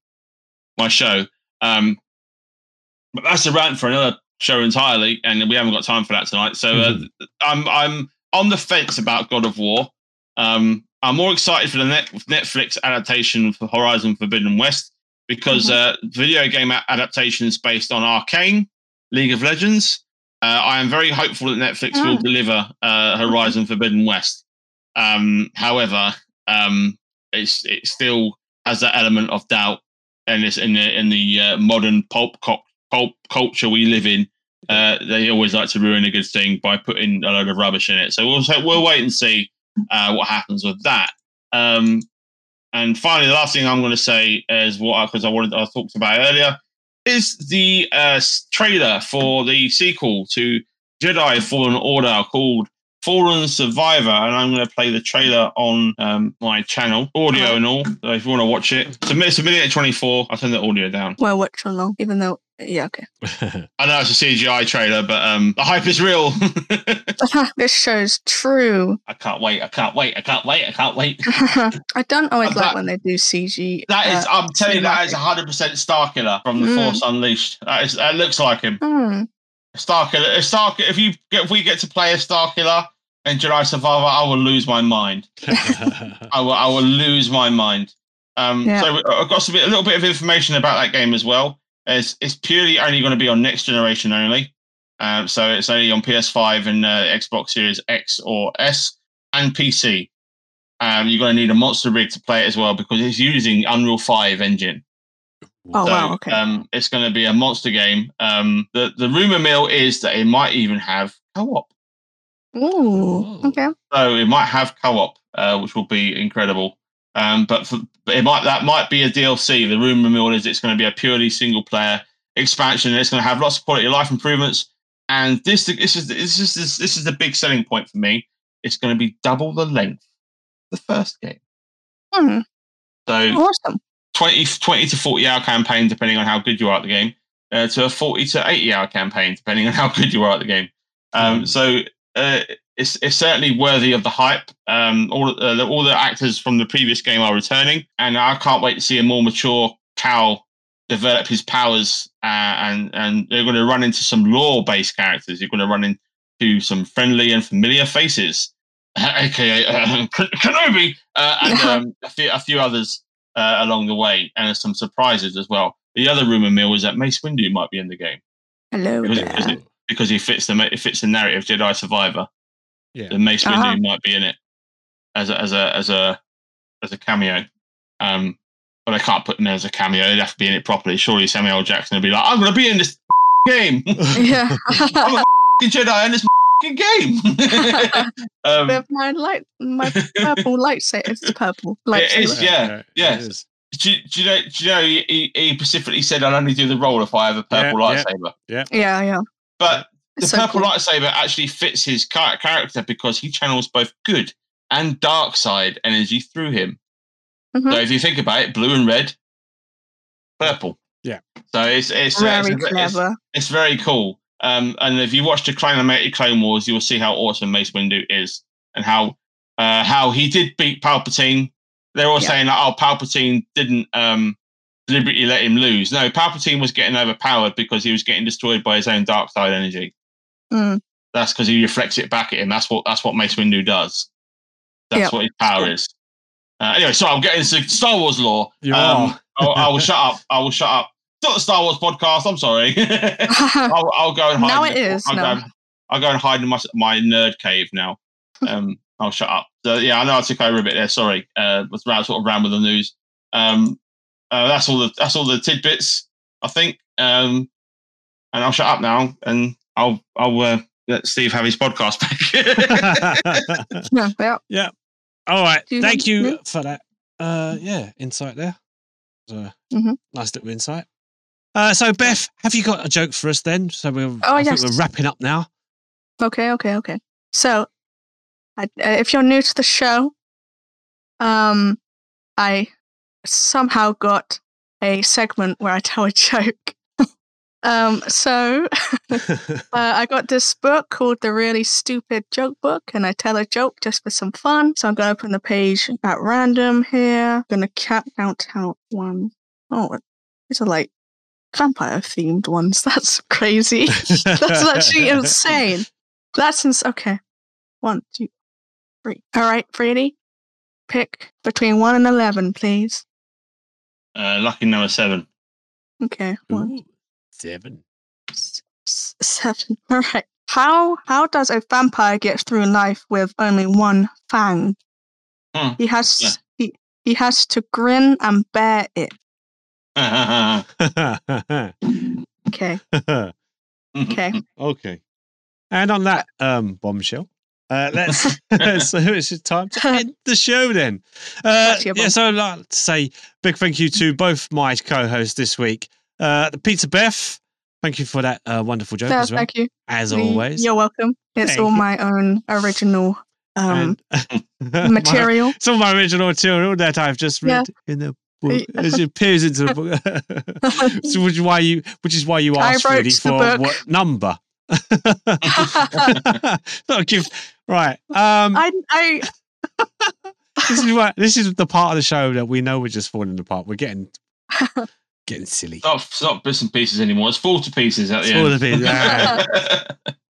my show?" Um, but that's a rant for another show entirely, and we haven't got time for that tonight. So uh, I'm I'm on the fence about God of War. Um, I'm more excited for the Net- Netflix adaptation for Horizon Forbidden West because uh, video game adaptations based on Arcane, League of Legends. Uh, I am very hopeful that Netflix will Oh. deliver uh, Horizon Forbidden West. Um, however, um, it's it still has that element of doubt, and it's in the in the uh, modern pulp, co- pulp culture we live in. Uh, they always like to ruin a good thing by putting a load of rubbish in it. So we'll we'll wait and see uh, what happens with that. Um, and finally, the last thing I'm going to say is what because I wanted I talked about earlier is the uh, trailer for the sequel to Jedi Fallen Order called Fallen Survivor, and I'm going to play the trailer on um, my channel, audio and all. So if you want to watch it, submit a, minute- it's a minute and 24. I'll turn the audio down. Well, watch along, even though, yeah, okay. I know it's a CGI trailer, but um, the hype is real. this show's true. I can't wait. I can't wait. I can't wait. I can't wait. I don't always Uh, like when they do CG. That is, uh, I'm telling you, that is 100% Starkiller from The Mm. Force Unleashed. That, is, that looks like him. Hmm. Starkiller. If Stark, if you get, if we get to play a Starkiller in Jedi Survivor, I will lose my mind. I will, I will lose my mind. Um, Yeah. So I've got some, a little bit of information about that game as well. It's, it's purely only going to be on next generation only. Um, so it's only on PS5 and uh, Xbox Series X or S and PC. Um, you're going to need a monster rig to play it as well because it's using Unreal 5 engine. Oh, So, wow, okay. Um, it's going to be a monster game. Um, the the rumor mill is that it might even have co-op. Ooh, Oh. okay. So it might have co-op, uh, which will be incredible. Um, but, for, but it might that might be a DLC. The rumor mill is it's going to be a purely single player expansion. And it's going to have lots of quality of life improvements. And this this is this is this, this is the big selling point for me. It's going to be double the length of the first game. Hmm. So Awesome. 20, 20 to 40 hour campaign, depending on how good you are at the game, uh, to a 40 to 80 hour campaign, depending on how good you are at the game. Um, Mm. So uh, it's, it's certainly worthy of the hype. Um, all, uh, the, all the actors from the previous game are returning, and I can't wait to see a more mature Cal develop his powers, uh, and and they're going to run into some lore based characters. You're going to run into some friendly and familiar faces, aka uh, Kenobi, uh, and um, a, few, a few others uh, along the way, and some surprises as well. The other rumor mill is that Mace Windu might be in the game Hello Because- there. because it- because he fits the it fits the narrative Jedi Survivor. Yeah. The Mace Windu Ah. might be in it as a as a as a as a cameo. Um, but I can't put him as a cameo. He'd have to be in it properly. Surely Samuel Jackson would be like, "I'm going to be in this game. yeah. I'm a Jedi in this game." um, With my light, my purple lightsaber. It's purple lightsaber. It is, yeah, it yeah. is. do, you- do you know? Do you know? He, he specifically said, "I'll only do the role if I have a purple Yeah, yeah. lightsaber." Yeah, yeah. But the so purple cool. lightsaber actually fits his character because he channels both good and dark side energy through him. Mhm. So if you think about it, blue and red, purple. Yeah. So it's it's uh, Very it's, it's, clever. it's very cool. Um, and if you watch the Clone animated Clone Wars, you will see how awesome Mace Windu is and how uh, how he did beat Palpatine. They're all Yeah. saying that oh, Palpatine didn't um, deliberately let him lose. No, Palpatine was getting overpowered because he was getting destroyed by his own dark side energy. Mm. That's because he reflects it back at him. That's what that's what Mace Windu does. That's Yep. what his power is. Uh, anyway, so I'm getting into Star Wars lore. You Um, I, I will shut up. I will shut up. It's not the Star Wars podcast. I'm sorry. I'll, I'll go and hide. Now in- it is, I'll, no. go, and- I'll go and hide in my my nerd cave now. Um, I'll shut up. So yeah, I know I took over a bit there. Sorry. Uh, was around sort of ran with the news. Um, uh, that's all the that's all the tidbits. I think. Um, and I'll shut up now, and I'll I'll uh, let Steve have his podcast back. yeah, yeah. All right. You Thank you yeah? for that. Uh, yeah, insight there. Uh, Mhm. Nice little insight. Uh, so, Beth, have you got a joke for us then? So we're, Oh, yes. we're wrapping up now. Okay, okay, okay. So, I, uh, if you're new to the show, um, I somehow got a segment where I tell a joke. um, so uh, I got this book called The Really Stupid Joke Book, and I tell a joke just for some fun. So I'm going to open the page at random here. I'm going to count count out one. Oh, these are like vampire themed ones. That's crazy. That's actually insane. That's ins- okay. One, two, three. All right, Freddie. Pick between one and eleven, please. uh, lucky number seven. Okay, one, Ooh, seven. s- s- seven. All right. How how does a vampire get through life with only one fang? Hmm, He has yeah. he he has to grin and bear it. Okay, okay. okay. And on that um, bombshell, uh, let's so it's time to end the show then. Uh, yeah, so I'd like to say big thank you to both my co-hosts this week, uh, the Pizza Beth. Thank you for that uh, wonderful joke No, as well, thank you. as We- always. You're welcome. It's Thank all you. my own original um, And- my- material. some of my original material that I've just Yeah. read in the book Yeah. As it appears into the book. so which is why you which is why you asked wrote the for book. what number. Not give right. Um I I this is why this is the part of the show that we know we're just falling apart. We're getting getting silly. not, it's not bits and pieces anymore. It's full to pieces at the It's end. all a bit, yeah.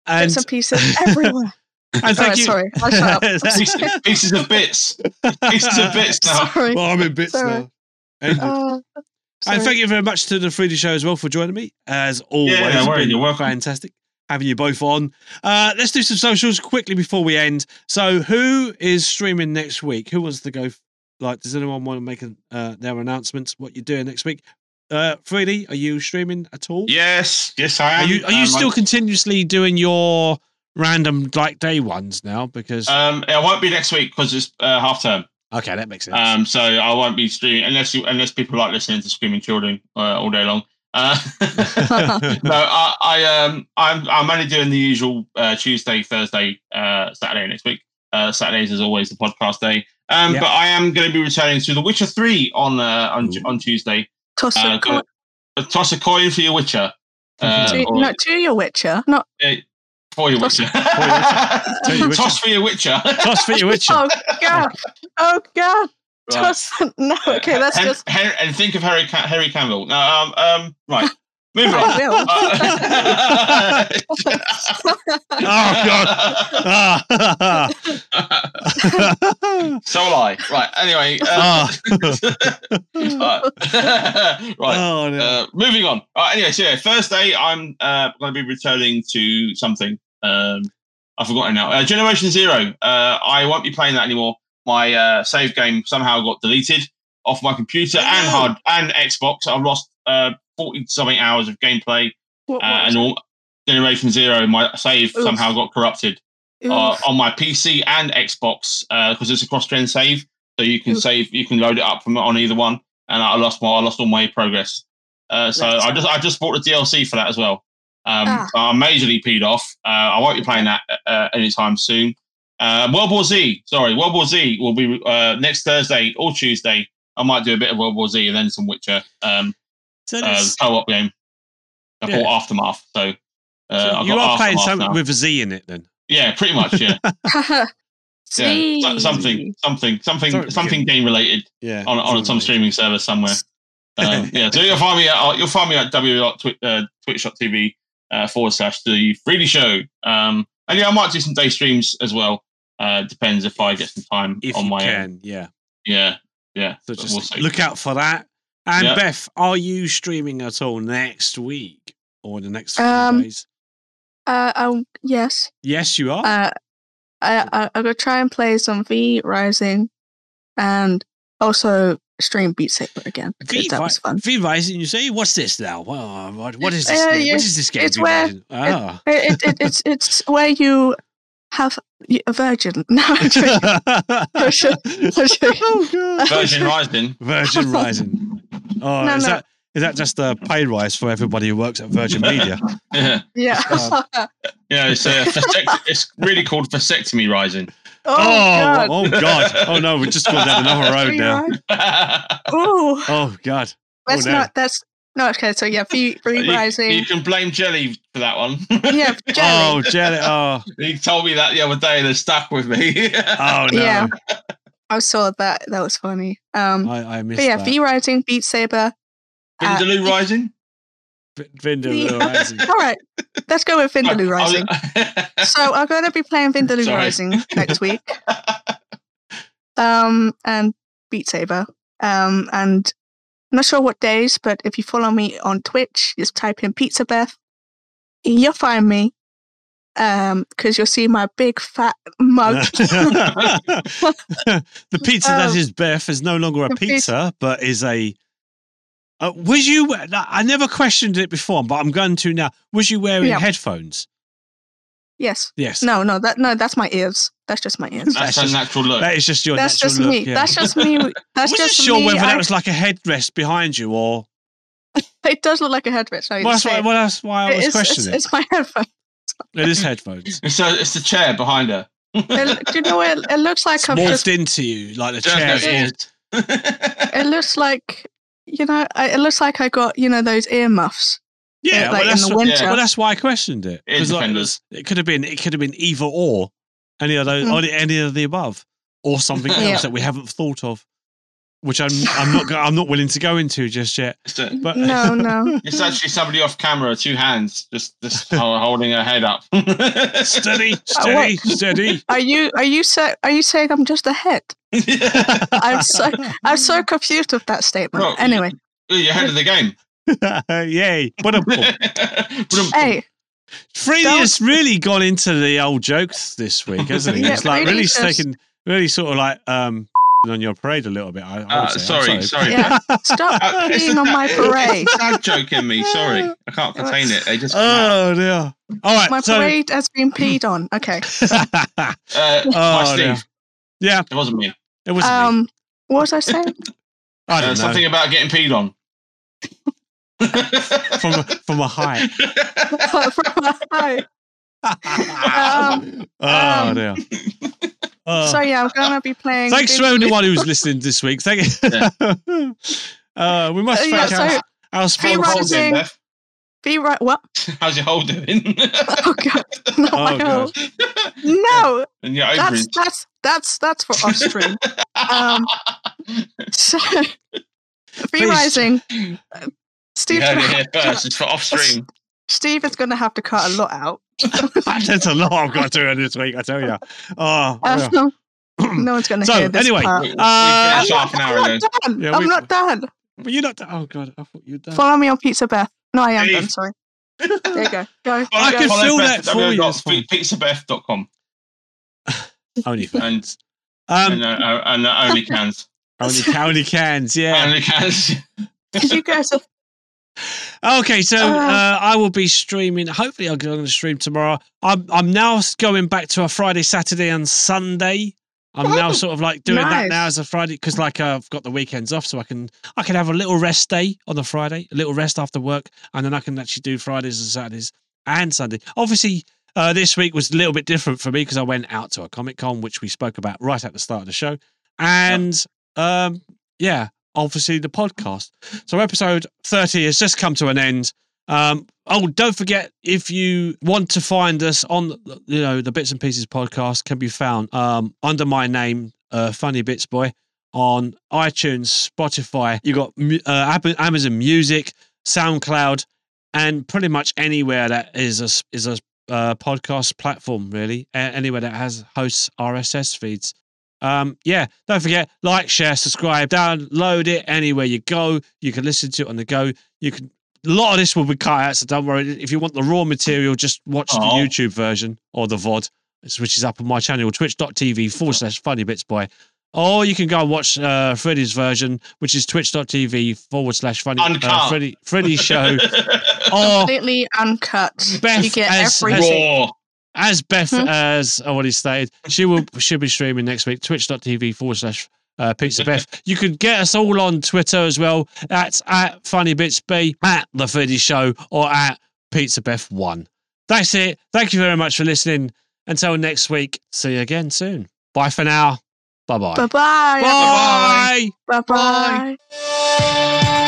and, bits and pieces everywhere. and thank right, you. sorry. I shut up. pieces, pieces of bits. Pieces of bits now. Sorry. well, I'm in bits Sorry. now. And, Uh, and thank you very much to the Freddy show as well for joining me. As always, Yeah, no worries, you're welcome. fantastic having you both on. Uh, let's do some socials quickly before we end. So, who is streaming next week? Who wants to go? Like, does anyone want to make a, uh, their announcements? What you're doing next week? Uh, Freddie, are you streaming at all? Yes, yes, I Are am. you are you Um, still I- continuously doing your random like day ones now? Because Um, I won't be next week because it's uh, half term. Okay, that makes sense. Um, so I won't be streaming unless you, unless people like listening to screaming children uh, all day long. Uh, no, I, I um, I'm I'm only doing the usual uh, Tuesday, Thursday, uh, Saturday next week. Uh, Saturdays is always the podcast day. Um, Yeah. but I am going to be returning to The Witcher Three on uh, on Ooh. on Tuesday. Toss a Uh, coin. uh, toss a coin for your Witcher. Uh, to, or- no, to your Witcher, not. uh, for your Toss- Witcher. Tell your Witcher. Toss for your Witcher. Toss for your Witcher. Oh god! Oh god! Right. doesn't. No, okay, that's Hen- just. Hen- and think of Harry Ca- Harry Campbell. No, um, um, right. Moving on. I will. Uh, Oh, Ah. so will I. Right. Anyway. Um, Ah. right. right. Oh, no. Uh, moving on. Right, anyway, so yeah, Thursday I'm uh, going to be returning to something. Um, I've forgotten now. Uh, Generation Zero. Uh, I won't be playing that anymore. My uh, save game somehow got deleted off my computer and No. hard and Xbox. I've lost uh, forty something hours of gameplay What- uh, what- and all. Generation Zero, my save Oof. somehow got corrupted uh, on my PC and Xbox because it's a cross-gen save, so you can Oof. save, you can load it up from on either one. And I lost my, I lost all my progress. Uh, so That's I just, I just bought the DLC for that as well. Um, Ah. so I'm majorly peed off. Uh, I won't be playing that uh, anytime soon. Uh, World War Z, sorry, World War Z will be uh, next Thursday or Tuesday. I might do a bit of World War Z and then some Witcher um, so uh, co-op game. I Yeah. bought Aftermath, so, uh, so you got are playing something now. with a Z in it then. yeah, pretty much, yeah. yeah, See. something, something, something, Sorry, something game related Yeah. on on some streaming server somewhere. Um, yeah, so you'll find me at you'll find me at w.twitch.tv uh, forward slash the Freddy show. Um, and yeah, I might do some day streams as well. Uh, depends if I get some time If on you my own. can, yeah. Yeah, yeah. So but just we'll look out for that. And Yeah. Beth, are you streaming at all next week or the next few Um, days? Uh, um, yes. Yes, you are. Uh, I, I I'm gonna try and play some V Rising, and also stream Beat Saber again because V that was fun. V Rising, you say? What's this now? Well, what, what is this? Uh, game? yeah, what is this game? it's V where- Rising? Ah. It, it, it, it's it's where you have a virgin. No, I'm joking. I'm joking. oh god. Virgin Rising. Virgin Rising. Oh, No, is no. that is that just a pay rise for everybody who works at Virgin Media? Yeah, Yeah. Uh, yeah. It's uh, vasect- It's really called vasectomy rising. Oh, God. oh god! Oh no, we just gone down another road now. Ri- Ooh, Oh god! that's no. not that's no okay. So yeah, V, v you, Rising. you can blame Jelly for that one. yeah, Jelly. Oh jelly. jelly! Oh he told me that the other day and it stuck with me. oh no! Yeah. I saw that. That was funny. Um, I, I missed but yeah, that. V Rising, Beat Saber. Uh, Rising. Vindaloo Rising. All right, let's go with Vindaloo Rising. So I'm going to be playing Vindaloo Sorry. Rising next week. Um, and Beat Saber. Um, and I'm not sure what days, but if you follow me on Twitch, just type in Pizza Beth. You'll find me. Um, because you'll see my big fat mug. the pizza that Um, is Beth is no longer a pizza- pizza, but is a. Uh, was you? I never questioned it before, but I'm going to now. Was you wearing Yeah. headphones? yes. Yes. No, no, that no, that's my ears. That's just my ears. That's That's a just- natural look. That is just your That's natural just look. me. yeah. That's just me. That's I wasn't just sure me. whether I- that was like a headrest behind you or. It does look like a headrest. I Well, that's, why, well, that's why I was It is- questioning. it's my headphones. it is headphones. It's, a, it's the chair behind her. It, do you know what? It, it looks like It's I've morphed just. into you like the Just chairs. her morphed- ears. It looks like you know. I, it looks like I got you know those ear muffs. Yeah, like well, in that's the what- winter. well, that's why I questioned it. 'Cause, like, it could have been. It could have been either or, any of those, Mm. any of the above, or something else that we haven't thought of, which I'm I'm not I'm not willing to go into just yet. A- But No, no. it's actually somebody off camera, two hands, just just hol- holding her head up. steady, what? steady, steady. Are you are you say, are you saying I'm just a head? I'm so I'm so confused with that statement. Well, anyway, You're ahead of the game. Yay! But a hey, Freddy has really gone into the old jokes this week, hasn't he? Yeah, it's like really Freddy's just- taken, really sort of like um on your parade a little bit. I, I would Uh, say. I'm sorry, sorry. yeah, stop Uh, being on my parade. Sad joke in me. Sorry, I can't contain it. They just come out. Oh dear. All right. My so, parade has been peed on. Okay. Uh, Oh, my dear. Steve. Yeah, It wasn't me. it was me. Um, what was I saying? I Uh, don't know. something about getting peed on. From a, from a height. Hi. Um, oh um, dear. Oh. so yeah, I'm gonna be playing. Thanks to Vin- everyone who's listening this week. Thank you. uh, we must Uh, yeah, thank our, so our Free sponsors. hole Rising. doing, Beth? Be right. What? How's your hole doing? Oh god. No, Oh, my God. God. no. and your That's ovaries. that's that's that's for off stream. Um, So, Free Rising. Steve. Steve's You heard it here first. It's for off stream. Steve is going to have to cut a lot out. There's a lot I've got to do this week, I tell you. Oh, yeah. Um, no one's going to So, hear this anyway, part. We, we Uh, finished half an hour I'm not done. Yeah, I'm we- not done. But you're not. done- Oh god, I thought you'd done. Follow me on Pizza Beth. No, I am Steve. done. Sorry. There you go. Go. I go. can Follow fill that for you, it's fine. Pizzabeth.com Only and fans. Um, and, uh, and uh, only cans. only county cans. Yeah. Only cans. Did you guys have Okay, so Uh. uh, I will be streaming. Hopefully, I'm going to stream tomorrow. I'm I'm now going back to a Friday, Saturday, and Sunday. I'm now sort of like doing that now as a Friday because like uh, I've got the weekends off, so I can I can have a little rest day on the Friday, a little rest after work, and then I can actually do Fridays and Saturdays and Sunday. Obviously, uh, this week was a little bit different for me because I went out to a Comic Con, which we spoke about right at the start of the show, and um, yeah, obviously the podcast. So episode 30 has just come to an end. Um, oh, don't forget if you want to find us on, you know, the Bits and Pieces podcast can be found um, under my name, uh, Funny Bits Boy, on iTunes, Spotify. You got uh, Amazon Music, SoundCloud, and pretty much anywhere that is a is a uh, podcast platform. Really, anywhere that has hosts RSS feeds. Um, yeah, don't forget, like, share, subscribe, download it anywhere you go. You can listen to it on the go. You can. A lot of this will be cut out, so don't worry. If you want the raw material, just watch the YouTube version or the VOD, which is up on my channel, twitch.tv forward slash funny bits boy. Or you can go and watch uh, Freddy's version, which is twitch.tv forward slash funny uh, Uncut. Freddy, Freddy's show. or completely uncut? Beth you get as- everything. Raw. as Beth Hmm? as already stated, she will she'll be streaming next week. Twitch.tv forward slash uh, Pizza Beth. You can get us all on Twitter as well. That's at Funny Bits B, at The Freddy Show, or at Pizza Beth One. That's it. Thank you very much for listening. Until next week, see you again soon. Bye for now. Bye Bye-bye. Bye bye. Bye. Bye bye.